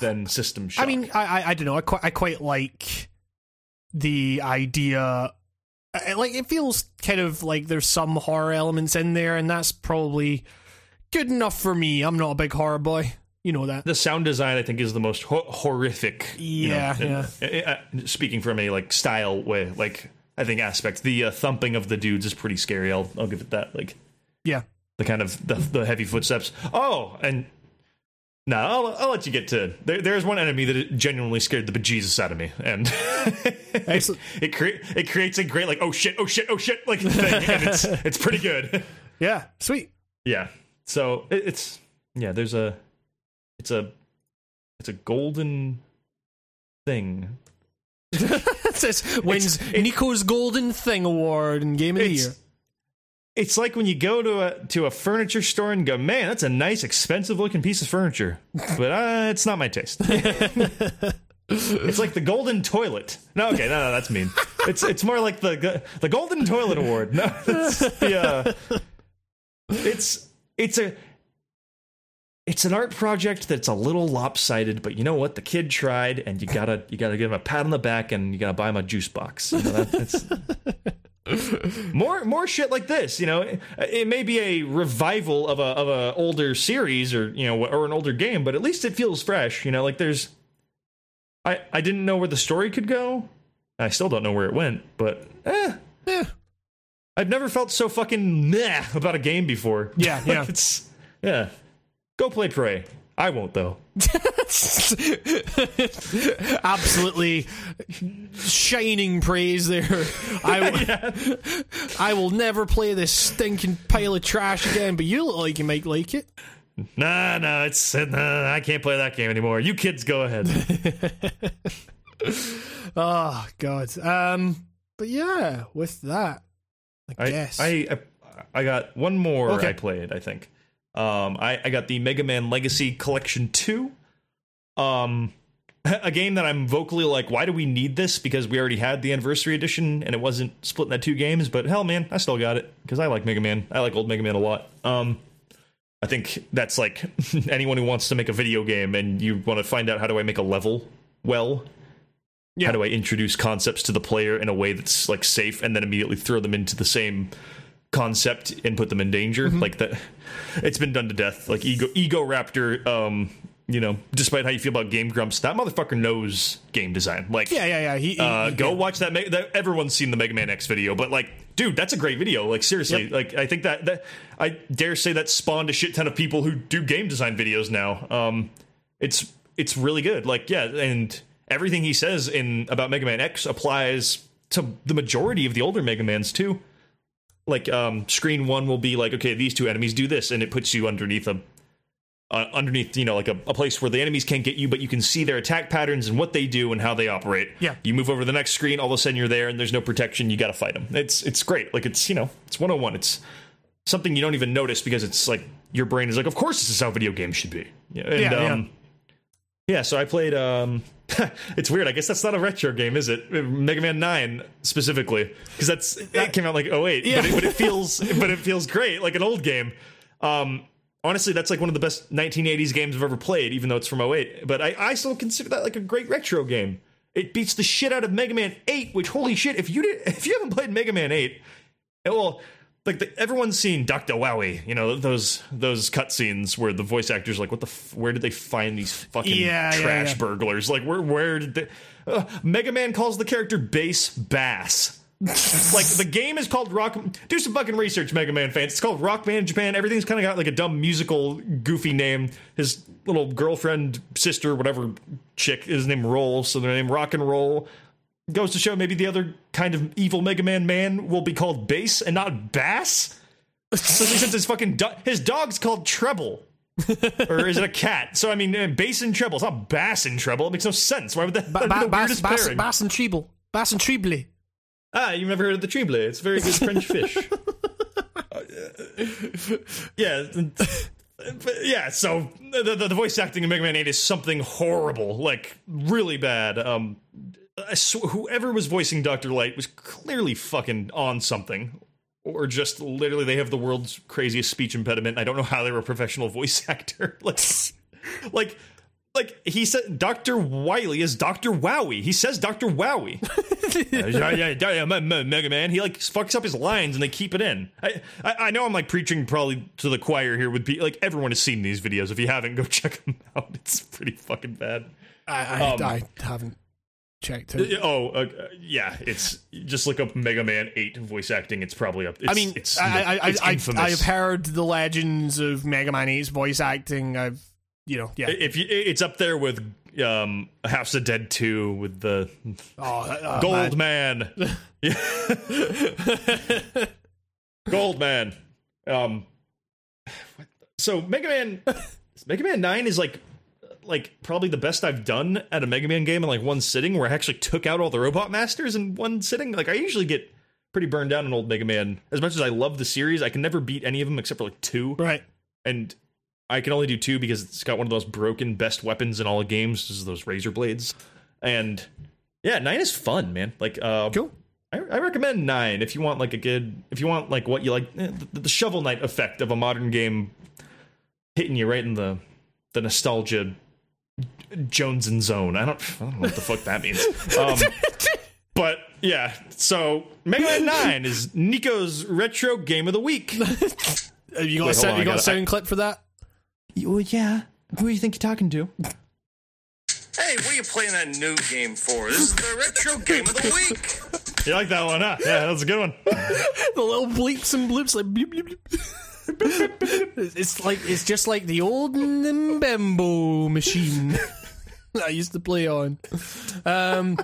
than system shock I mean, I, I, I don't know. I quite, I quite like the idea. Like, it feels kind of like there's some horror elements in there, and that's probably good enough for me. I'm not a big horror boy. You know that. the sound design i think is the most ho- horrific you know, Yeah, and- uh, uh, speaking from a like style way like i think aspect the uh, thumping of the dudes is pretty scary i'll i'll give it that like Yeah. the kind of the, the heavy footsteps. Oh, and no, I'll, I'll let you get to. There, there's one enemy that genuinely scared the bejesus out of me, and Excellent. it cre- it creates a great like oh shit, oh shit, oh shit like thing, and it's it's pretty good. Yeah. Sweet. yeah, so it, it's yeah. There's a it's a it's a golden thing. It says wins Nico's Golden Thing Award and Game of the Year. It's, like when you go to a to a furniture store and go, man, that's a nice, expensive looking piece of furniture, but uh, it's not my taste. it's like the golden toilet. No, okay, no, no, that's mean. It's it's more like the the golden toilet award. No, it's the uh, it's it's a it's an art project that's a little lopsided, but you know what? The kid tried, and you gotta you gotta give him a pat on the back, and you gotta buy him a juice box. You know, that, that's more more shit like this. You know, it, it may be a revival of a of a older series or you know or an older game, but at least it feels fresh. You know, like there's. I I didn't know where the story could go. I still don't know where it went, but eh. Yeah. I've never felt so fucking meh about a game before. Yeah, Like, yeah. it's yeah. Go play Prey. I won't though. Absolutely shining praise there. I will never play this stinking pile of trash again, but you look like you might like it. Nah, nah, it's nah, I can't play that game anymore. You kids go ahead. Oh God. Um. But yeah, with that, I, I, guess. I, I I got one more Okay. I played. I think. Um, I I got the Mega Man Legacy Collection Two. Um, a game that I'm vocally like, why do we need this? Because we already had the Anniversary Edition and it wasn't split into two games. But hell, man, I still got it because I like Mega Man. I like old Mega Man a lot. Um, I think that's like anyone who wants to make a video game and you want to find out how do I make a level well. Yeah. How do I introduce concepts to the player in a way that's like safe and then immediately throw them into the same concept and put them in danger? Mm-hmm. Like that it's been done to death. Like ego Egoraptor um you know, despite how you feel about Game Grumps, that motherfucker knows game design. Like, yeah, yeah, yeah. He, he- uh, he- go yeah. watch that, Me- that. Everyone's seen the Mega Man X video, but like, dude, that's a great video. Like, seriously, Yep. like, I think that that I dare say that spawned a shit ton of people who do game design videos now. Um, it's it's really good. Like, yeah, and everything he says in about Mega Man X applies to the majority of the older Mega Mans too. Like, um, screen one will be like, okay, these two enemies do this, and it puts you underneath a uh, underneath, you know, like a, a place where the enemies can't get you, but you can see their attack patterns and what they do and how they operate. Yeah. You move over to the next screen, all of a sudden you're there, and there's no protection. You got to fight them. It's it's great. Like it's you know, it's 101. It's something you don't even notice because it's like your brain is like, of course, this is how video games should be. Yeah. And, yeah. um, yeah. Yeah, so I played. um It's weird. I guess that's not a retro game, is it? Mega Man Nine specifically, because that's that came out like 08, Yeah. but, it, but it feels but it feels great, like an old game. Um, honestly, that's like one of the best 1980s games I've ever played, even though it's from 08. But I, I still consider that like a great retro game. It beats the shit out of Mega Man 8, which holy shit, if you did if you haven't played Mega Man 8, well, like the, everyone's seen Dr. Wowie, you know, those those cutscenes where the voice actors like what the f- where did they find these fucking Yeah, yeah, trash yeah. burglars? Like where where did they uh, Mega Man calls the character Bass Bass. like the game is called Rock. Do some fucking research, Mega Man fans. It's called Rock Man Japan. Everything's kind of got like a dumb musical, goofy name. His little girlfriend, sister, whatever chick is named Roll, so their name Rock and Roll. Goes to show maybe the other kind of evil Mega Man man will be called Bass and not Bass. Especially since his fucking do- his dog's called Treble. or is it a cat? So I mean, uh, bass and treble. It's not bass and treble. It makes no sense. Why would that? Ba- be ba- the bass, bass, bass and treble. Bass and treble. Ah, you've never heard of the treble? It's a very good French fish. Uh, yeah, yeah. So the, the the voice acting in Mega Man Eight is something horrible, like really bad. Um, sw- whoever was voicing Doctor Light was clearly fucking on something. Or just literally, they have the world's craziest speech impediment. I don't know how they were a professional voice actor. like, like, like he said, Doctor Wiley is Doctor Wowie. He says Doctor Wowie. Mega Man. He like fucks up his lines and they keep it in. I, I, I know I'm like preaching probably to the choir here Would be like everyone has seen these videos. If you haven't, go check them out. It's pretty fucking bad. I, I, Um, I haven't checked it. Oh, uh, uh, yeah. It's just look up Mega Man Eight voice acting. It's probably up. It's, I mean, it's, I, I, it's I. I've heard the legends of Mega Man 8's voice acting. I've, you know, yeah. if you, it's up there with um, House of Dead Two with the oh, that- oh, Goldman. Man. Goldman. Um so Mega Man Mega Man 9 is like like probably the best I've done at a Mega Man game in like one sitting where I actually took out all the robot masters in one sitting. Like I usually get pretty burned down in old Mega Man. As much as I love the series, I can never beat any of them except for like 2 Right. and I can only do two because it's got one of those broken best weapons in all the games, is those razor blades. And yeah, nine is fun, man. Like, uh, Cool. I, I recommend nine if you want like a good, if you want like what you like, eh, the, the shovel knight effect of a modern game hitting you right in the the nostalgia Jones and zone. I don't, I don't know what the fuck that means. Um, but yeah, so Mega Man Nine is Nico's retro game of the week. Have you got, Wait, a, sound, on, you got a gotta- sound clip for that? Oh yeah, who do you think you're talking to? Hey, what are you playing that new game for? This is the retro game of the week. You like that one, huh? Yeah, that's a good one. the little bleeps and bloops, like bleep, bleep, bleep. It's like it's just like the old Nimbembo machine that I used to play on. Um,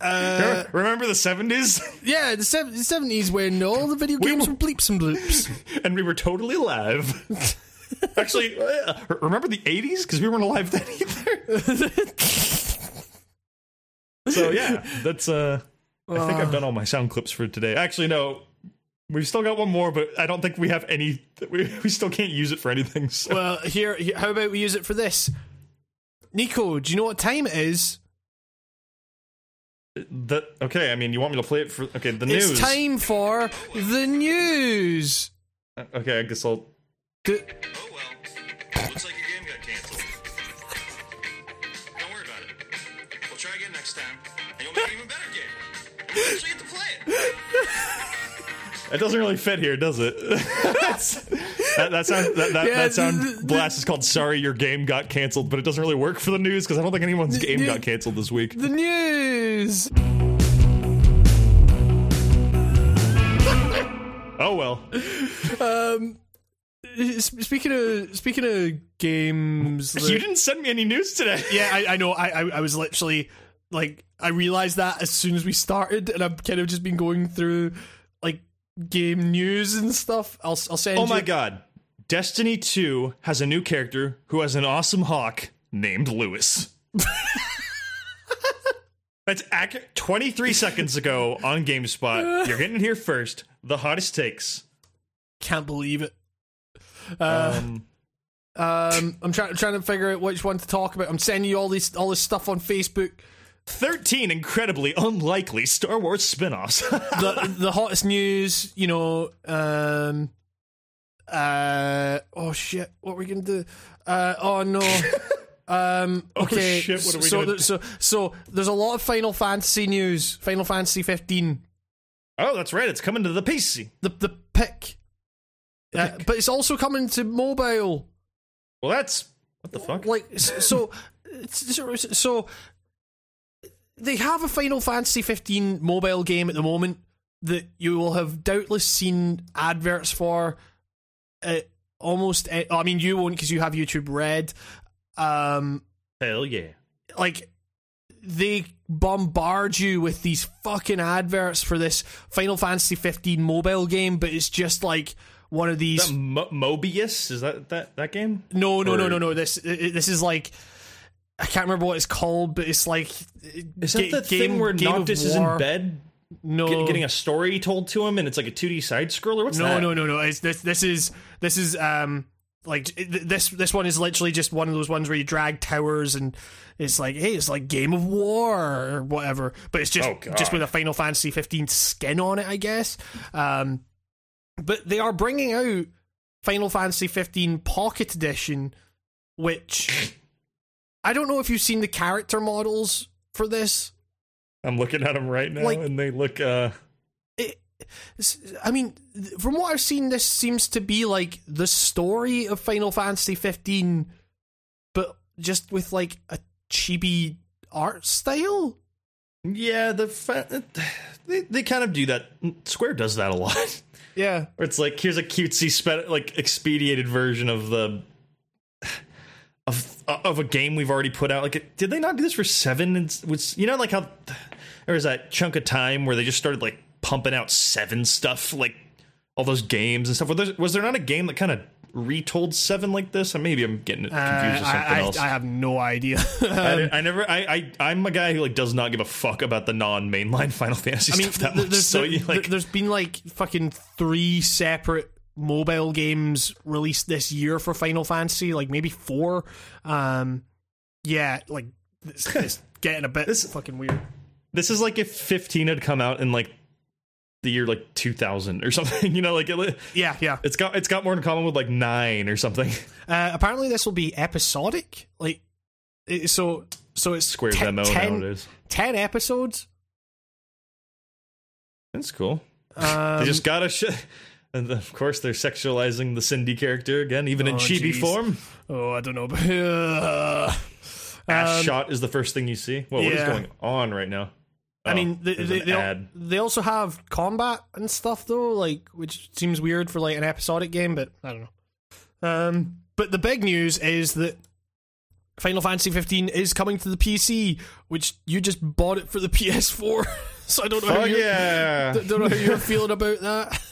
uh, Remember the seventies, yeah, the seventies when all the video games were bleeps and bloops. and we were totally alive. Actually, uh, remember the eighties because we weren't alive then either. So yeah, that's uh I think I've done all my sound clips for today. Actually no, we've still got one more, but I don't think we have any we, we still can't use it for anything. So. Well, here, here, how about we use it for this? Nico, do you know what time it is? The, okay, I mean, you want me to play it for okay, the news. It's time for the news. Uh, okay, I guess I'll The- Oh well. Looks like your game got canceled. Don't worry about it. We'll try again next time, and you'll make an even better game. You'll actually get to play it. It doesn't really fit here, does it? That, that sound that, that, Yeah, that sound the- the- blast is called "Sorry, your game got canceled," but it doesn't really work for the news because I don't think anyone's game the- got canceled this week. the news. Oh well. Um, s- Speaking of speaking of games, You didn't send me any news today. yeah, I, I know. I, I I was literally like I realized that as soon as we started, and I've kind of just been going through game news and stuff. I'll I'll send. Oh you- my god. Destiny 2 has a new character who has an awesome hawk named Lewis. That's accurate. 23 seconds ago on GameSpot. You're getting here first. The hottest takes. Can't believe it. Uh, Um, Um, I'm trying trying to figure out which one to talk about. I'm sending you all this all this stuff on Facebook. 13 incredibly unlikely Star Wars spin offs. The the hottest news, you know. Um, uh, oh shit, what are we gonna do? Uh, oh no. Um, okay, Oh, shit, what are we so, there- so so there's a lot of Final Fantasy news. Final Fantasy 15, oh, that's right. It's coming to the PC. the the pick, uh, but it's also coming to mobile. Well, that's. What the fuck? like so so, so they have a final fantasy 15 mobile game at the moment that you will have doubtless seen adverts for uh, almost uh, i mean you won't because you have youtube red um Hell yeah. like they bombard you with these fucking adverts for this final fantasy 15 mobile game but it's just like one of these Is Mo- Mobius? Is that that, that game? no, no, no, Or- no, no. This i- i- this is like I can't remember what it's called, but it's like Is that the thing where Noctis is in bed No, get- getting a story told to him and it's like a 2D side scroller? What's no, that? no, no, no. It's this. This is this is um like this. This one is literally just one of those ones where you drag towers and it's like hey, it's like Game of War or whatever, but it's just Oh, just with a Final Fantasy 15 skin on it, I guess. Um, but they are bringing out Final Fantasy 15 Pocket Edition, which I don't know if you've seen the character models for this. I'm looking at them right now Like- and they look uh I mean, from what I've seen, this seems to be like the story of Final Fantasy 15, but just with like a chibi art style. yeah, the fa- they they kind of do that. Square does that a lot. Yeah, Where it's like here's a cutesy spe- like expedited version of the of of a game we've already put out. Like, did they not do this for seven? And was you know like how there was that chunk of time where they just started like pumping out seven stuff, like all those games and stuff. Was there, was there not a game that kind of retold seven like this? Or maybe I'm getting confused Uh, with something I, I, else. I have no idea. I, I never. I, I. I'm a guy who like does not give a fuck about the non-mainline Final Fantasy I mean, stuff that th- much. so you like, there's been like fucking three separate mobile games released this year for Final Fantasy, like maybe four. Um, yeah, like it's, it's getting a bit This- fucking weird. this is like if 15 had come out in like the year like 2000 or something. You know, like it, Yeah, yeah. it's got it's got more in common with like nine or something. Uh, apparently, this will be episodic. Like, it, so so it's Square's te- MO 10, nowadays. 10 episodes. That's cool. Um, they just gotta. Sh- and of course, they're sexualizing the Cindy character again, even in Oh, chibi jeez. form. oh, I don't know. Uh, Ass um, shot is the first thing you see. Well, what is yeah. going on right now? I Oh, mean, they, they, they, al- they also have combat and stuff though, like which seems weird for like an episodic game, but I don't know. Um, but the big news is that Final Fantasy 15 is coming to the PC, which you just bought it for the PS4. so I don't know. Oh how yeah, don't know how you're feeling about that.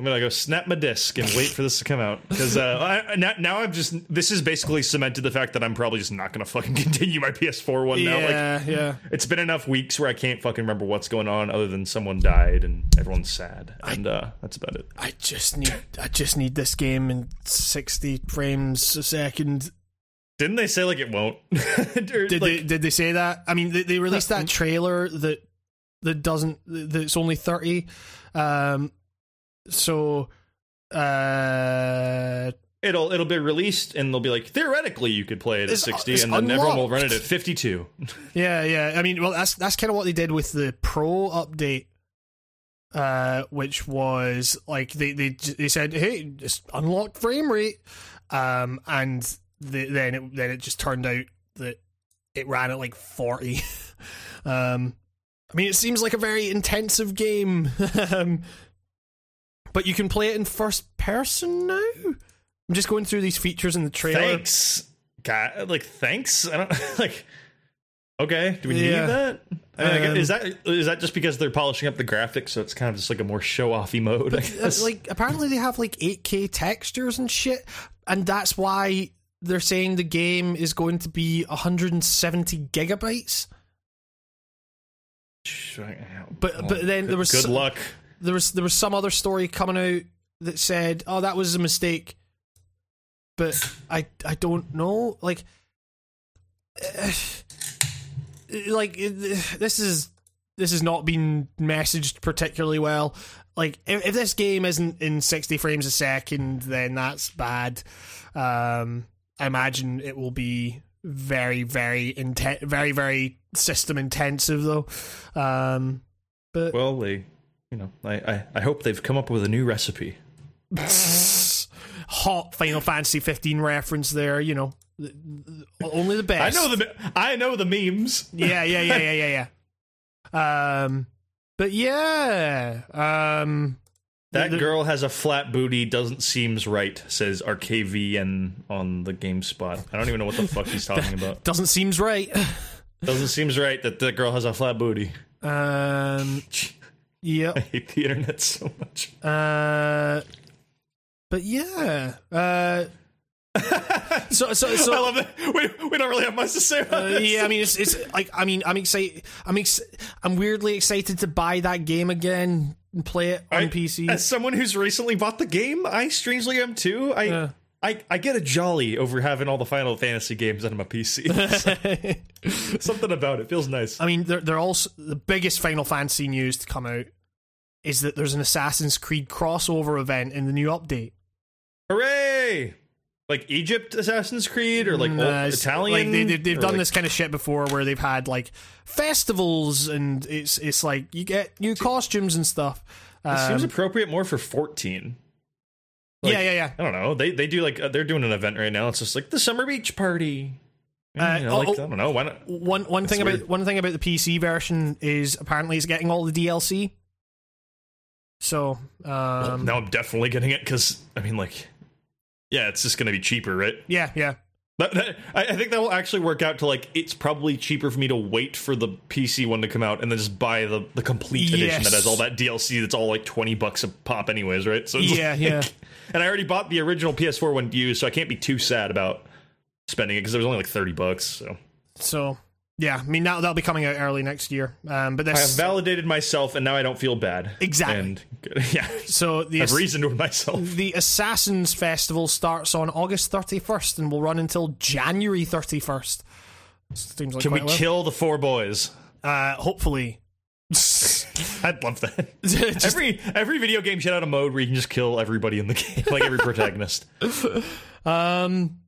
I'm gonna go snap my disc and wait for this to come out because uh, now, now I'm just this is basically cemented the fact that I'm probably just not gonna fucking continue my PS4 one now. Like yeah, yeah. it's been enough weeks where I can't fucking remember what's going on other than someone died and everyone's sad, and uh, that's about it. I just need I just need this game in 60 frames a second. Didn't they say like it won't? Or, Did like, they did they say that? I mean, they, they released that trailer that that doesn't that's only 30. Um so uh it'll it'll be released and they'll be like theoretically you could play it at It's- 60 it's and then everyone will run it at 52. yeah, yeah. I mean, well that's that's kind of what they did with the Pro update. Uh, which was like they they they said, "Hey, just unlock frame rate," um, and the, then it then it just turned out that it ran at like forty. um, I mean, it seems like a very intensive game, um, but you can play it in first person now. I'm just going through these features in the trailer. Thanks. God, like thanks. I don't like Okay, do we need that? I mean, um, is that is that just because they're polishing up the graphics so it's kind of just like a more show-offy mode? I Uh, like apparently they have like 8k textures and shit and that's why they're saying the game is going to be 170 gigabytes But- but then there was good luck. There was there was some other story coming out that said oh that was a mistake. But i i don't know like like this is this has not been messaged particularly well. Like if, if this game isn't in 60 frames a second then that's bad. Um i imagine it will be very very intense very very system intensive though. Um but Well, they, you know, I, I I hope they've come up with a new recipe. hot Final Fantasy 15 reference there. You know, only the best. I know the I know the memes. Yeah, yeah, yeah, yeah, yeah, yeah. Um, but yeah, um, That the- girl has a flat booty. Doesn't seems right. Says RKVN on the GameSpot. I don't even know what the fuck he's talking about. doesn't seems right. Doesn't seems right that that girl has a flat booty. Um, I hate the internet so much. Uh, but yeah. Uh, so so so I love it. We, we don't really have much to say about Uh, this. yeah, I mean, it's, it's like I mean, I'm excited. I'm ex- I'm weirdly excited to buy that game again and play it on I- PC. As someone who's recently bought the game, I strangely am too. I Yeah. I, I get a jolly over having all the Final Fantasy games on my PC. Something about it feels nice. I mean, they're, they're also the biggest Final Fantasy news to come out is that there's an Assassin's Creed crossover event in the new update. Hooray! Like Egypt Assassin's Creed or like Nah, old Italian. Like they, they've, they've done like- this kind of shit before, where they've had like festivals and it's it's like you get new costumes and stuff. It seems Um, appropriate more for fourteen. Like- yeah, yeah, yeah. I don't know. They they do like uh, they're doing an event right now. It's just like the summer beach party. Uh, you know, like, oh, I don't know. Why not? One one thing weird. about one thing about the PC version is apparently it's getting all the DLC. So um, now I'm definitely getting it because I mean, like, yeah, it's just gonna be cheaper, right? yeah, yeah. That, that, I, I think that will actually work out to like it's probably cheaper for me to wait for the PC one to come out and then just buy the the complete edition that has all that DLC that's all like twenty bucks a pop, anyways, right? So it's Yeah, like- yeah. And I already bought the original PS4 one used, so I can't be too sad about spending it because it was only like thirty bucks. So So yeah, I mean now that'll be coming out early next year. Um, but I have validated myself, and now I don't feel bad. Exactly. And yeah, so the I've reasoned with myself. the Assassins Festival starts on August 31st and will run until January 31st. Seems like Can we quite a while. kill the four boys? Uh, hopefully. I'd love that. Just- every every video game should have a mode where you can just kill everybody in the game, like every protagonist. Um,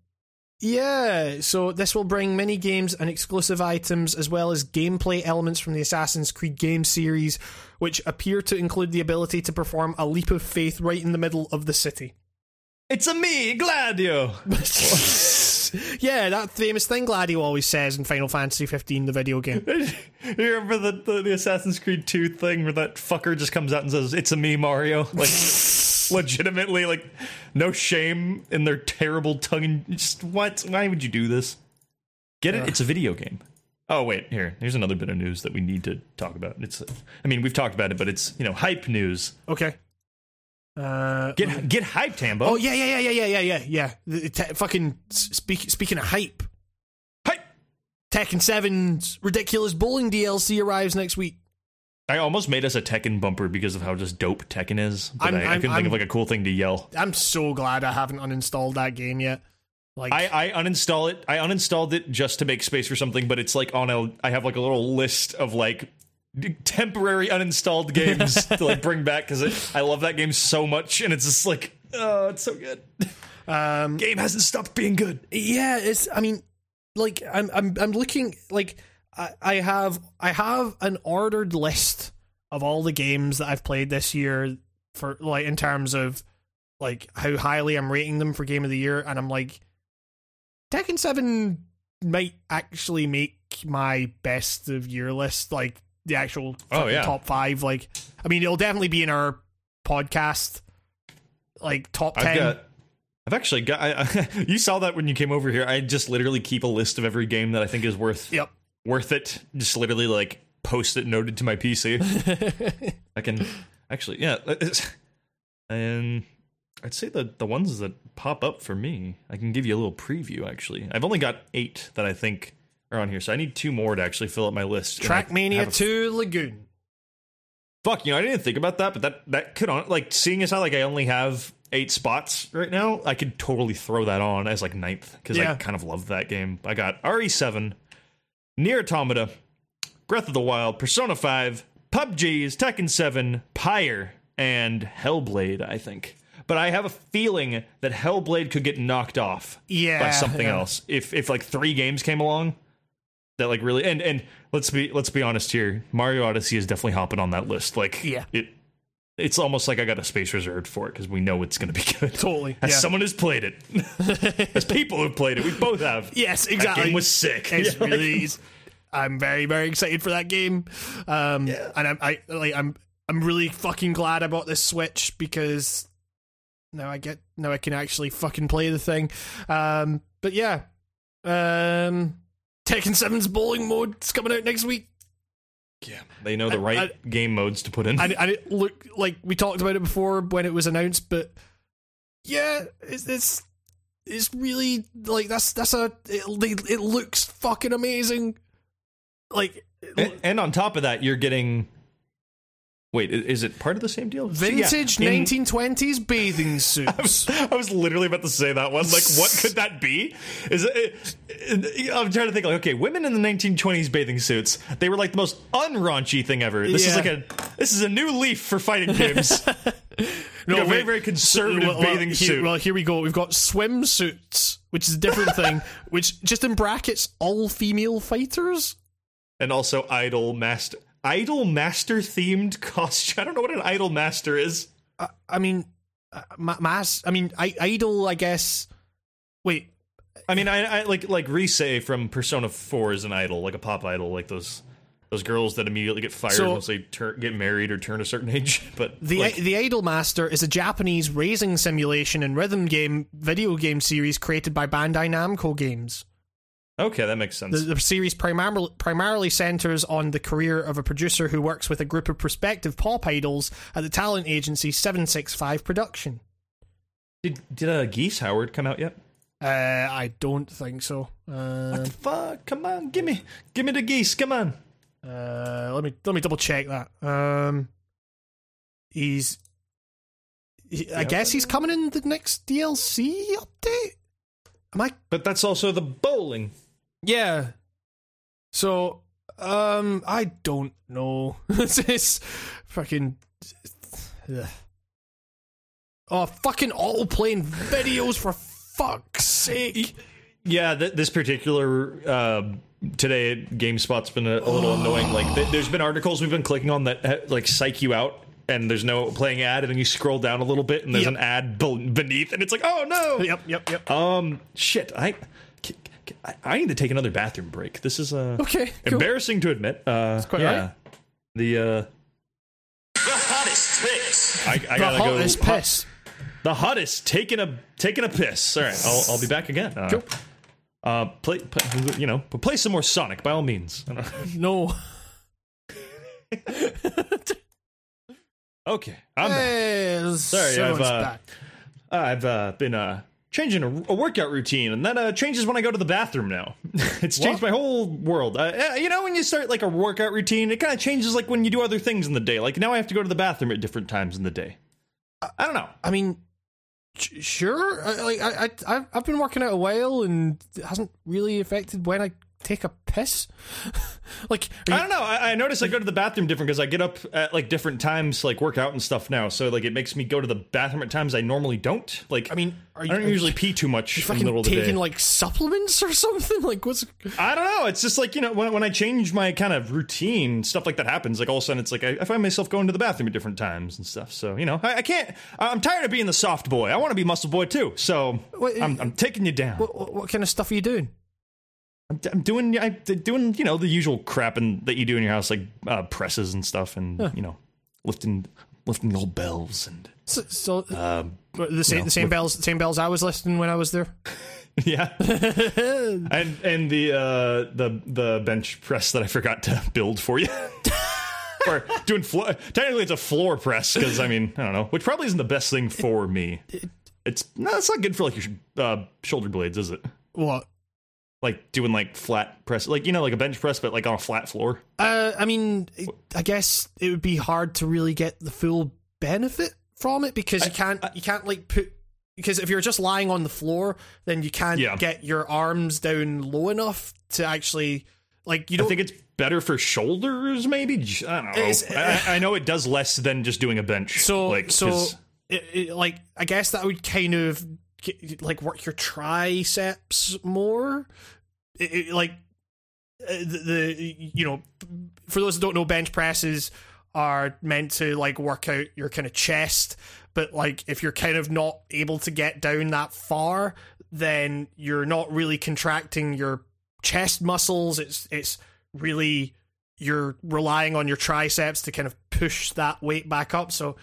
yeah, so this will bring mini games and exclusive items as well as gameplay elements from the Assassin's Creed game series, which appear to include the ability to perform a leap of faith right in the middle of the city. It's a me, Gladio. yeah, that famous thing Gladio always says in Final Fantasy 15, the video game. you remember the, the the Assassin's Creed 2 thing where that fucker just comes out and says, "It's a me, Mario." Like legitimately like no shame in their terrible tongue and just what? Why would you do this? Get it? It's a video game. Oh wait, here. Here's another bit of news that we need to talk about. It's I mean, we've talked about it, but it's, you know, hype news. Okay. Uh, Get get hyped, Tambo. oh yeah, yeah, yeah, yeah, yeah, yeah, yeah. The, te- fucking speak, speaking of hype, Hype. Tekken 7's ridiculous bowling DLC arrives next week. I almost made us a Tekken bumper because of how just dope Tekken is. But I'm- I, I I'm- couldn't I'm- think of like a cool thing to yell. I'm so glad I haven't uninstalled that game yet. Like, I, I uninstall it. I uninstalled it just to make space for something, but it's like on a. I have like a little list of like temporary uninstalled games to like bring back because I love that game so much, and it's just like, oh, it's so good. um, Game hasn't stopped being good. yeah, it's. I mean, like, I'm, I'm, I'm looking like I, I have, I have an ordered list of all the games that I've played this year for like in terms of like how highly I'm rating them for game of the year, and I'm like, Tekken Seven might actually make my best of year list, like the actual Oh, yeah. top five. Like, I mean, it'll definitely be in our podcast, like top I've ten. got. I've actually got. I, I, you saw that when you came over here. I just literally keep a list of every game that I think is worth Yep. Worth it. Just literally like post it noted to my PC. I can actually, yeah. Uh, and I'd say the the ones that pop up for me, I can give you a little preview. Actually, I've only got eight that I think are on here, so I need two more to actually fill up my list. Trackmania a- 2 Lagoon. Fuck, you know, I didn't think about that, but that that could on like seeing as how like I only have eight spots right now, I could totally throw that on as like ninth because I kind of love that game. I got RE7, NieR Automata, Breath of the Wild, Persona 5, PUBG's Tekken 7, Pyre, and Hellblade. I think, but I have a feeling that Hellblade could get knocked off Yeah, by something yeah. else if if like three games came along that like really and and let's be let's be honest here mario odyssey is definitely hopping on that list like Yeah. it it's almost like i got a space reserved for it because we know it's going to be good Totally, as yeah. someone who's played it as people who've played it we both have Yes, that exactly. game was sick It's Yeah, really. it's- I'm very very excited for that game, um, and I'm I like I'm I'm really fucking glad I bought this Switch because now I get now I can actually fucking play the thing. Um, but yeah, um, Tekken 7's bowling mode is coming out next week. Yeah they know the I- right game modes to put in and, and it look like we talked about it before when it was announced, but yeah, it's it's, it's really like that's that's a it, it looks fucking amazing. Like and, and on top of that you're getting wait is it part of the same deal So, yeah, vintage in- 1920s bathing suits. I was literally about to say that one. Like, what could that be? Is it? I'm trying to think. Like, okay, women in the 1920s bathing suits. They were like the most unraunchy thing ever. This is like a. This is a new leaf for fighting games. No, a very, very conservative Well, well, bathing here, suit. Well, here we go. We've got swimsuits, which is a different thing. Which just in brackets, all female fighters. and also idol master, idol master themed costume. I don't know what an idol master is. I, I mean, uh, mass. I mean, I, idol. I guess. Wait, I mean, I, I like like Rise from Persona 4 is an idol, like a pop idol, like those those girls that immediately get fired So- once they turn get married or turn a certain age. But The like, the Idol Master is a Japanese raising simulation and rhythm game video game series created by Bandai Namco Games. Okay, that makes sense. The, the series primarily primarily centers on the career of a producer who works with a group of prospective pop idols at the talent agency 765 Production. Did did uh, Geese Howard come out yet? Uh, I don't think so. Uh, Fuck! Come on, give me, give me the geese. Come on. uh, let me let me double check that. Um, he's. he- I guess he's coming in the next DLC update. Am I But that's also the bowling. Yeah. So, um, I don't know. this is fucking. Ugh. Oh, fucking all playing videos for fuck's sake. Yeah, th- this particular uh, today at GameSpot's been a, a little annoying. Like, th- there's been articles we've been clicking on that uh, like psych you out, and there's no playing ad, and then you scroll down a little bit, and there's Yep. an ad be- beneath, and it's like, oh no. Yep, yep, yep. Um, shit. I. c- I- I need to take another bathroom break. This is uh, Okay, cool. embarrassing to admit. Uh, quite yeah. right. The uh, The hottest picks. I, I The gotta go. hottest piss. The hottest taking a taking a piss. All right, I'll, I'll be back again. Uh, Cool. uh, play, play, you know, play some more Sonic by all means. No. Okay, I'm back. Sorry, I've, uh, back. I've uh, been uh, changing a, a workout routine, and that uh, changes when I go to the bathroom now. it's changed my whole world. Uh, you know, when you start like a workout routine, it kind of changes like when you do other things in the day. Like now, I have to go to the bathroom at different times in the day. I, I don't know. I mean, sure. I- Like I, I, I've been working out a while, and it hasn't really affected when I take a piss. like, are I don't know. I, I notice I go to the bathroom different because I get up at like different times, like work out and stuff now. So like it makes me go to the bathroom at times I normally don't. Like I mean, are I don't you usually pee too much in the middle of the taking day. like supplements or something? Like, what's? I don't know. It's just like you know when when I change my kind of routine, stuff like that happens. Like all of a sudden, it's like I, I find myself going to the bathroom at different times and stuff. So you know, I, I can't. I'm tired of being the soft boy. I want to be muscle boy too. So I'm, I'm taking you down. What, what kind of stuff are you doing? I'm, I'm doing I'm doing you know the usual crap and that you do in your house, like uh, presses and stuff, and you know lifting lifting old bells and So, so um, the same, know, the same with- bells, the same bells I was lifting when I was there. yeah, and and the uh, the the bench press that I forgot to build for you. or doing floor. Technically, it's a floor press because I mean I don't know, which probably isn't the best thing for me. It's no, it's not good for like your uh, shoulder blades, is it? What? Like doing like flat press, like you know, like a bench press, but like on a flat floor. Uh, I mean, it- I guess it would be hard to really get the full benefit from it because you can't you can't like put because if you're just lying on the floor, then you can't Yeah. get your arms down low enough to actually like you I don't think it's better for shoulders, maybe. I don't know. I, I know it does less than just doing a bench. so like, so it, it, like I guess that would kind of like work your triceps more. It, it, like uh, the, the you know for those that don't know bench presses are meant to like work out your kind of chest. But like if you're kind of not able to get down that far then you're not really contracting your chest muscles. It's it's really you're relying on your triceps to kind of push that weight back up. So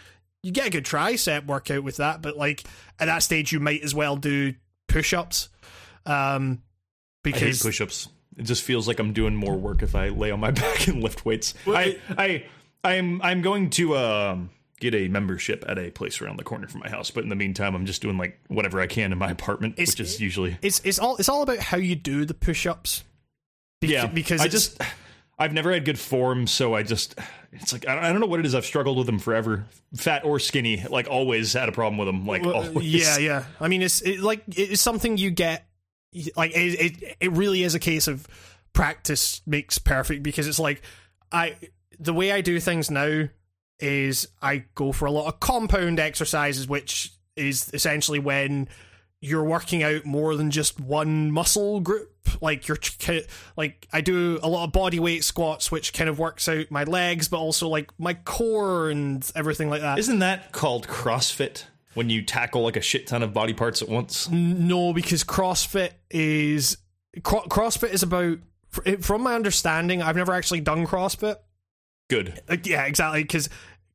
you get a good tricep workout with that but like at that stage you might as well do push-ups um because push-ups. It just feels like I'm doing more work if I lay on my back and lift weights. I I I'm I'm going to um get a membership at a place around the corner from my house, but in the meantime I'm just doing like whatever I can in my apartment, It's- which is usually it's it's all it's all about how you do the push-ups Bec- Yeah, because I just I've never had good form, so I just it's like I don't, know what it is. I've struggled with them forever, fat or skinny. Like always had a problem with them. Like uh, always. Yeah, yeah. I mean, it's it, like it's something you get. Like it, it, it really is a case of practice makes perfect because it's like I the way I do things now is I go for a lot of compound exercises, which is essentially when you're working out more than just one muscle group. Like you're like I do a lot of body weight squats, which kind of works out my legs, but also like my core and everything like that. Isn't that called CrossFit? When you tackle like a shit ton of body parts at once. No, because CrossFit is Cro- CrossFit is about. From my understanding, I've never actually done CrossFit. Good. Like, yeah, exactly. Because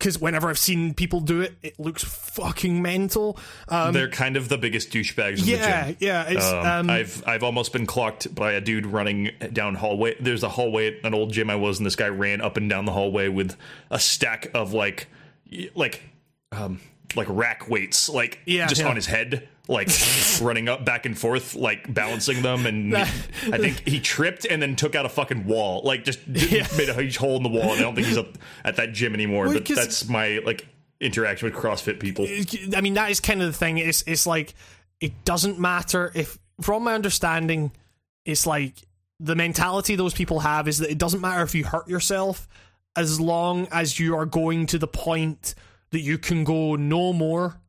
because whenever I've seen people do it, it looks fucking mental. Um, They're kind of the biggest douchebags in yeah, the gym. yeah. It's Um, um, I've I've almost been clocked by a dude running down hallway. There's a hallway at an old gym I was, and this guy ran up and down the hallway with a stack of like like um like rack weights, like Yeah, just yeah. on his head, like running up back and forth, like balancing them. And I think he tripped and then took out a fucking wall, like just Yeah. made a huge hole in the wall. And I don't think he's up at that gym anymore. Well, but that's my like interaction with CrossFit people. Uh, I mean, that is kind of the thing. It's it's like it doesn't matter if, from my understanding, it's like the mentality those people have is that it doesn't matter if you hurt yourself as long as you are going to the point that you can go no more.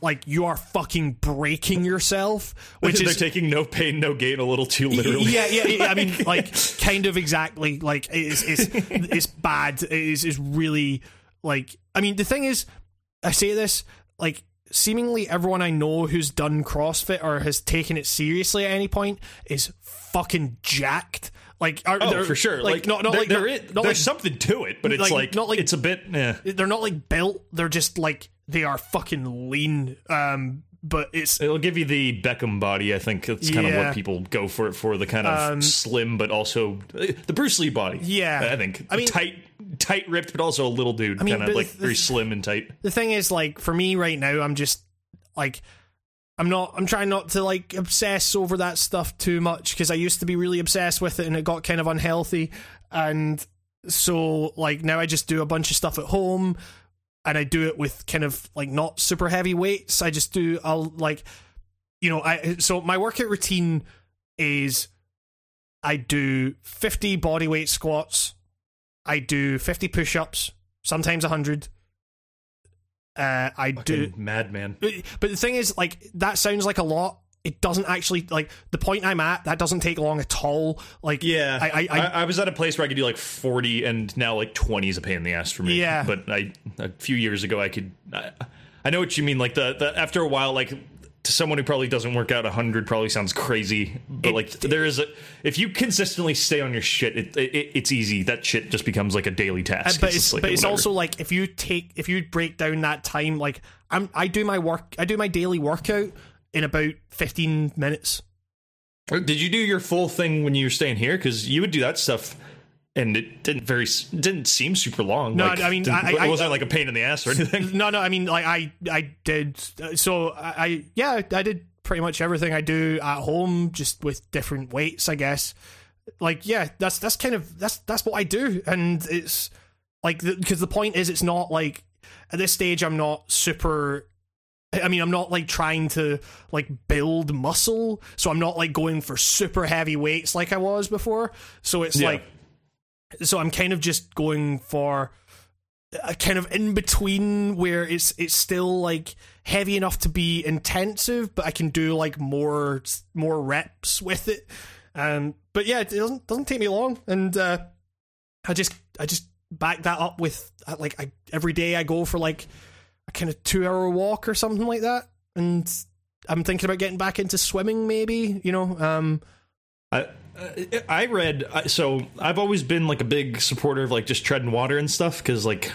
Like you are fucking breaking yourself, which They're is taking no pain, no gain a little too literally. yeah, yeah, yeah. I mean, like, kind of exactly. Like, it's it's it's bad. It is is really like. I mean, the thing is, I say this like seemingly everyone I know who's done CrossFit or has taken it seriously at any point is fucking jacked. Like, are, Oh, for sure. Like, Like, not not like there not- is- not there's like something to it, but it's like- like, not like- it's a bit. Eh. they're not like built. They're just like they are fucking lean. Um, but it's It'll give you the Beckham body. I think it's kind of what people go for it for the kind of Um, slim, but also eh, the Bruce Lee body. Yeah. I think. I mean- tight, tight ripped, but also a little dude, I mean, kind of like very slim and tight. the thing is like for me right now i'm just like i'm not i'm trying not to like obsess over that stuff too much because i used to be really obsessed with it and it got kind of unhealthy. And so like now i just do a bunch of stuff at home and i do it with kind of like not super heavy weights. I just do i'll like you know i so my workout routine is i do 50 body weight squats. I do 50 push-ups sometimes 100 uh, I do, madman. but, but the thing is, like that sounds like a lot. It doesn't actually like the point I'm at. That doesn't take long at all. Like, Yeah, I, I, I, I, was at a place where I could do like forty, and now like twenty is a pain in the ass for me. Yeah. but I a few years ago I could. I, I know what you mean. Like the, the after a while, like to someone who probably doesn't work out hundred probably sounds crazy, but It- like there is a if you consistently stay on your shit, it, it it's easy. That shit just becomes like a daily task. Uh, but It's it's like but it's also like if you take if you break down that time, like I'm I do my work I do my daily workout in about 15 minutes. Did you do your full thing when you were staying here? Because you would do that stuff. And it didn't very didn't seem super long. No, Like, I mean, I- I- it wasn't like a pain in the ass or anything. No, no, I mean like I I did so I, I yeah I did pretty much everything I do at home just with different weights I guess. Like yeah, that's that's kind of that's that's what I do and it's like because the point is it's not like at this stage I'm not super I mean I'm not like trying to like build muscle so I'm not like going for super heavy weights like I was before. So it's Yeah. like so I'm kind of just going for a kind of in between where it's it's still like heavy enough to be intensive, but I can do like more more reps with it. Um, but yeah, it doesn't doesn't take me long, and uh, I just I just back that up with uh, like I every day I go for like a kind of two hour walk or something like that, and I'm thinking about getting back into swimming, maybe you know. Um, I, Uh, I read uh, so I've always been like a big supporter of like just treading water and stuff because like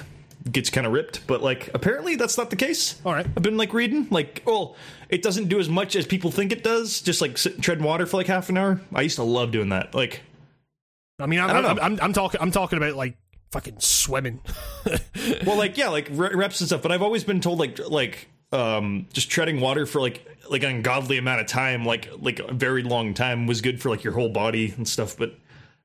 gets kind of ripped, but like apparently that's not the case. All right. I've been like reading like well, it doesn't do as much as people think it does. Just like sit, treading water for like half an hour. I used to love doing that. Like I mean, I'm I know. I'm, I'm talking I'm talking about like fucking swimming. well, like yeah, like reps and stuff. But I've always been told like like um just treading water for like like an ungodly amount of time, like like a very long time, was good for like your whole body and stuff. But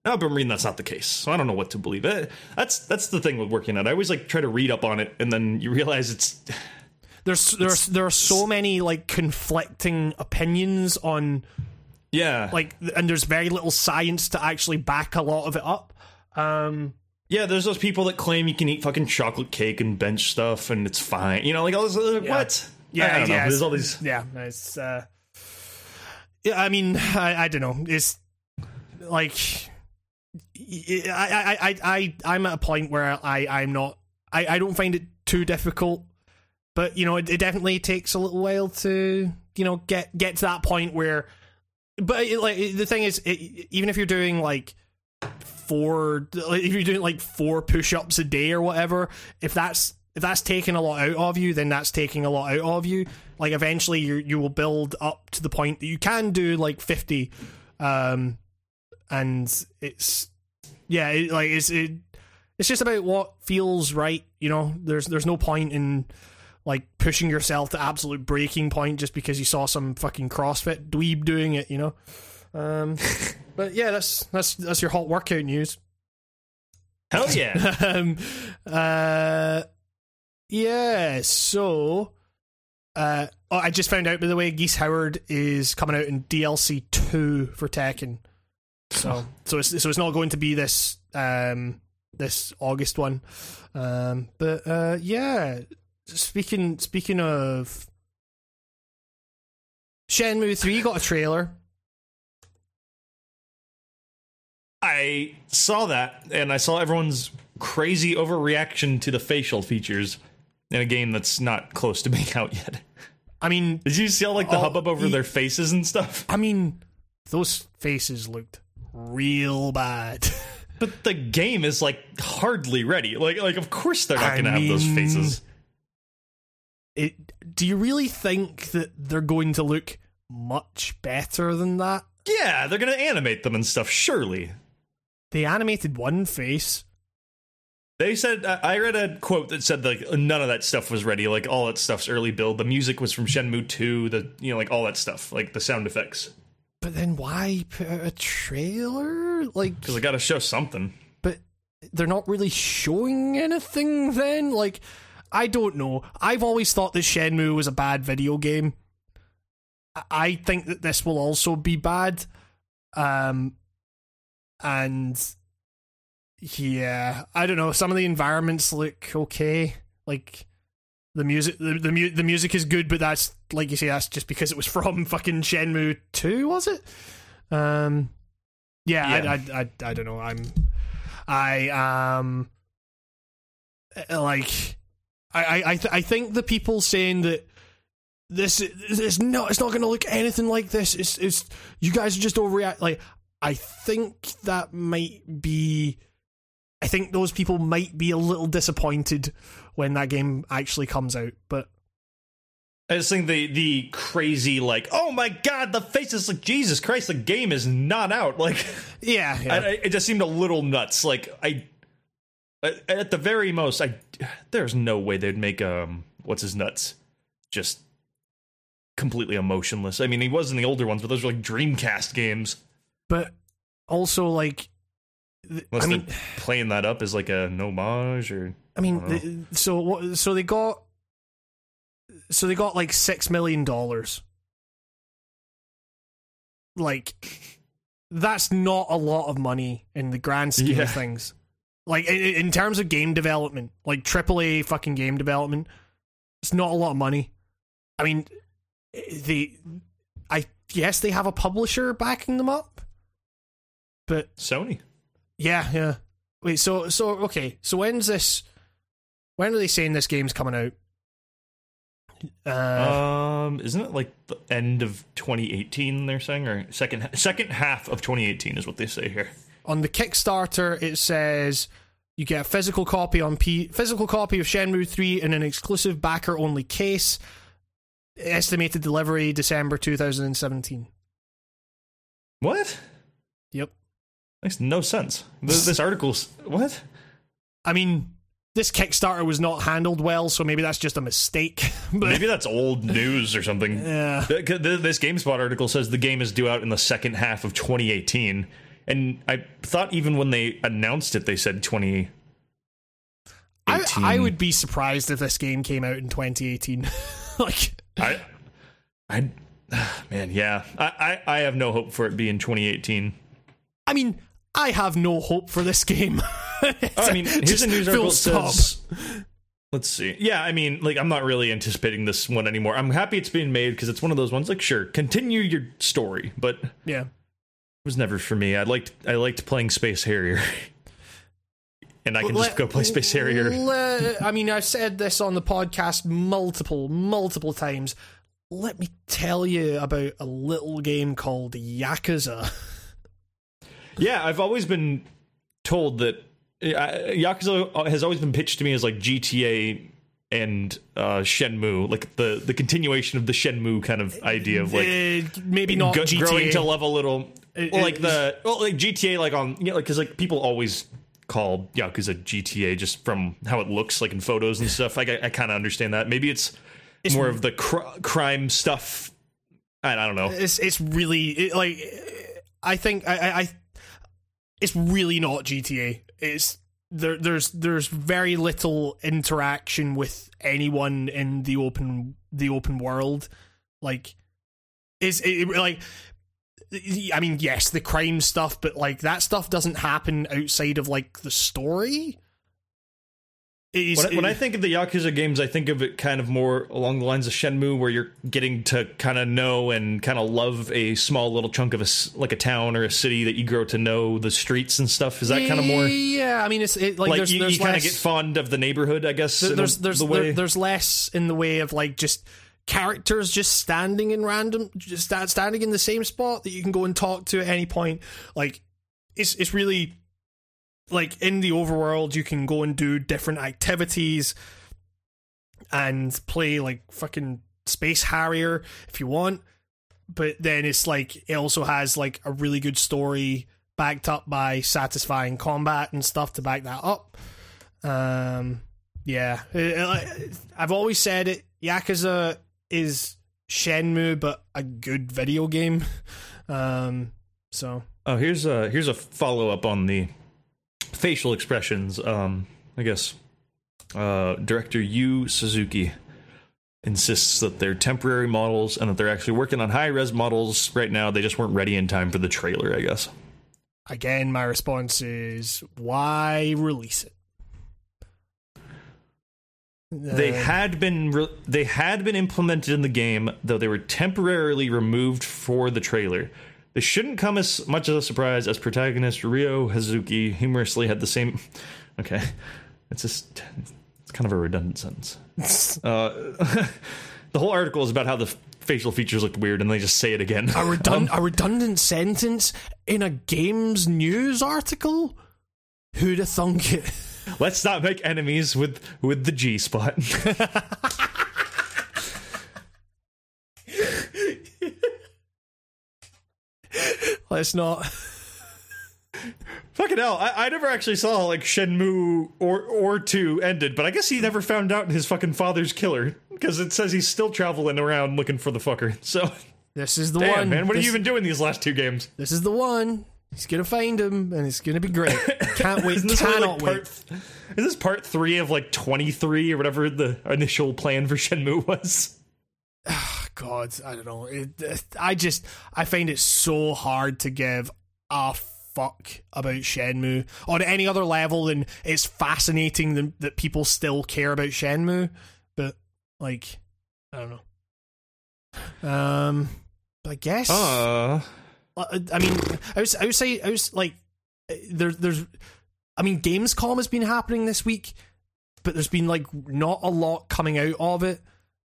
now I've been reading that's not the case, so I don't know what to believe. Eh, That's that's the thing with working out. I always like try to read up on it, and then you realize it's there's there's there are so many like conflicting opinions on yeah like and there's very little science to actually back a lot of it up um yeah. There's those people that claim you can eat fucking chocolate cake and bench stuff, and it's fine. You know, like all this. Like, What? yeah don't know. yeah, There's all these. yeah it's uh yeah i mean i i don't know it's like I, I i i i'm at a point where i i'm not i i don't find it too difficult but you know it, it definitely takes a little while to you know get get to that point where but it, like the thing is it, even if you're doing like four like, if you're doing like four push-ups a day or whatever if that's if that's taking a lot out of you then that's taking a lot out of you like eventually you you will build up to the point that you can do like 50 um and it's yeah it, like it's it, it's just about what feels right you know there's there's no point in like pushing yourself to absolute breaking point just because you saw some fucking CrossFit dweeb doing it, you know. Um, but yeah, that's that's that's your hot workout news. Hell yeah! um, uh, yeah. So, uh, oh, I just found out by the way, Geese Howard is coming out in DLC two for Tekken. So, so it's so it's not going to be this um this August one. Um, but uh, yeah. Speaking speaking of Shenmue three got a trailer. I saw that, and I saw everyone's crazy overreaction to the facial features in a game that's not close to being out yet. I mean, Did you see all like the Oh, hubbub over their faces and stuff? I mean, those faces looked real bad. But the game is like hardly ready. Like, like of course they're not going to have those faces. It. Do you really think that they're going to look much better than that? Yeah, they're going to animate them and stuff. Surely. They animated one face. They said I read a quote that said like none of that stuff was ready. Like all that stuff's early build. The music was from Shenmue 2. The you know like all that stuff, like the sound effects. But then why put out a trailer? Like, Because I got to show something. but they're not really showing anything then? Like, I don't know. I've always thought that Shenmue was a bad video game. I think that this will also be bad. Um, and yeah, I don't know. Some of the environments look okay. Like the music, the the, mu- the music is good, but that's like you say, that's just because it was from fucking Shenmue Two, was it? Um, yeah, Yeah. I, I, I, I don't know. I'm, I um, uh, like, I, I, I, th- I think the people saying that this is not, it's not going to look anything like this. It's, it's, you guys are just overreact. Like, I think that might be. I think those people might be a little disappointed when that game actually comes out, but I just think the the crazy like oh my god the faces like Jesus Christ the game is not out like yeah, yeah. I, I, it just seemed a little nuts like I at at the very most I there's no way they'd make um what's his nuts just completely emotionless I mean he was in the older ones but those were like Dreamcast games but also like, th- I mean, playing that up as like a homage or I mean, I so? So they got, so they got like six million dollars. Like, that's not a lot of money in the grand scheme Yeah. of things. Like in, in terms of game development, like AAA fucking game development, it's not a lot of money. I mean, the I guess they have a publisher backing them up, but Sony yeah, yeah. Wait, so so okay. So when's this? When are they saying this game's coming out? Uh, um isn't it like the end of 2018 they're saying or second second half of 2018 is what they say here on the Kickstarter, it says you get a physical copy on P physical copy of Shenmue Three in an exclusive backer only case. Estimated delivery December 2017. what Yep. Makes no sense. This, this article's what? I mean, this Kickstarter was not handled well, so maybe that's just a mistake. but Maybe that's old news or something. yeah. Th- th- This GameSpot article says the game is due out in the second half of 2018, and I thought even when they announced it, they said 2018. I, I would be surprised if this game came out in 2018. like, I, I, man, yeah, I, I, I have no hope for it being 2018. I mean, I have no hope for this game. Oh, I mean, here's Just a news article says. Let's see. Yeah, I mean, like, I'm not really anticipating this one anymore. I'm happy it's being made because it's one of those ones. Like, sure, continue your story, but yeah, it was never for me. I liked, I liked playing Space Harrier, and I can just go play Space Harrier. let- I mean, I've said this on the podcast multiple, multiple times. Let me tell you about a little game called Yakuza. Yeah, I've always been told that uh, Yakuza has always been pitched to me as like GTA and uh, Shenmue, like the the continuation of the Shenmue kind of idea of like Uh, maybe not go- GTA. growing to level little, It- well, like it- the well, like GTA, like on you know, because like people always call Yakuza GTA just from how it looks like in photos and stuff. Like I, I kind of understand that. Maybe it's, more of the cr- crime stuff. I, I don't know. it's it's really it, like I think I, I it's really not GTA. It's there. There's there's very little interaction with anyone in the open the open world. Like is it like. I mean, yes, the crime stuff, but like that stuff doesn't happen outside of like the story. When, I- when I think of the Yakuza games, I think of it kind of more along the lines of Shenmue, where you're getting to kind of know and kind of love a small little chunk of a like a town or a city that you grow to know the streets and stuff. Is that kind of more Yeah, I mean, it's it, like, like there's, you, there's you kind of get fond of the neighborhood? I guess There- there's there's the there- there's less in the way of like just characters just standing in random just sta- standing in the same spot that you can go and talk to at any point like it's it's really like in the overworld you can go and do different activities and play like fucking space harrier if you want but then it's like it also has like a really good story backed up by satisfying combat and stuff to back that up Um, yeah, Uh, uh, I've always said it. Yakuza is Shenmue, but a good video game. Um, so Oh, here's a here's a follow up on the facial expressions. Um, I guess uh, director Yu Suzuki insists that they're temporary models and that they're actually working on high res models right now. They just weren't ready in time for the trailer, I guess. again, my response is why release it? They Uh, had been re- they had been implemented in the game, though they were temporarily removed for the trailer. This shouldn't come as much as a surprise as protagonist Ryo Hazuki humorously had the same. Okay, it's just it's kind of a redundant sentence. Uh, the whole article is about how the facial features looked weird, and they just say it again. a, redund- a redundant sentence in a games news article. Who'd have thunk it? Let's not make enemies with with the G spot. Let's not. Fucking hell! I, I never actually saw like Shenmue or or two ended, but I guess he never found out his fucking father's killer because it says he's still traveling around looking for the fucker. So This is the damn one, man, what this, have you been doing these last two games? This is the one. He's gonna find him, and it's gonna be great. Can't wait. Isn't Cannot like, wait. part? th- is this part three of like twenty three or whatever the initial plan for Shenmue was? God, I don't know. It, I just I find it so hard to give a fuck about Shenmue on any other level than it's fascinating that, that people still care about Shenmue. But like, I don't know. Um, I guess. Uh, Uh, I mean, I was, I would say, I was like, there, there's, I mean, Gamescom has been happening this week, but there's been like not a lot coming out of it.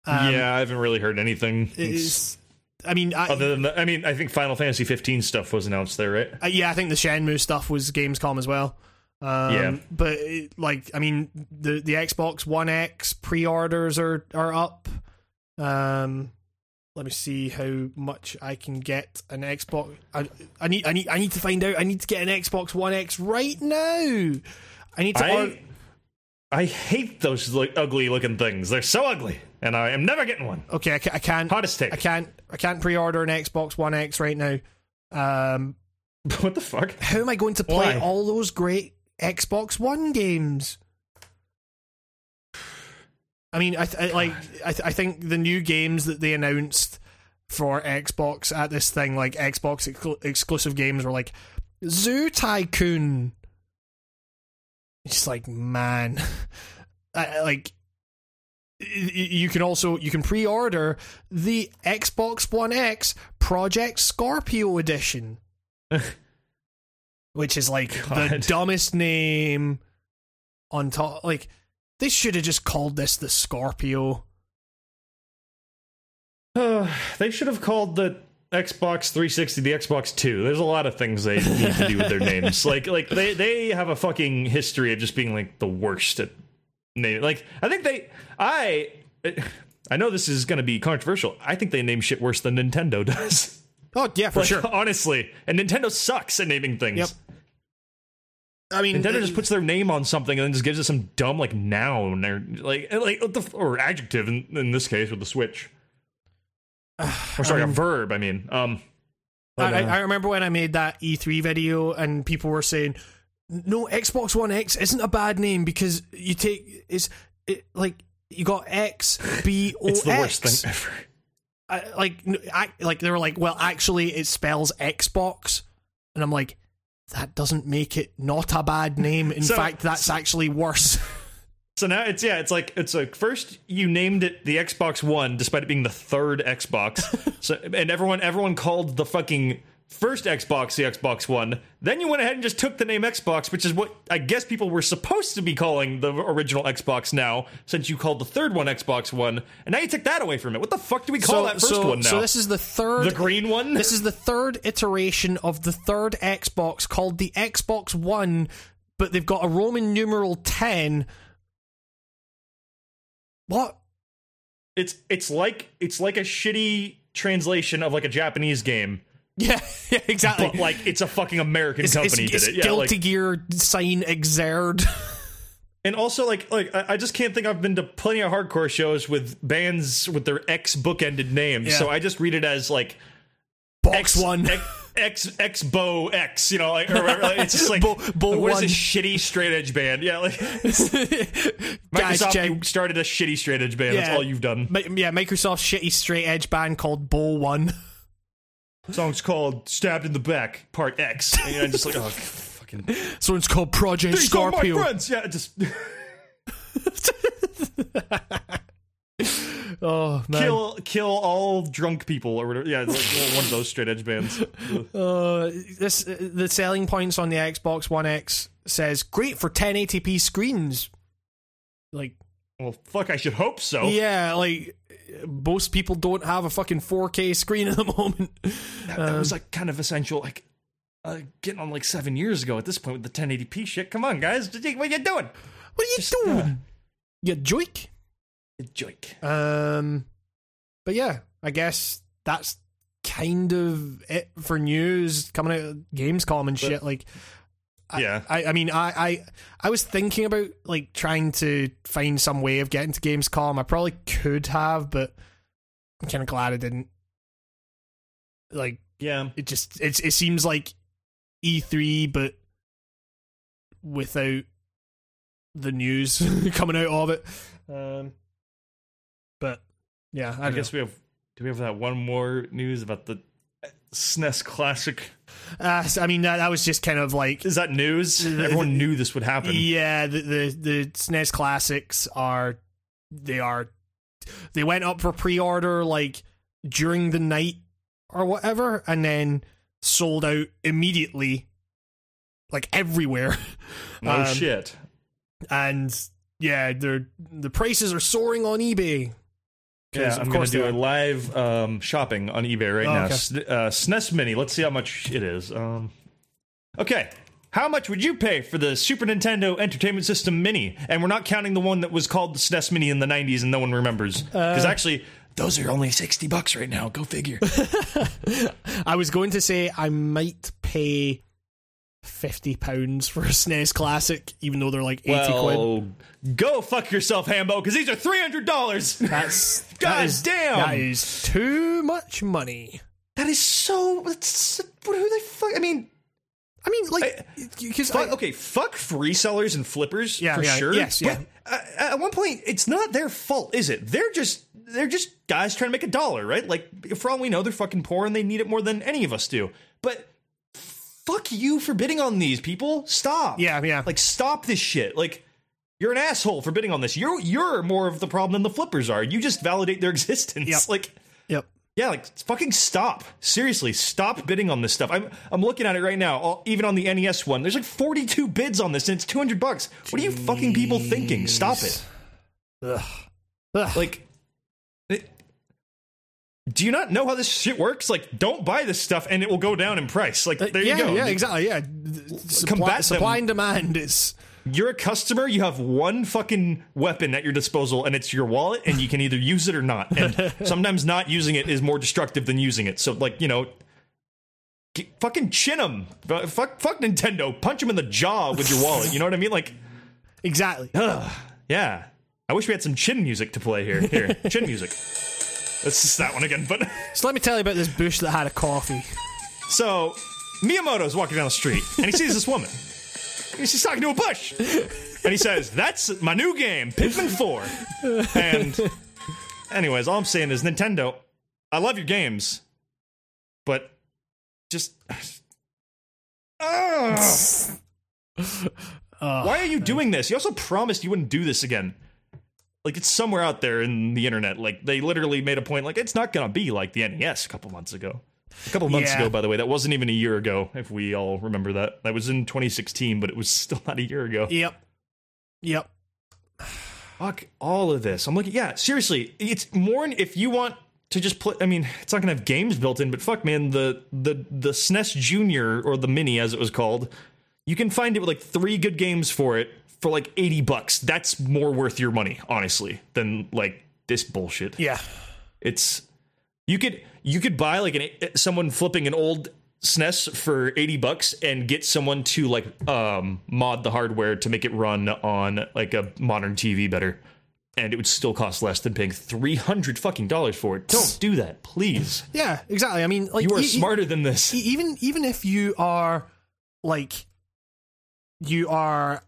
Um, yeah, I haven't really heard anything. it's, I mean, I, Other than the, I mean, I think Final Fantasy 15 stuff was announced there, right? uh, yeah, I think the Shenmue stuff was Gamescom as well. Um, Yeah. but it, like, I mean, the the Xbox One X pre-orders are are up. Um, let me see how much I can get an Xbox. I, I need I need I need to find out. I need to get an Xbox One X right now. I need to. or- I hate those like, ugly looking things. They're so ugly, and I am never getting one. okay, I, ca- I can't. Hottest take. I can't. I can't pre-order an Xbox One X right now. Um, what the fuck? how am I going to play Why? all those great Xbox One games? I mean, I, th- I like. I, th- I think the new games that they announced for Xbox at this thing, like Xbox exclu- exclusive games, were like Zoo Tycoon. It's like, man, I, like you can also you can pre-order the Xbox One X Project Scorpio edition, which is like the dumbest name on top. Like they should have just called this the Scorpio. they should have called the Xbox 360 the Xbox 2. There's a lot of things they need to do with their names. Like like they they have a fucking history of just being like the worst at name. Like I think they I I know this is going to be controversial. I think they name shit worse than Nintendo does. Oh yeah, for Like, sure. Honestly, and Nintendo sucks at naming things. Yep. I mean, Nintendo uh, just puts their name on something and then just gives it some dumb like noun or like like the or adjective in, in this case with the Switch. or sorry, a verb. I mean, um, but, I, uh, I remember when I made that E3 video and people were saying, "No, Xbox One X isn't a bad name because you take it's it, like you got X B O X." it's the worst thing ever. I, like, n- I, like they were like, "Well, actually, it spells Xbox," and I'm like, "That doesn't make it not a bad name. In So- fact, that's actually worse." So now it's yeah, it's like it's like first you named it the Xbox One, despite it being the third Xbox. so and everyone everyone called the fucking first Xbox the Xbox One. Then you went ahead and just took the name Xbox, which is what I guess people were supposed to be calling the original Xbox now, since you called the third one Xbox One, and now you took that away from it. What the fuck do we call that first so, one now? so this is the third the green one. This is the third iteration of the third Xbox called the Xbox One, but they've got a Roman numeral 10. What? it's it's like it's like a shitty translation of like a Japanese game, Yeah, yeah exactly. but like it's a fucking American it's, company it's, did it's it. Yeah, Guilty like, Gear sign Exerd. And also, like, like I I just can't think I've been to plenty of hardcore shows with bands with their X bookended names. Yeah. So I just read it as like Box X one. X X, X Bow X. You know, like, or whatever. Like, it's just like Bo- Bo what is this shitty straight edge band? Yeah, like Guys, Microsoft, check. you started a shitty straight edge band. That's all you've done. Mi- yeah, Microsoft's shitty straight edge band called Bowl One. song's called "Stabbed in the Back" Part X. And I'm just like, oh, fucking. So it's called Project These are my Scorpio. friends. Yeah, just Oh man, kill kill all drunk people or whatever. Yeah, it's like one of those straight edge bands. Uh, this the selling points on the Xbox One X says great for 1080p screens. Like, Well, fuck, I should hope so. yeah, like most people don't have a fucking 4K screen at the moment. that, that was like kind of essential. Like uh, getting on like seven years ago at this point with the 1080p shit. Come on, guys, what are you doing? What are you Just, uh, doing? you joik. Joik. Um, but yeah, I guess that's kind of it for news coming out of Gamescom and shit. Like, I- Yeah. I, I mean, I, I, I was thinking about like trying to find some way of getting to Gamescom. I probably could have, but I'm kind of glad I didn't. Like, Yeah. it just it's it seems like E3, but without the news coming out of it. Um, yeah, I, I guess we have. Do we have that one more news about the SNES Classic? Uh, so, I mean, that, that was just kind of like Is that news? Everyone knew this would happen. yeah, the, the the SNES classics are they are they went up for pre-order like during the night or whatever, and then sold out immediately, like everywhere. No Um, shit. and yeah, they're the prices are soaring on eBay. 'Cause Yeah, of I'm going course to do a live um, shopping on eBay right Oh, now. okay. S- uh, SNES Mini. Let's see how much it is. Um, okay. How much would you pay for the Super Nintendo Entertainment System Mini? And we're not counting the one that was called the SNES Mini in the 90s and no one remembers. Uh, Because actually, those are only 60 bucks right now. Go figure. I was going to say I might pay fifty pounds for a SNES Classic, even though they're like eighty quid. go fuck yourself, Hambo, because these are $300. That's God that is, damn. That is too much money. That is so. That's, what who they fuck? I mean, I mean, like, because Fuck, okay, fuck resellers and flippers Yeah, for yeah, sure. yes, yeah. But uh, at one point, it's not their fault, is it? They're just they're just guys trying to make a dollar, right? Like for all we know, they're fucking poor and they need it more than any of us do. But fuck you for bidding on these people. Stop. Yeah, yeah. Like stop this shit. Like you're an asshole for bidding on this. You're you're more of the problem than the flippers are. You just validate their existence. Yep. Like yep. yeah, like fucking stop. Seriously, stop bidding on this stuff. I'm I'm looking at it right now. All, even on the NES one, there's like 42 bids on this, and it's 200 bucks. What are you fucking people thinking? Stop it. Ugh. Ugh. Like, do you not know how this shit works? Like, don't buy this stuff, and it will go down in price. Like, there Uh, yeah, you go. yeah, exactly. Yeah, supply, Combat them. and demand. is. You're a customer. You have one fucking weapon at your disposal, and it's your wallet, and you can either use it or not. And sometimes not using it is more destructive than using it. So, like, you know, fucking chin them. Fuck, fuck Nintendo. Punch them in the jaw with your wallet. You know what I mean? Like, exactly. yeah. I wish we had some chin music to play here. Here, chin music. That's just that one again. But So let me tell you about this bush that had a coffee. so Miyamoto's walking down the street, and he sees this woman. And she's talking to a bush. And he says, That's my new game, Pikmin 4. And, anyways, all I'm saying is, Nintendo, I love your games, but just. Ugh. Why are you doing this? You also promised you wouldn't do this again. Like, it's somewhere out there in the internet. Like, they literally made a point, like, it's not gonna be like the NES a couple months ago. A couple months Yeah. ago, by the way. That wasn't even a year ago, if we all remember that. That was in 2016, but it was still not a year ago. Yep. Yep. Fuck all of this. I'm looking. Yeah, seriously, it's more if you want to just play. I mean, it's not gonna have games built in, but fuck, man, the the the SNES Junior or the Mini, as it was called, you can find it with like three good games for it for like 80 bucks. That's more worth your money, honestly, than like this bullshit. Yeah. It's you could you could buy like an someone flipping an old SNES for 80 bucks and get someone to like um mod the hardware to make it run on like a modern TV better. And it would still cost less than paying 300 fucking dollars for it. Don't do that, please. Yeah, exactly. I mean, like You are e- e- smarter than this. e- even even if you are like you are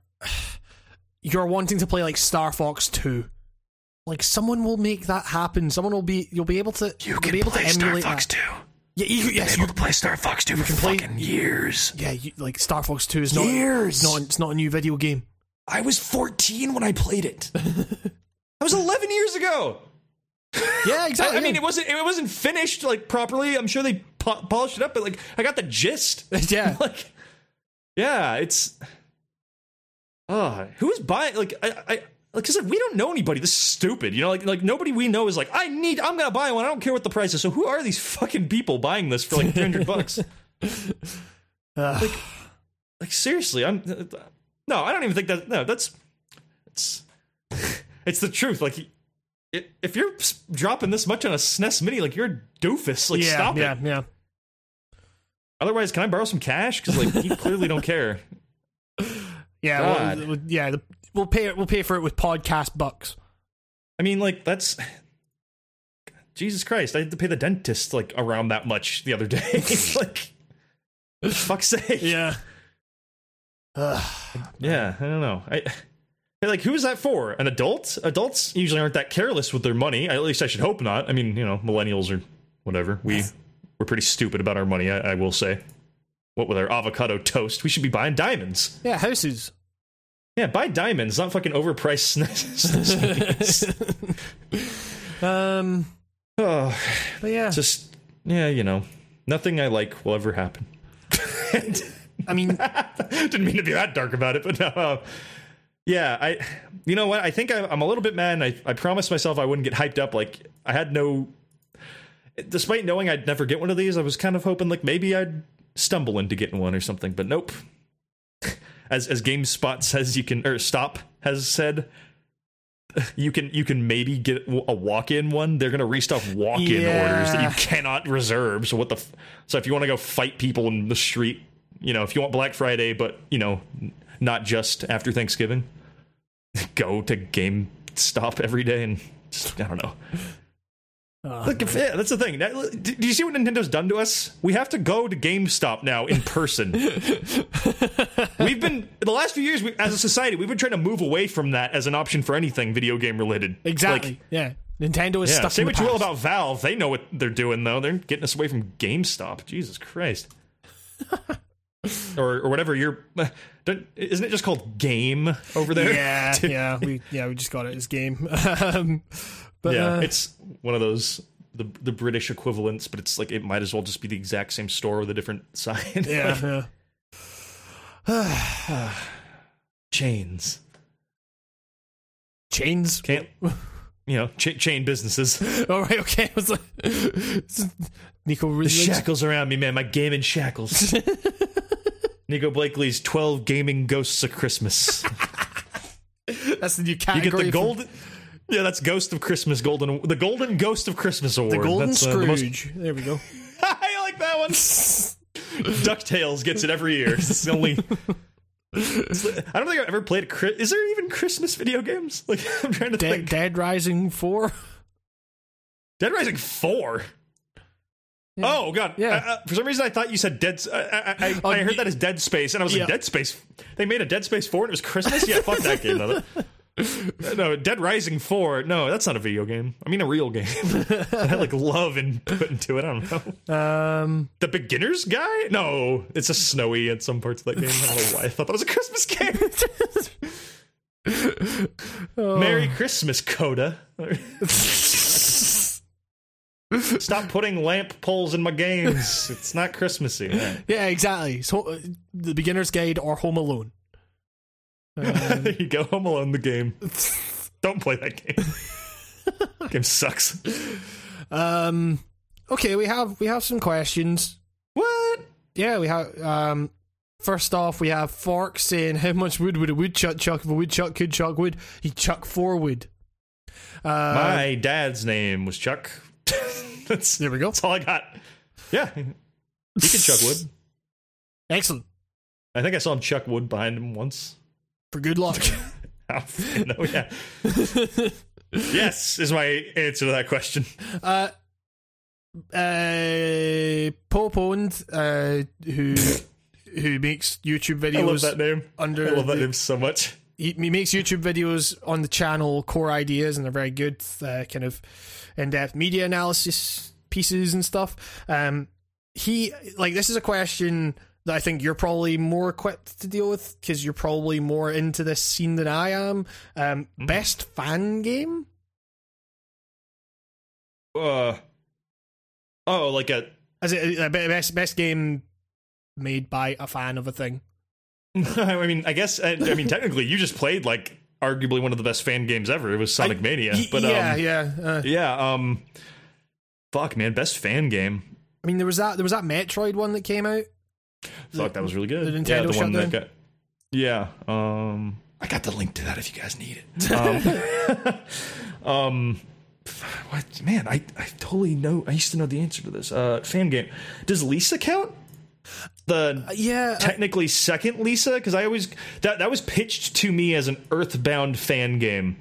you're wanting to play like Star Fox 2 like someone will make that happen someone will be you'll be able to you will be able to emulate Star Fox that. 2. yeah you, yes you, to play Star Fox 2 for can play- fucking years. yeah you, like Star Fox 2 is not Years. it's not it's not a new video game I was 14 when I played it. that was 11 years ago. yeah exactly I mean, yeah. it wasn't it wasn't finished like properly. I'm sure they po- polished it up, but like I got the gist. yeah like, yeah, it's. Uh, who's buying? Like, I, I, like, cause like, we don't know anybody. This is stupid. You know, like, like nobody we know is like, I need, I'm gonna buy one. I don't care what the price is. So who are these fucking people buying this for like 300 bucks? Like, like seriously, I'm. No, I don't even think that. No, that's. It's. It's the truth. Like, if you're dropping this much on a SNES Mini, like you're a doofus. Like, yeah stop yeah it. yeah Otherwise, can I borrow some cash? Because like you clearly don't care. Yeah well, yeah the, we'll pay it we'll pay for it with podcast bucks I mean, like that's Jesus Christ. I had to pay the dentist like around that much the other day. like, fuck's sake. yeah Ugh. Yeah, I don't know. I like who is that for? An adult? Adults usually aren't that careless with their money. At least I should hope not. I mean, you know, millennials or whatever. We we're pretty stupid about our money. I, I will say. What with our avocado toast? We should be buying diamonds. yeah houses Yeah, buy diamonds, not fucking overpriced SNES. um oh, but yeah just yeah, you know, nothing I like will ever happen. I mean Didn't mean to be that dark about it, but no. uh, yeah, I. You know what? I think I, I'm a little bit mad. And I I promised myself I wouldn't get hyped up. Like I had no. Despite knowing I'd never get one of these, I was kind of hoping like maybe I'd stumble into getting one or something. But nope. As as GameSpot says, you can or Stop has said. You can you can maybe get a walk-in one. They're gonna restock walk-in Yeah. orders that you cannot reserve. So what the? F- so if you want to go fight people in the street, you know, if you want Black Friday, but you know, not just after Thanksgiving, go to GameStop every day and just, I don't know. Uh, Look, if, yeah, that's the thing. That- Do you see what Nintendo's done to us? We have to go to GameStop now in person. we've been the last few years we, as a society, we've been trying to move away from that as an option for anything video game related. exactly Like, yeah Nintendo is yeah, stuck say what the you will about Valve. They know what they're doing, though. They're getting us away from GameStop. Jesus Christ. or, or whatever you're. Don't, isn't it just called Game over there? Yeah, yeah, we yeah we just got it as game. um, but yeah. uh, it's one of those the the British equivalents, but it's like it might as well just be the exact same store with a different sign. yeah, yeah. chains chains. can't. You know, cha- chain businesses. All right, okay. I was like, Nico really The shackles around me, man. My gaming shackles. Nico Blakely's twelve gaming ghosts of Christmas. That's the new category. You get the golden. Yeah, that's Ghost of Christmas Golden. The Golden Ghost of Christmas Award. the golden that's, uh, the most- Scrooge. There we go. I like that one. Ducktales gets it every year. It's the only. I don't think I've ever played. A, is there even Christmas video games? Like I'm trying to Dead, think. Dead Rising Four. Dead Rising Four. Yeah. Oh god! Yeah. Uh, uh, for some reason, I thought you said Dead. I, I, I, Oh, I heard that as Dead Space, and I was Yeah. like, Dead Space. They made a Dead Space Four, and it was Christmas. Yeah, fuck that game. though. No, Dead Rising Four. No, that's not a video game. I mean, a real game. I had like love and put into it. I don't know. Um, The beginner's guide? No, it's a snowy at some parts of that game. I don't know why I thought that was a Christmas game. Oh. Merry Christmas, Coda. Stop putting lamp poles in my games. It's not Christmassy. yeah, exactly. So, uh, the beginner's guide or Home Alone. Um, there you go. Home Alone, the game. Don't play that game. game sucks. um, okay, we have we have some questions. What? Yeah, we have. Um, first off, we have Fork saying, "How much wood would a woodchuck chuck if a woodchuck could chuck wood? He chuck four wood." Uh, My dad's name was Chuck. that's, there we go. that's all I got. Yeah. He can chuck wood. Excellent. I think I saw him chuck wood behind him once. For good luck. Fucking know, yeah. yes, is my answer to that question. uh, uh, Pope owned, uh, who who makes YouTube videos I love that name. under I love that the- name so much. he, he makes YouTube videos on the channel Core Ideas, and they're very good, uh, kind of in-depth media analysis pieces and stuff. Um, he like this is a question that I think you're probably more equipped to deal with because you're probably more into this scene than I am. Um, Best fan game? Uh, oh, like a. As it uh, best best game made by a fan of a thing? I mean, I guess. I, I mean, technically, you just played like arguably one of the best fan games ever. It was Sonic Mania. Y- But yeah, um, yeah. Uh, yeah. Um, fuck, man, best fan game. I mean, there was that there was that Metroid one that came out. Fuck, that was really good. the yeah, Nintendo the one that shutdown? got. Yeah. Um, I got the link to that if you guys need it. Um, um, what man? I I totally know. I used to know the answer to this. Uh, fan game. Does Lisa count? The Yeah, uh, technically second Lisa because I always that that was pitched to me as an Earthbound fan game.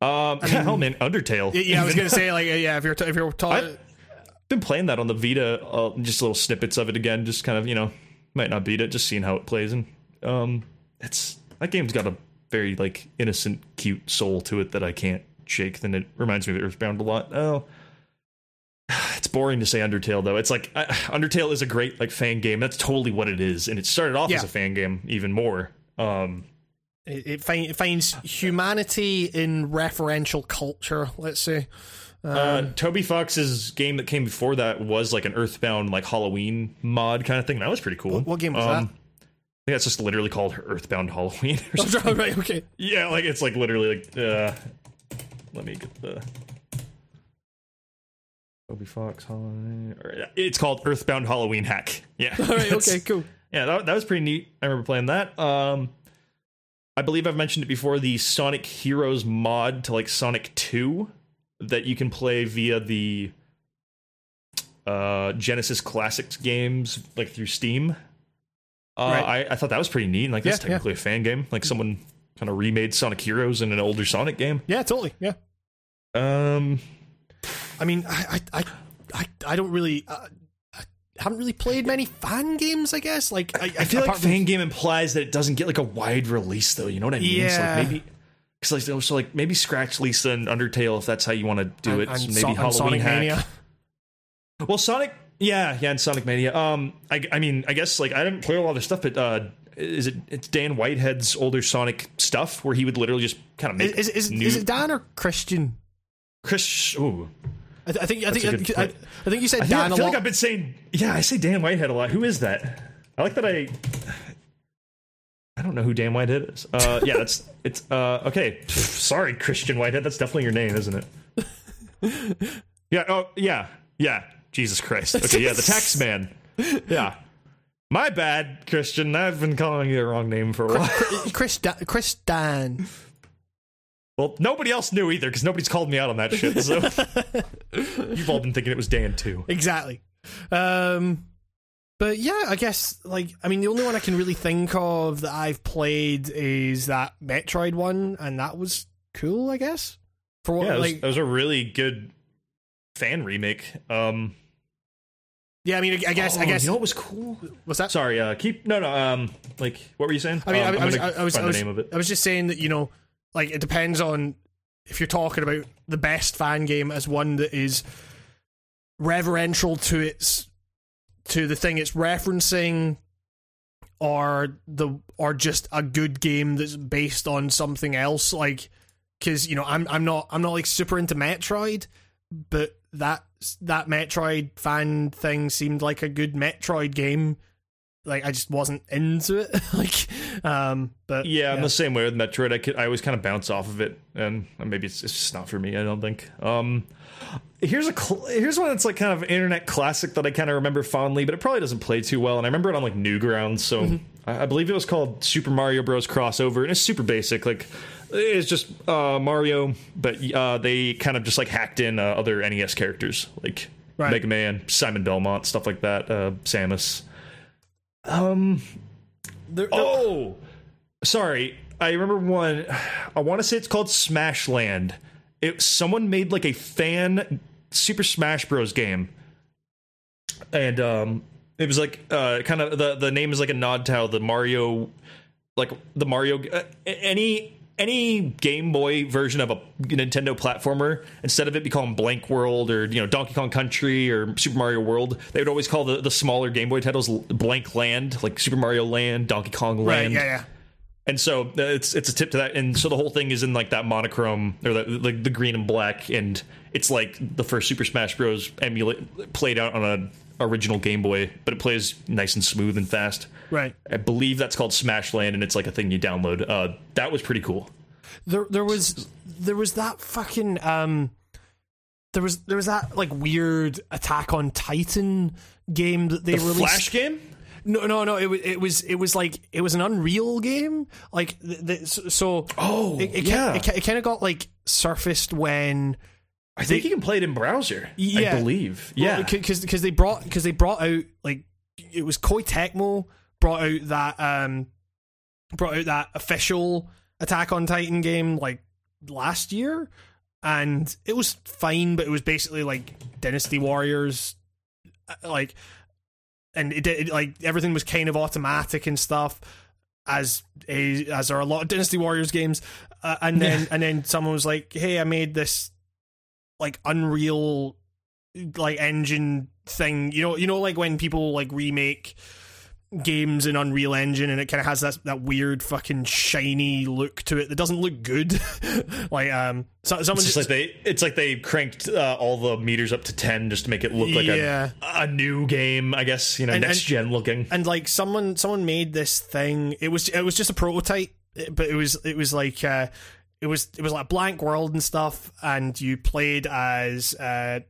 Um, hell man, Undertale. yeah. I was gonna say like yeah. If you're t- if you're talking. I've been playing that on the Vita, uh, just little snippets of it again, just kind of you know, might not beat it, just seeing how it plays, and um, it's that game's got a very like innocent, cute soul to it that I can't shake. Then it reminds me of Earthbound a lot. Oh, it's boring to say Undertale though. It's like uh, Undertale is a great like fan game. That's totally what it is, and it started off Yeah. as a fan game even more. Um, it, it, find, it finds humanity in referential culture. Let's say. Uh, Toby Fox's game that came before that was like an Earthbound like Halloween mod kind of thing. That was pretty cool. What- what game was Um, that? I think that's just literally called Earthbound Halloween. Or something. right. Okay. yeah, like it's like literally like. Uh, let me get the. Toby Fox Halloween. It's called Earthbound Halloween Hack. Yeah. All right. Okay. Cool. yeah, that, that was pretty neat. I remember playing that. Um, I believe I've mentioned it before. The Sonic Heroes mod to like Sonic Two that you can play via the uh, Genesis Classics games, like through Steam. Uh, Right. I, I thought that was pretty neat. Like that's Yeah, yeah. technically a fan game. Like someone kind of remade Sonic Heroes in an older Sonic game. Yeah. Totally. Yeah. Um, I mean, I, I, I, I, don't really. Uh, I haven't really played many fan games. I guess. Like, I, I feel like fan game implies that it doesn't get like a wide release, though. You know what I mean? So Yeah. like maybe. Cause like, so like maybe scratch Lisa and Undertale if that's how you want to do it. and, and maybe So- Halloween Sonic hack. Mania. Well, Sonic, yeah, yeah, and Sonic Mania. Um, I, I mean, I guess like I didn't play a lot of stuff, but uh, is it it's Dan Whitehead's older Sonic stuff where he would literally just kind of make is, is, new is it Dan or Christian? Chris? Ooh, I, th- I think I That's think I. I think you said I, feel, Dan I a feel like I've been saying yeah, I say Dan Whitehead a lot. Who is that? I like that I. I don't know who Dan Whitehead is. Uh, yeah, that's it's uh okay. Pff, Sorry, Christian Whitehead. That's definitely your name, isn't it? yeah. Oh, yeah. Yeah. Jesus Christ. Okay. Yeah, the tax man. Yeah. My bad, Christian. I've been calling you the wrong name for a while. Chris Chris Dan. Well, nobody else knew either because nobody's called me out on that shit. So you've all been thinking it was Dan too. Exactly. Um, but yeah, I guess like I mean the only one I can really think of that I've played is that Metroid one, and that was cool. I guess for what Yeah, it was, like it was a really good fan remake. Um, yeah. I mean I guess I oh, guess you know what was cool? what's that? Sorry, uh, keep no no. Um, like what were you saying? I mean, Um, I, I was, I, I was, I was, the name of it. I was just saying that you know, like it depends on if you're talking about the best fan game as one that is reverential to its to the thing it's referencing, or the or just a good game that's based on something else. Like, because you know, I'm I'm not I'm not like super into Metroid, but that that Metroid fan thing seemed like a good Metroid game like I just wasn't into it. like, um, but Yeah, I'm the same way with Metroid. I could, I always kind of bounce off of it, and maybe it's, it's just not for me. I don't think. Um, here's a cl- here's one that's like kind of internet classic that I kind of remember fondly, but it probably doesn't play too well. And I remember it on like Newgrounds, so Mm-hmm. I, I believe it was called Super Mario Bros. Crossover, and it's super basic. Like it's just uh, Mario, but uh, they kind of just like hacked in uh, other NES characters. Like Right. Mega Man, Simon Belmont, stuff like that. Uh, Samus. Um. There- Oh, sorry. I remember one. I want to say it's called Smash Land. It someone made like a fan Super Smash Bros. game, and um, it was like uh, kind of the the name is like a nod to how the Mario, like the Mario uh, any any Game Boy version of a Nintendo platformer, instead of it be called Blank World or you know Donkey Kong Country or Super Mario World, they would always call the, the smaller Game Boy titles Blank Land, like Super Mario Land, Donkey Kong right, Land. yeah, yeah. And so uh, it's it's a tip to that, and so the whole thing is in like that monochrome or the the, the green and black, and it's like the first Super Smash Bros. emulate played out on a original Game Boy, but it plays nice and smooth and fast. Right. I believe that's called Smash Land, and it's like a thing you download. Uh, that was pretty cool. There, there was, there was that fucking, um, there was, there was that like weird Attack on Titan game that they The released. Flash game. No, no, no. It was, it was, it was like it was an Unreal game. Like, the, the, so-. Oh, it, it, yeah. It, it kind of got like surfaced when I think you can play it in browser. Yeah. I believe. Yeah. because because they brought because they brought out like it was Koei Tecmo brought out that um brought out that official Attack on Titan game like last year, and it was fine, but it was basically like Dynasty Warriors, uh, like, and it did like everything was kind of automatic and stuff. As a, as are a lot of Dynasty Warriors games, uh, and then and then someone was like, "Hey, I made this like Unreal like engine thing. You know, you know, like when people like remake games in Unreal Engine, and it kind of has that that weird fucking shiny look to it that doesn't look good. like, um, so, someone It's just like they, it's like they cranked uh, all the meters up to ten just to make it look like Yeah. a, a new game. I guess you know And- next and- gen looking. and like someone someone made this thing. It was it was just a prototype, but it was it was like uh, it was it was like a blank world and stuff, and you played as uh,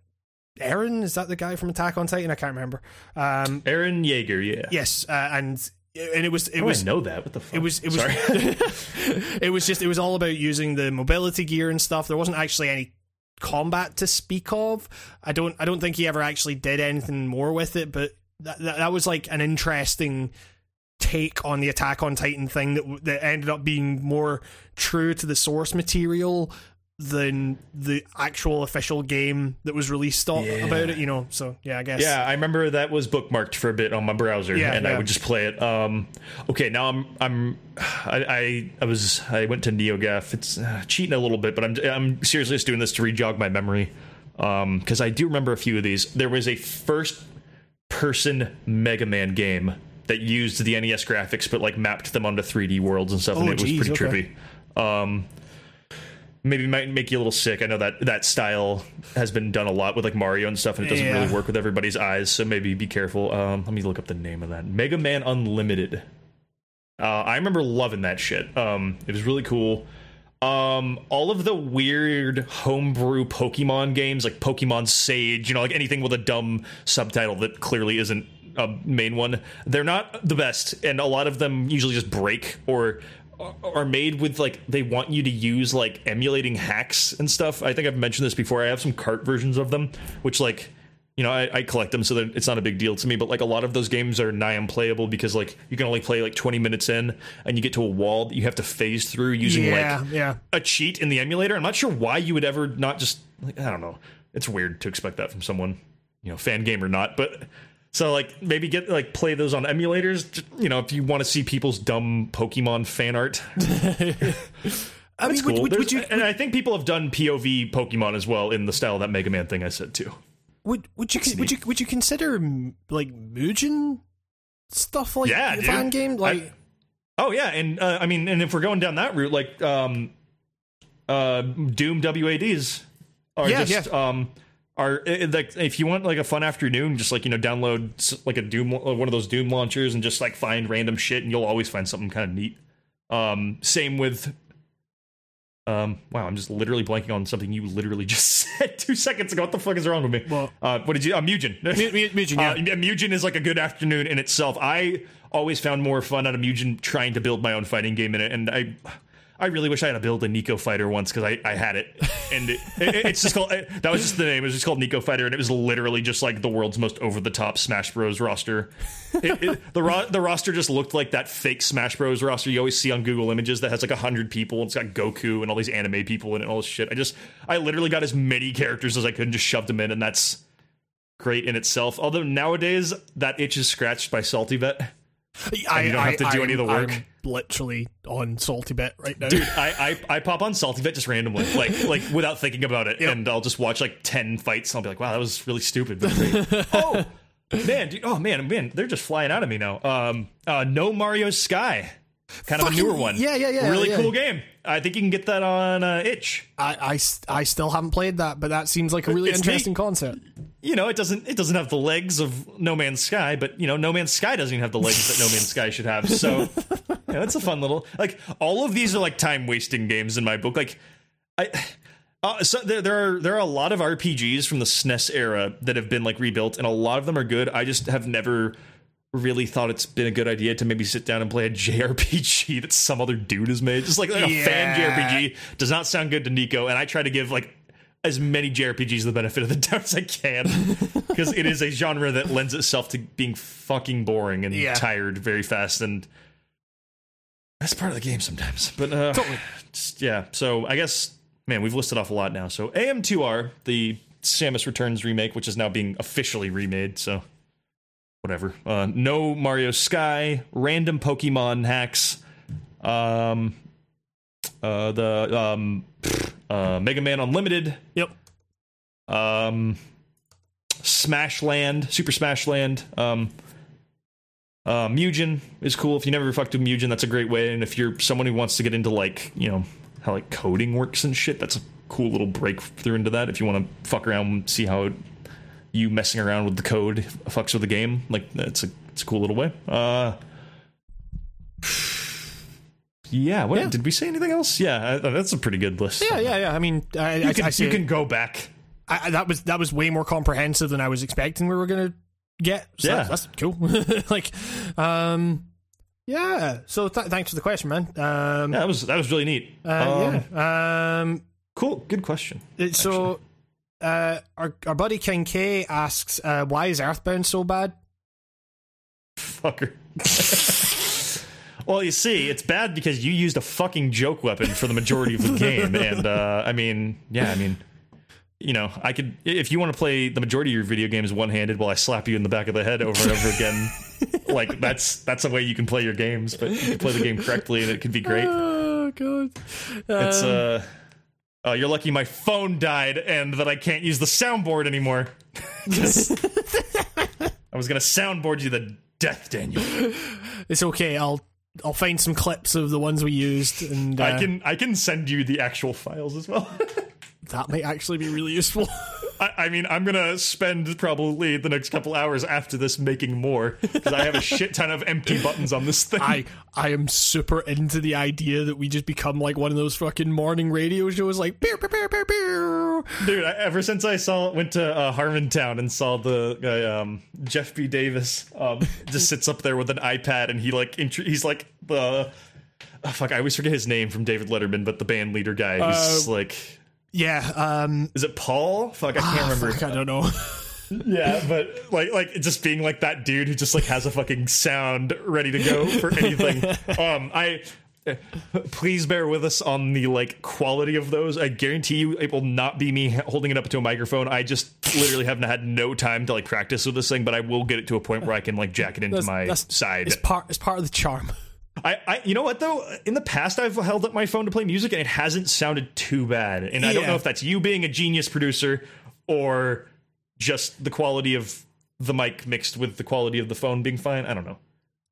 Eren. Is that the guy from Attack on Titan? I can't remember. Um, Eren Yeager, yeah. yes, uh, and and it was it was know that? What the fuck? It was it was it was just it was all about using the mobility gear and stuff. There wasn't actually any combat to speak of. I don't I don't think he ever actually did anything more with it, but that that, that was like an interesting take on the Attack on Titan thing that that ended up being more true to the source material than the actual official game that was released o- about it, you know. So yeah, I guess. Yeah, I remember that was bookmarked for a bit on my browser, Yeah, and yeah. I would just play it. Um, okay, now I'm I'm I, I I was I went to NeoGaf. It's uh, cheating a little bit, but I'm I'm seriously just doing this to rejog my memory because I do remember a few of these. There was a first person Mega Man game that used the NES graphics, but like mapped them onto 3D worlds and stuff, and Oh, it was pretty okay. trippy. Um, maybe might make you a little sick. I know that that style has been done a lot with like Mario and stuff, and it doesn't Yeah. really work with everybody's eyes. So maybe be careful. Um, let me look up the name of that. Mega Man Unlimited. Uh, I remember loving that shit. Um, it was really cool. Um, all of the weird homebrew Pokemon games, like Pokemon Sage, you know, like anything with a dumb subtitle that clearly isn't a main one, they're not the best, and a lot of them usually just break or are made with like they want you to use like emulating hacks and stuff. I think I've mentioned this before. I have some cart versions of them, which like you know I, I collect them, so that it's not a big deal to me. But like a lot of those games are nigh unplayable because like you can only play like 20 minutes in, and you get to a wall that you have to phase through using Yeah, like yeah. a cheat in the emulator. I'm not sure why you would ever not just like I don't know. It's weird to expect that from someone, you know, fan game or not, but so like maybe get like play those on emulators, you know, if you want to see people's dumb Pokemon fan art. I mean, Cool. would, would, would you and I think people have done POV Pokemon as well in the style of that Mega Man thing I said too. would would you would you would you consider like Mugen stuff like Yeah, fan game like Oh yeah, and uh, I mean, and if we're going down that route, like um, uh, Doom WADs are Yeah, just um are like if you want like a fun afternoon, just like you know download like a Doom uh, one of those Doom launchers and just like find random shit, and you'll always find something kind of neat. Um, same with. Um, wow, I'm just literally blanking on something you literally just said two seconds ago. What the fuck is wrong with me? Well- uh, what did you? Uh, Mugen. Mu- Mu- Mugen, yeah. Uh, Mugen is like a good afternoon in itself. I always found more fun out of Mugen trying to build my own fighting game in it, and I, I really wish I had a build a Nico fighter once because I, I had it, and it, it, it's just called it, that was just the name. It was just called Nico fighter, and it was literally just like the world's most over the top Smash Bros roster. The ro- the roster just looked like that fake Smash Bros roster you always see on Google Images that has like a hundred people. And it's got Goku and all these anime people in it and all this shit. I just I literally got as many characters as I could and just shoved them in, and that's great in itself. Although nowadays that itch is scratched by Salty Bet. I, you don't have to do any of the work. I'm literally on Salty Bet right now. Dude, I, I I pop on Salty Bet just randomly, like like without thinking about it, and I'll just watch like ten fights. And I'll be like, wow, that was really stupid. But oh man, dude, oh man, man, they're just flying out of me now. Um, uh, no Mario Sky, kind of a newer one. yeah, yeah, yeah, really yeah. cool game. I think you can get that on uh, itch. I still haven't played that, but that seems like a really It's interesting neat. concept. You know, it doesn't it doesn't have the legs of No Man's Sky, but you know, No Man's Sky doesn't even have the legs that No Man's Sky should have. So, yeah, that's a fun little like. All of these are like time wasting games in my book. Like, I. Uh, so there, there are there are a lot of RPGs from the SNES era that have been like rebuilt, and a lot of them are good. I just have never really thought it's been a good idea to maybe sit down and play a JRPG that some other dude has made. Just like, like a fan JRPG does not sound good to Nico, and I try to give like as many JRPGs the benefit of the doubt as I can because it is a genre that lends itself to being fucking boring and Yeah. tired very fast, and that's part of the game sometimes. But uh, Totally. just- yeah. So I guess man, we've listed off a lot now. So AM2R, the Samus Returns remake, which is now being officially remade. So whatever. Uh, no Mario Sky, random Pokemon hacks, um, uh, the um, uh, Mega Man Unlimited, Yep. um, Smash Land, Super Smash Land, um, uh, Mugen is cool. If you never fucked with Mugen, that's a great way. And if you're someone who wants to get into like you know how like coding works and shit, that's a cool little breakthrough into that. If you want to fuck around, and see how you messing around with the code fucks with the game, like that's a it's a cool little way. Uh, yeah. What Yeah. did we say anything else? Yeah, uh, that's a pretty good list. Yeah, yeah, yeah. I mean, I, You I, can, I you can go back. I, I- that was that was way more comprehensive than I was expecting we were gonna get. So Yeah. that's, that's cool. like, um, yeah. So th- thanks for the question, man. Um, Yeah, that was that was really neat. uh, Um, yeah. Um, Cool. Good question. it- so, uh, our our buddy King K asks, uh, why is Earthbound so bad? Fucker. well, you see, it's bad because you used a fucking joke weapon for the majority of the game, and uh, I mean, yeah, I mean, you know, I could if you want to play the majority of your video games one handed while I slap you in the back of the head over and over again. Like that's that's a way you can play your games, but you can play the game correctly and it could be great. Oh god. It's uh, uh you're lucky my phone died and that I can't use the soundboard anymore. I was gonna soundboard you the death, Daniel. It's okay. I'll I'll find some clips of the ones we used, and uh, I can I can send you the actual files as well. that might actually be really useful. I, I mean, I'm gonna spend probably the next couple hours after this making more because I have a shit ton of empty buttons on this thing. I I am super into the idea that we just become like one of those fucking morning radio shows, like pew, pew, pew, pew, pew. Dude, I, ever since I saw went to uh, Harmontown and saw the guy um, Jeff B. Davis um, just sits up there with an iPad and he like intro- he's like the oh, fuck I always forget his name from David Letterman, but the band leader guy who's like Yeah, um, is it Paul? Fuck, I can't remember. fuck, I don't know. Yeah, but like like just being like that dude who just like has a fucking sound ready to go for anything. um, I please bear with us on the like quality of those. I guarantee you it will not be me holding it up to a microphone. I just literally haven't had no time to like practice with this thing, but I will get it to a point where I can like jack it into That's- my that's- side. It's part it's part of the charm. I, I, you know what though? In the past, I've held up my phone to play music, and it hasn't sounded too bad. And I don't know if that's you being a genius producer or just the quality of the mic mixed with the quality of the phone being fine. I don't know.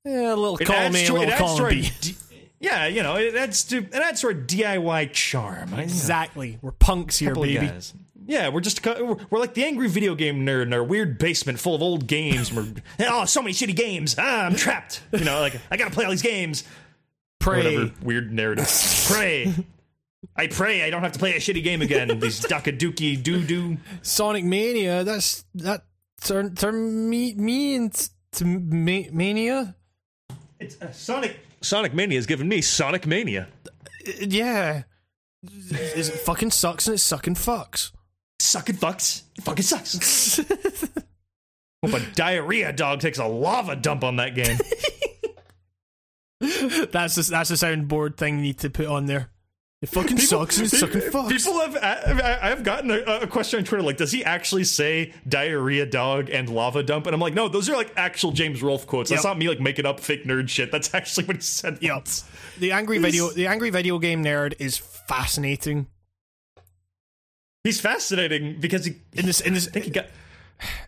Yeah, a little It column adds A, a little adds to column our B. D- yeah, you know, it adds to it adds to our DIY charm. I- you know, Exactly. We're punks here, couple baby. guys. Yeah, we're just we're, we're like the angry video game nerd in our weird basement full of old games. We're oh, so many shitty games. Ah, I'm trapped. You know, like I gotta play all these games. Pray. whatever weird narrative. pray. I pray I don't have to play a shitty game again. These Dakaduki doo doo. Sonic Mania, that's that turn turn me me into ma- mania. It's uh, Sonic. Sonic Mania has given me Sonic Mania. yeah. It fucking sucks and it sucking fucks. Sucking fucks. It fucking sucks. Hope a diarrhea dog takes a lava dump on that game. That's the, that's the soundboard thing you need to put on there. It fucking sucks and it's sucking fucks. People have I- I've gotten a, a question on Twitter like, does he actually say diarrhea dog and lava dump? And I'm like, no, those are like actual James Rolfe quotes. That's Yep. not me like making up fake nerd shit. That's actually what he said. Yep. once. The angry video the angry video game nerd is fascinating. He's fascinating because he, In this in this I think he got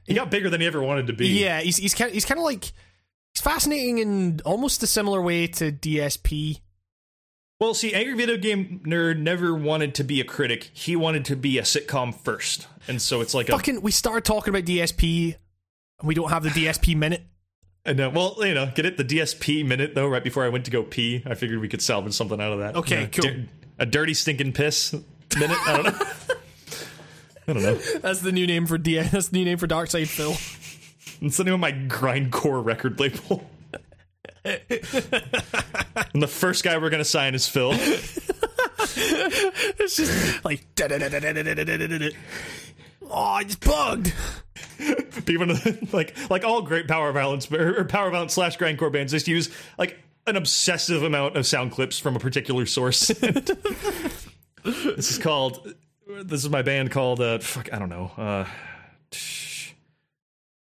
he got bigger than he ever wanted to be. Yeah, he's he's kind he's kind of like he's fascinating in almost a similar way to DSP. Well, see, Angry Video Game Nerd never wanted to be a critic. He wanted to be a sitcom first, and so it's like a Fucking, we started talking about DSP, and we don't have the DSP minute. I know. Well, you know, get it the DSP minute though. Right before I went to go pee, I figured we could salvage something out of that. Okay, You know, cool. di- a dirty stinking piss minute. I don't know. I don't know. That's the new name for D. That's the new name for Dark Side Phil. It's the name of my grindcore record label. and the first guy we're gonna sign is Phil. it's just like oh, it's bugged. Even like like all great power violence or power violence slash grindcore bands just use like an obsessive amount of sound clips from a particular source. this is called this is my band called. Uh, fuck, I don't know. Uh,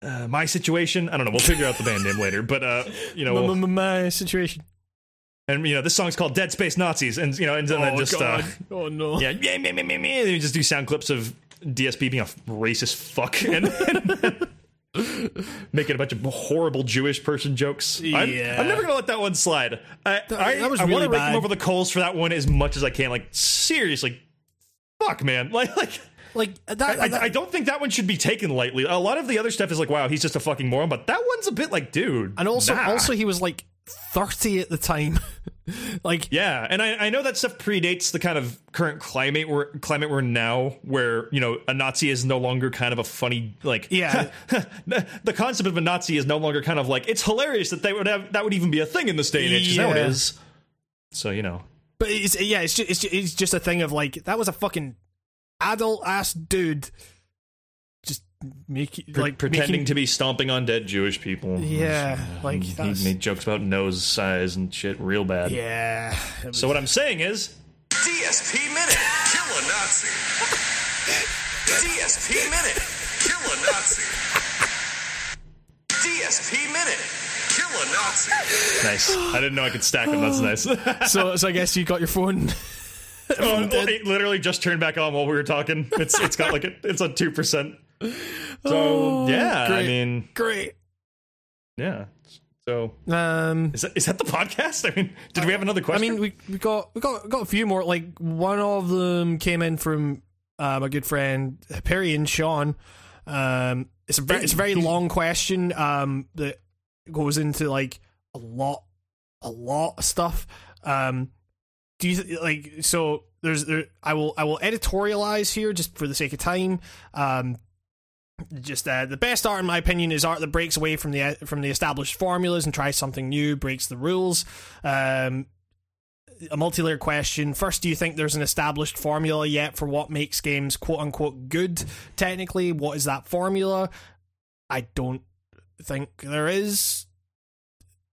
uh, my situation. I don't know. We'll figure out the band name later. But uh, you know, we'll- My situation. and you know, this song's called "Dead Space Nazis," and you know, and then Oh just god. uh, oh no. yeah, yeah, me, me, me. And you just do sound clips of DSP being a racist fuck and, making a bunch of horrible Jewish person jokes. I'm, Yeah. I'm never gonna let that one slide. I, I, that was I want to rake him over the coals for that one as much as I can. Like seriously, fuck, man. Like, like. Like uh, that. I, that- I don't think that one should be taken lightly. A lot of the other stuff is like, wow, he's just a fucking moron. But that one's a bit like, dude. and also, nah. also, he was like thirty at the time. like, Yeah, and I, I know that stuff predates the kind of current climate we're climate we're in now, where you know a Nazi is no longer kind of a funny like. Yeah. the concept of a Nazi is no longer kind of like it's hilarious that they would have that would even be a thing in this day and age. Now it Yeah. is. So you know, but it's yeah, it's just, it's just it's just a thing of like that was a fucking adult ass dude, just make like pretending making, to be stomping on dead Jewish people. Yeah, like he, he that's, made jokes about nose size and shit real bad. yeah. was- So what I'm saying is, DSP Minute. Kill a Nazi. DSP Minute. Kill a Nazi. DSP Minute. Kill a Nazi. nice. I didn't know I could stack them. That's nice. so so I guess you got your phone. Oh, it literally just turned back on while we were talking. It's it's got like a, it's a two percent. So yeah, I great. mean Great. yeah. So Um, is that is that the podcast? I mean, did we have another question? I mean, we we got we got got a few more. Like one of them came in from uh, my good friend Perry and Sean. Um, it's a very it's a very long question. Um, that goes into like a lot a lot of stuff. Um, do you like so? There's there. I will I will editorialize here just for the sake of time. Um, just uh, the best art, in my opinion, is art that breaks away from the from the established formulas and tries something new, breaks the rules. Um, a multi-layer question. First, do you think there's an established formula yet for what makes games "quote unquote" good? Technically, what is that formula? I don't think there is.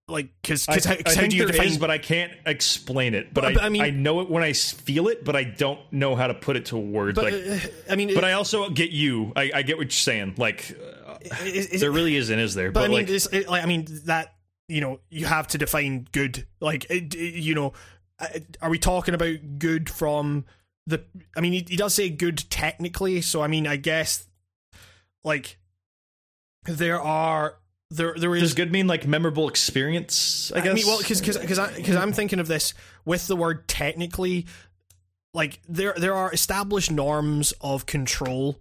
Like, because I, I think do you there is, but I can't explain it. But, But- I, but I mean- I know it when I feel it, but I don't know how to put it to words. but like, uh, I mean, but I also get you. I, I get what you're saying. Like, uh, is, is there really isn't, is there? But, I mean, like, it, like, I mean that you know you have to define good. Like it, it- you know, uh, are we talking about good from the? I mean, he, he does say good technically, so I mean, I guess like there are there there is does good mean like memorable experience? I guess. I mean, well, because because because I'm thinking of this with the word technically, like there there are established norms of control.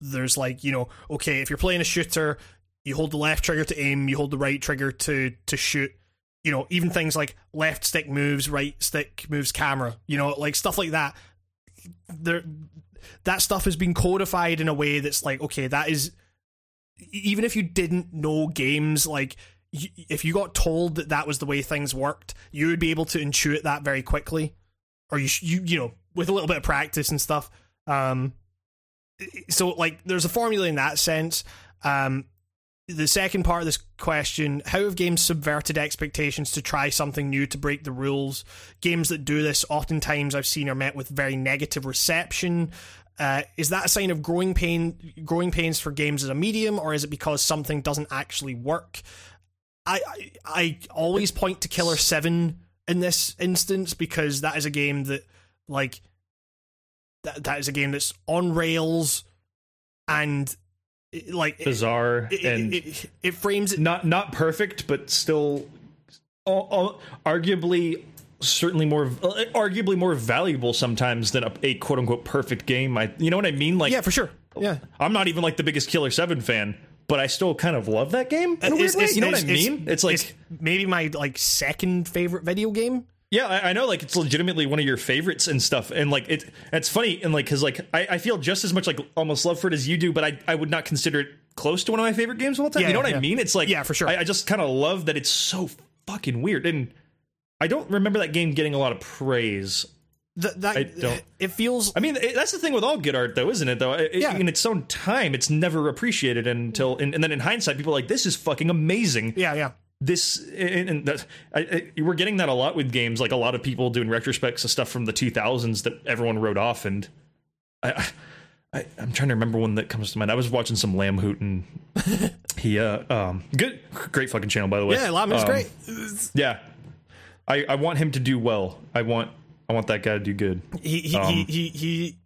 There's like you know, okay, if you're playing a shooter, you hold the left trigger to aim, you hold the right trigger to to shoot. You know, even things like left stick moves, right stick moves camera. You know, like stuff like that. There, that stuff has been codified in a way that's like, okay, that is even if you didn't know games, like if you got told that that was the way things worked, you would be able to intuit that very quickly. or you you you know with a little bit of practice and stuff. Um, so like there's a formula in that sense. Um, the second part of this question how have games subverted expectations to try something new to break the rules games that do this oftentimes i've seen are met with very negative reception uh, is that a sign of growing pain growing pains for games as a medium or is it because something doesn't actually work? I i, I always point to killer 7 in this instance because that is a game that like that, that is a game that's on rails and like Bizarre it, and it, it, it frames it not not perfect, but still, al- al- arguably, certainly more, uh, arguably more valuable sometimes than a, a quote unquote perfect game. I, you know what I mean? Like, yeah for sure yeah I'm not even like the biggest Killer Seven fan, but I still kind of love that game in a weird It's- way. it's- You know what I mean? It's, like, maybe my like second favorite video game yeah, I, I know, like it's legitimately one of your favorites and stuff, and like it, it's funny, and like because like I, I feel just as much like almost love for it as you do, but I, I would not consider it close to one of my favorite games of all time. Yeah, you know what yeah. I mean? It's like Yeah, for sure. I, I just kind of love that it's so fucking weird, and I don't remember that game getting a lot of praise. Th- that I don't- it feels I mean, it, that's the thing with all good art, though, isn't it? Though, It- Yeah. in its own time, it's never appreciated until, and, and then in hindsight, people are like, "This is fucking amazing." yeah yeah This and, and that, I, I, we're getting that a lot with games. Like a lot of people doing retrospects of stuff from the 2000s that everyone wrote off, and I, I, I'm trying to remember one that comes to mind. I was watching some Lambhoot, and he, uh, um, good, great fucking channel, by the way. yeah Lam is Um, great Yeah, I, I want him to do well. I want, I want that guy to do good. he he, um, he he he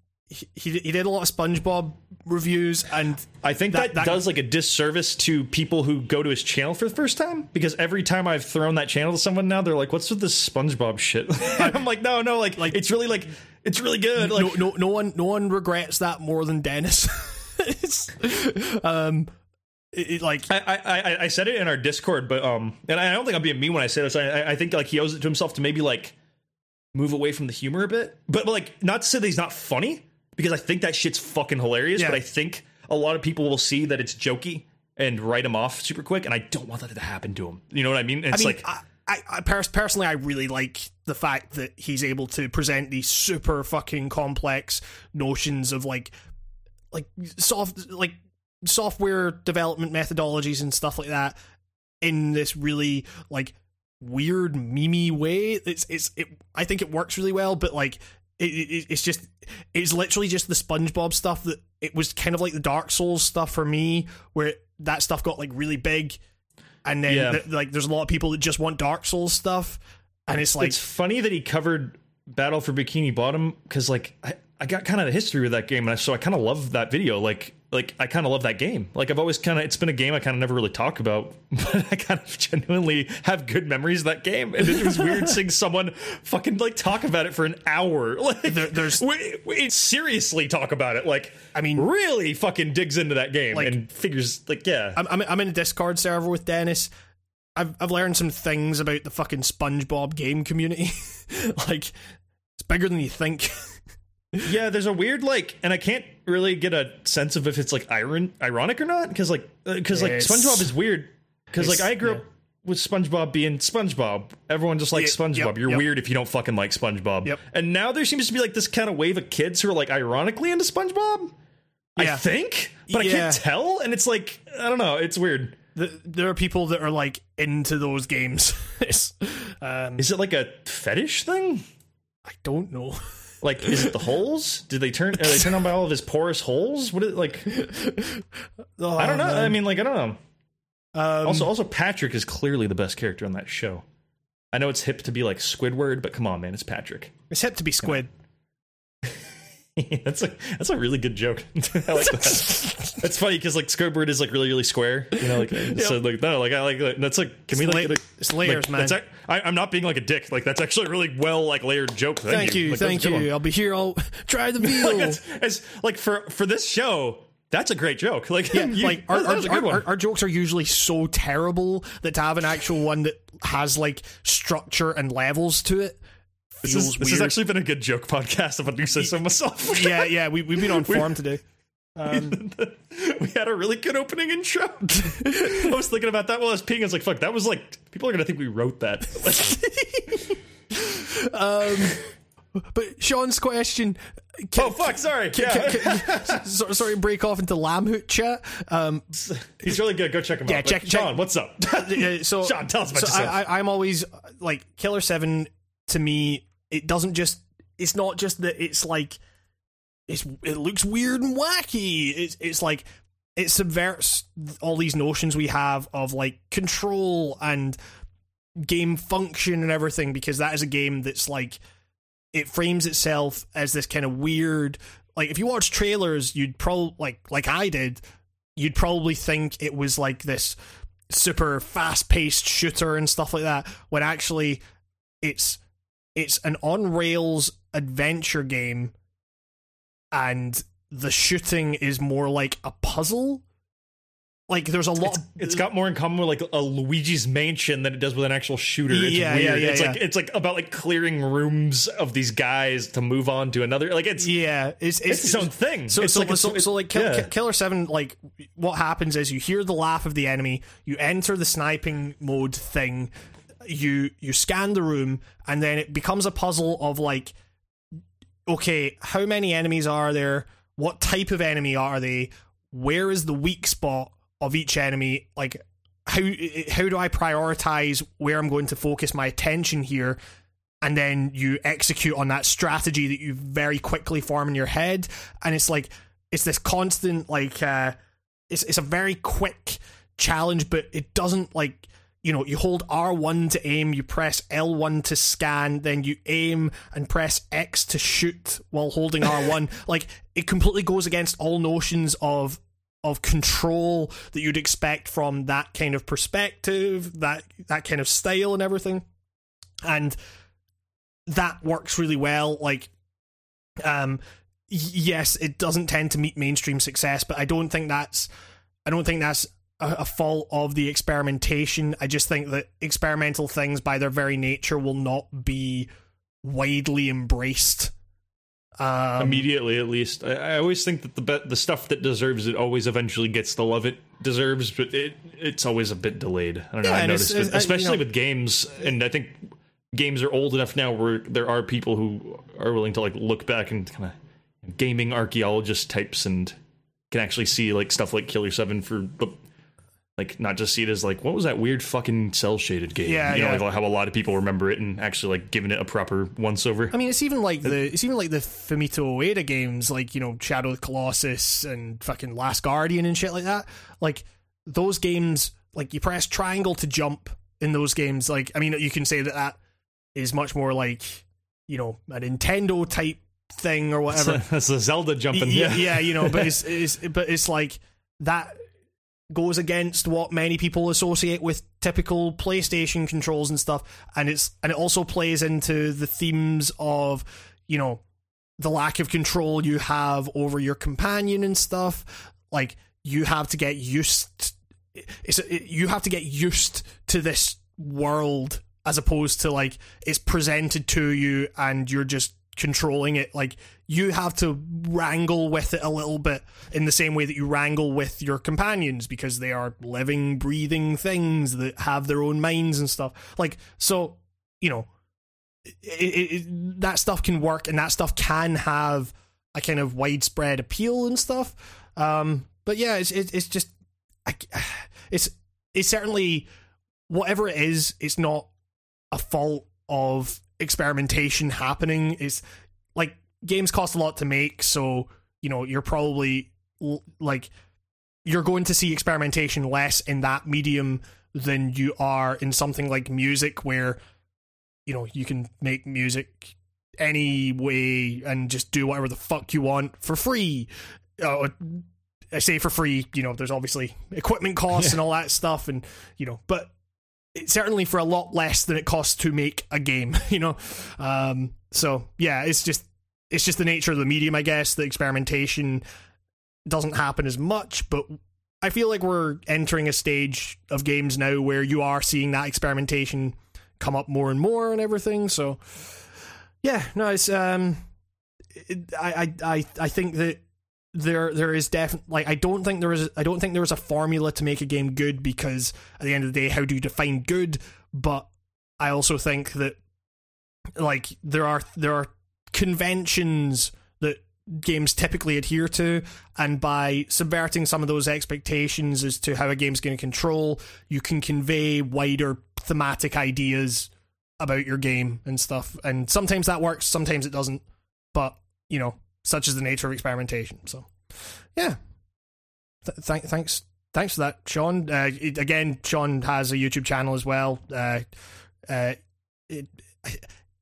he he did a lot of SpongeBob reviews and I think That- that, that- does like a disservice to people who go to his channel for the first time because every time I've thrown that channel to someone now, they're like, "What's with this SpongeBob shit?" I'm like, "No, no, like, like it's really like it's really good." Like, no no no one no one regrets that more than Dennis. It's, um, it, it, like I, I, I- said it in our Discord, but um, and I don't think I'm being mean when I say this. I, I think like he owes it to himself to maybe like move away from the humor a bit, but, but like not to say that he's not funny because I think that shit's fucking hilarious. Yeah. But I think a lot of people will see that it's jokey and write him off super quick, and I don't want that to happen to him. You know what I mean? It's I mean, like I, I, I pers- personally, I really like the fact that he's able to present these super fucking complex notions of like, like soft, like software development methodologies and stuff like that in this really like weird mimi way. It's, it's, it. I think it works really well, but like. It, it, it's just it's literally just the SpongeBob stuff that it was kind of like the Dark Souls stuff for me, where that stuff got like really big, and then Yeah. th- like there's a lot of people that just want Dark Souls stuff, and it's like it's funny that he covered Battle for Bikini Bottom because like I, I got kind of the history with that game, and I, so I kind of love that video. Like like I kind of love that game. Like I've always kind of it's been a game I kind of never really talk about, but I kind of genuinely have good memories of that game, and it was weird seeing someone fucking like talk about it for an hour. Like There- there's- we, we seriously talk about it. Like I mean- really fucking digs into that game Like- and figures like yeah. I'm, I'm I'm in a Discord server with Dennis. I've I've learned some things about the fucking SpongeBob game community. like it's bigger than you think. Yeah, there's a weird like, and I can't really get a sense of if it's like iron ironic or not because like because like SpongeBob is weird because like I grew yeah. up with SpongeBob being SpongeBob. Everyone just likes Yeah, SpongeBob. yep, You're yep. weird if you don't fucking like SpongeBob. Yep. And now there seems to be like this kind of wave of kids who are like ironically into SpongeBob. I think, but I can't tell, and it's like I don't know. It's weird. The, there are people that are like into those games. Um, Is it like a fetish thing? I don't know. Like, is it the holes? Did they turn? Are they turned on by all of his porous holes? What is like? Oh, I don't know. I mean, like, I don't know. Um, Also, also Patrick is clearly the best character on that show. I know it's hip to be like Squidward, but come on, man, it's Patrick. it's hip to be squid. that's a that's a really good joke. I like that. That's funny because like Squidward is like really really square. You know, like so like no, like I like that. that's like can we It's like la- get a- it's layers, like, man. That's ac- I, I'm not being like a dick. Like that's actually a really well like layered joke. Thank, Thank you, Like, that was a thank good one. you. I'll be here. I'll try the Like, veal. that's, it's, like for for this show, that's a great joke. Like Yeah, you- like our, that our, good one. our, our jokes are usually so terrible that to have an actual one that has like structure and levels to it this is, this has actually been a good joke podcast if I do say so myself. yeah, yeah, we we've been on form today. Um, we had a really good opening intro. I was thinking about that while I was peeing. I was like, fuck, that was like, people are going to think we wrote that. Like, but Sean's question. oh fuck! Sorry. yeah. so, sorry, break off into Lambhoot chat. Um, He's really good. Go check him Yeah, out. check- But check- Sean, what's up? so Sean, tell us about so yourself. I, I, I'm always like Killer Seven. To me, it doesn't just. It's not just that it's like. It's it looks weird and wacky. It's it's like it subverts all these notions we have of like control and game function and everything because that is a game that's like it frames itself as this kind of weird like if you watch trailers you'd probably like like I did you'd probably think it was like this super fast-paced shooter and stuff like that when actually it's it's an on rails adventure game and the shooting is more like a puzzle like there's a lot it's got more in common with like a Luigi's Mansion than it does with an actual shooter. It's Yeah, weird. yeah, yeah, it's like it's like about like clearing rooms of these guys to move on to another. Like it's yeah it's it's its own thing. So, it's so, like a- so, so, like Kill, yeah. Killer Seven, like what happens is you hear the laugh of the enemy, you enter the sniping mode thing, you you scan the room, and then it becomes a puzzle of like, okay, how many enemies are there? What type of enemy are they? Where is the weak spot of each enemy? Like, how how do I prioritize where I'm going to focus my attention here? and then you execute on that strategy that you very quickly form in your head and it's like it's this constant like uh it's it's a very quick challenge but it doesn't like you know you hold R1 to aim you press L1 to scan then you aim and press X to shoot while holding R1 like it completely goes against all notions of of control that you'd expect from that kind of perspective that that kind of style and everything and that works really well. Like, um, yes, it doesn't tend to meet mainstream success, but I don't think that's I don't think that's a, fault of the experimentation. I just think that experimental things, by their very nature, will not be widely embraced. Um, immediately at least. I, I always think that the be- the stuff that deserves it always eventually gets the love it deserves, but it it's always a bit delayed. I don't know. Yeah, I it's- noticed, uh, you especially know- with games, and I think games are old enough now where there are people who are willing to like look back and kind of gaming archaeologist types and can actually see like stuff like Killer Seven for but like not just see it as like what was that weird fucking cel shaded game? Yeah, you know, yeah. like how a lot of people remember it and actually like giving it a proper once over. I mean, it's even like uh, the it's even like the Fumito Ueda games, like you know Shadow of the Colossus and fucking Last Guardian and shit like that. Like those games, like you press triangle to jump in those games. Like I mean, you can say that that is much more like you know a Nintendo type thing or whatever. That's a Zelda jumping. yeah, yeah, you know, but it's, it's but it's like that goes against what many people associate with typical PlayStation controls and stuff, and it's and it also plays into the themes of you know the lack of control you have over your companion and stuff. Like you have to get used. It's it, you have to get used to this world as opposed to like it's presented to you and you're just controlling it. Like you have to wrangle with it a little bit in the same way that you wrangle with your companions because they are living breathing things that have their own minds and stuff. Like so you know it, it, it, that stuff can work and that stuff can have a kind of widespread appeal and stuff. Um but yeah it's it, it's just I, it's it's certainly whatever it is it's not a fault of experimentation happening is like games cost a lot to make so you know you're probably like you're going to see experimentation less in that medium than you are in something like music where you know you can make music any way and just do whatever the fuck you want for free. Uh, I say for free, you know, there's obviously equipment costs and all that stuff, and you know, but certainly for a lot less than it costs to make a game, you know. Um, so yeah, it's just it's just the nature of the medium, I guess. The experimentation doesn't happen as much, but I feel like we're entering a stage of games now where you are seeing that experimentation come up more and more and everything. So yeah, no, it's um, it, I I I I think that there there is definitely like I don't think there is I don't think there is a formula to make a game good because at the end of the day how do you define good but I also think that like there are there are conventions that games typically adhere to, and by subverting some of those expectations as to how a game's going to control, you can convey wider thematic ideas about your game and stuff. And sometimes that works, sometimes it doesn't. But you know, such is the nature of experimentation. So, yeah. Th- th- thanks, thanks for that, Sean. Uh, it- again, Sean has a YouTube channel as well. Uh, uh, it,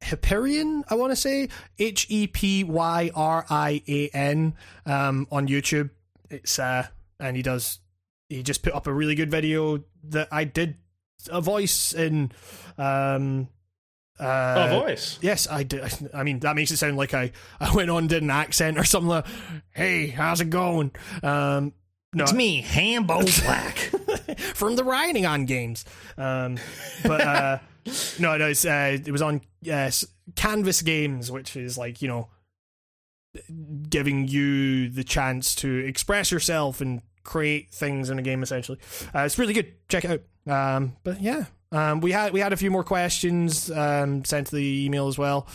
Hyperion, I want to say H E P Y R I A N um, on YouTube. It's uh, and he does. He just put up a really good video that I did a voice in. Um, uh, oh, voice. Yes, I did. I mean, that makes it sound like I, I went on did an accent or something like, "Hey, how's it going?" Um, no, It's me, Hambo Black. from the writing on games. Um, but uh, no, no, it's, uh, it was on uh, Canvas Games, which is like you know, giving you the chance to express yourself and create things in a game. Essentially, uh, it's really good. Check it out. Um, but yeah, um, we had we had a few more questions um, sent to the email as well.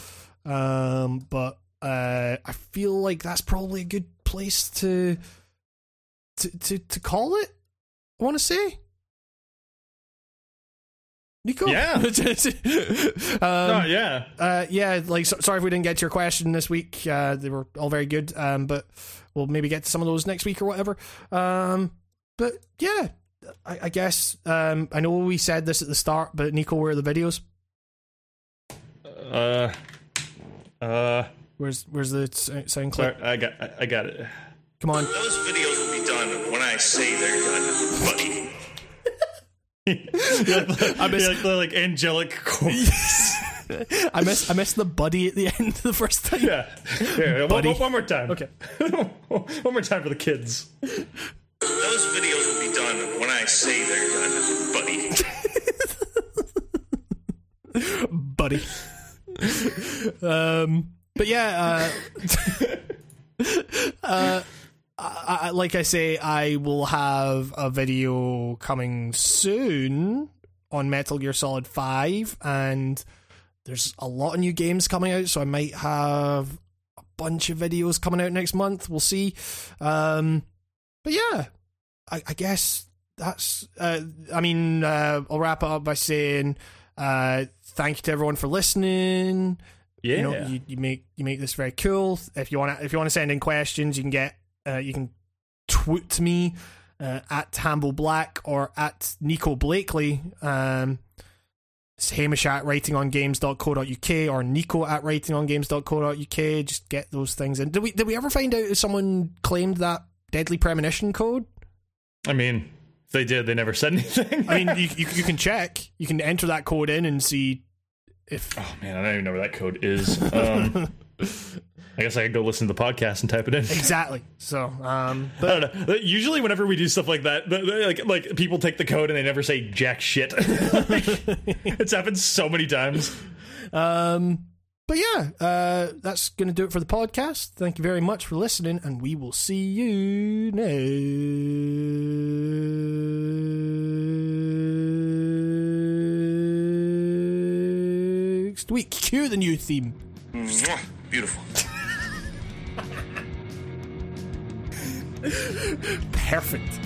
Um, but uh, I feel like that's probably a good place to to to, to call it. I want to say. Nico? Yeah. um, oh, yeah. uh, yeah, like so, sorry if we didn't get to your question this week. Uh, they were all very good, um, but we'll maybe get to some of those next week or whatever. Um, but yeah, I, I guess um, I know we said this at the start, but Nico, where are the videos? Uh, uh, Where's where's the s- sound clip? I got, I, I got it. Come on, Those videos will be done when I say they're done, buddy. You're like, I miss- like the like angelic chorus. I missed I missed the buddy at the end the first time. yeah. yeah. One, one- one more time. Okay. one more time for the kids. Those videos will be done when I say they're done, buddy. buddy. um, but yeah, uh, uh, I, I, like I say, I will have a video coming soon on Metal Gear Solid Five, and there's a lot of new games coming out, so I might have a bunch of videos coming out next month. We'll see. Um, but yeah, I, I guess that's. Uh, I mean, uh, I'll wrap it up by saying uh, thank you to everyone for listening. Yeah. You know, you, you make you make this very cool. If you want to, if you want to send in questions, you can get uh, you can tweet me uh, at Hamble Black or at Nico Blakely. Um, it's Hamish at writingongames.co.uk or Nico at writingongames.co.uk. Just get those things in. Did we did we ever find out if someone claimed that deadly premonition code? I mean, if they did, they never said anything. I mean, you, you you can check. You can enter that code in and see if oh man, I don't even know where that code is. Um, I guess I could go listen to the podcast and type it in. exactly. So, um, but I don't know. Usually, whenever we do stuff like that, like like people take the code and they never say jack shit. it's happened so many times. Um, but yeah, uh, that's going to do it for the podcast. Thank you very much for listening, and we will see you next week. Cue the new theme. Beautiful. Perfect.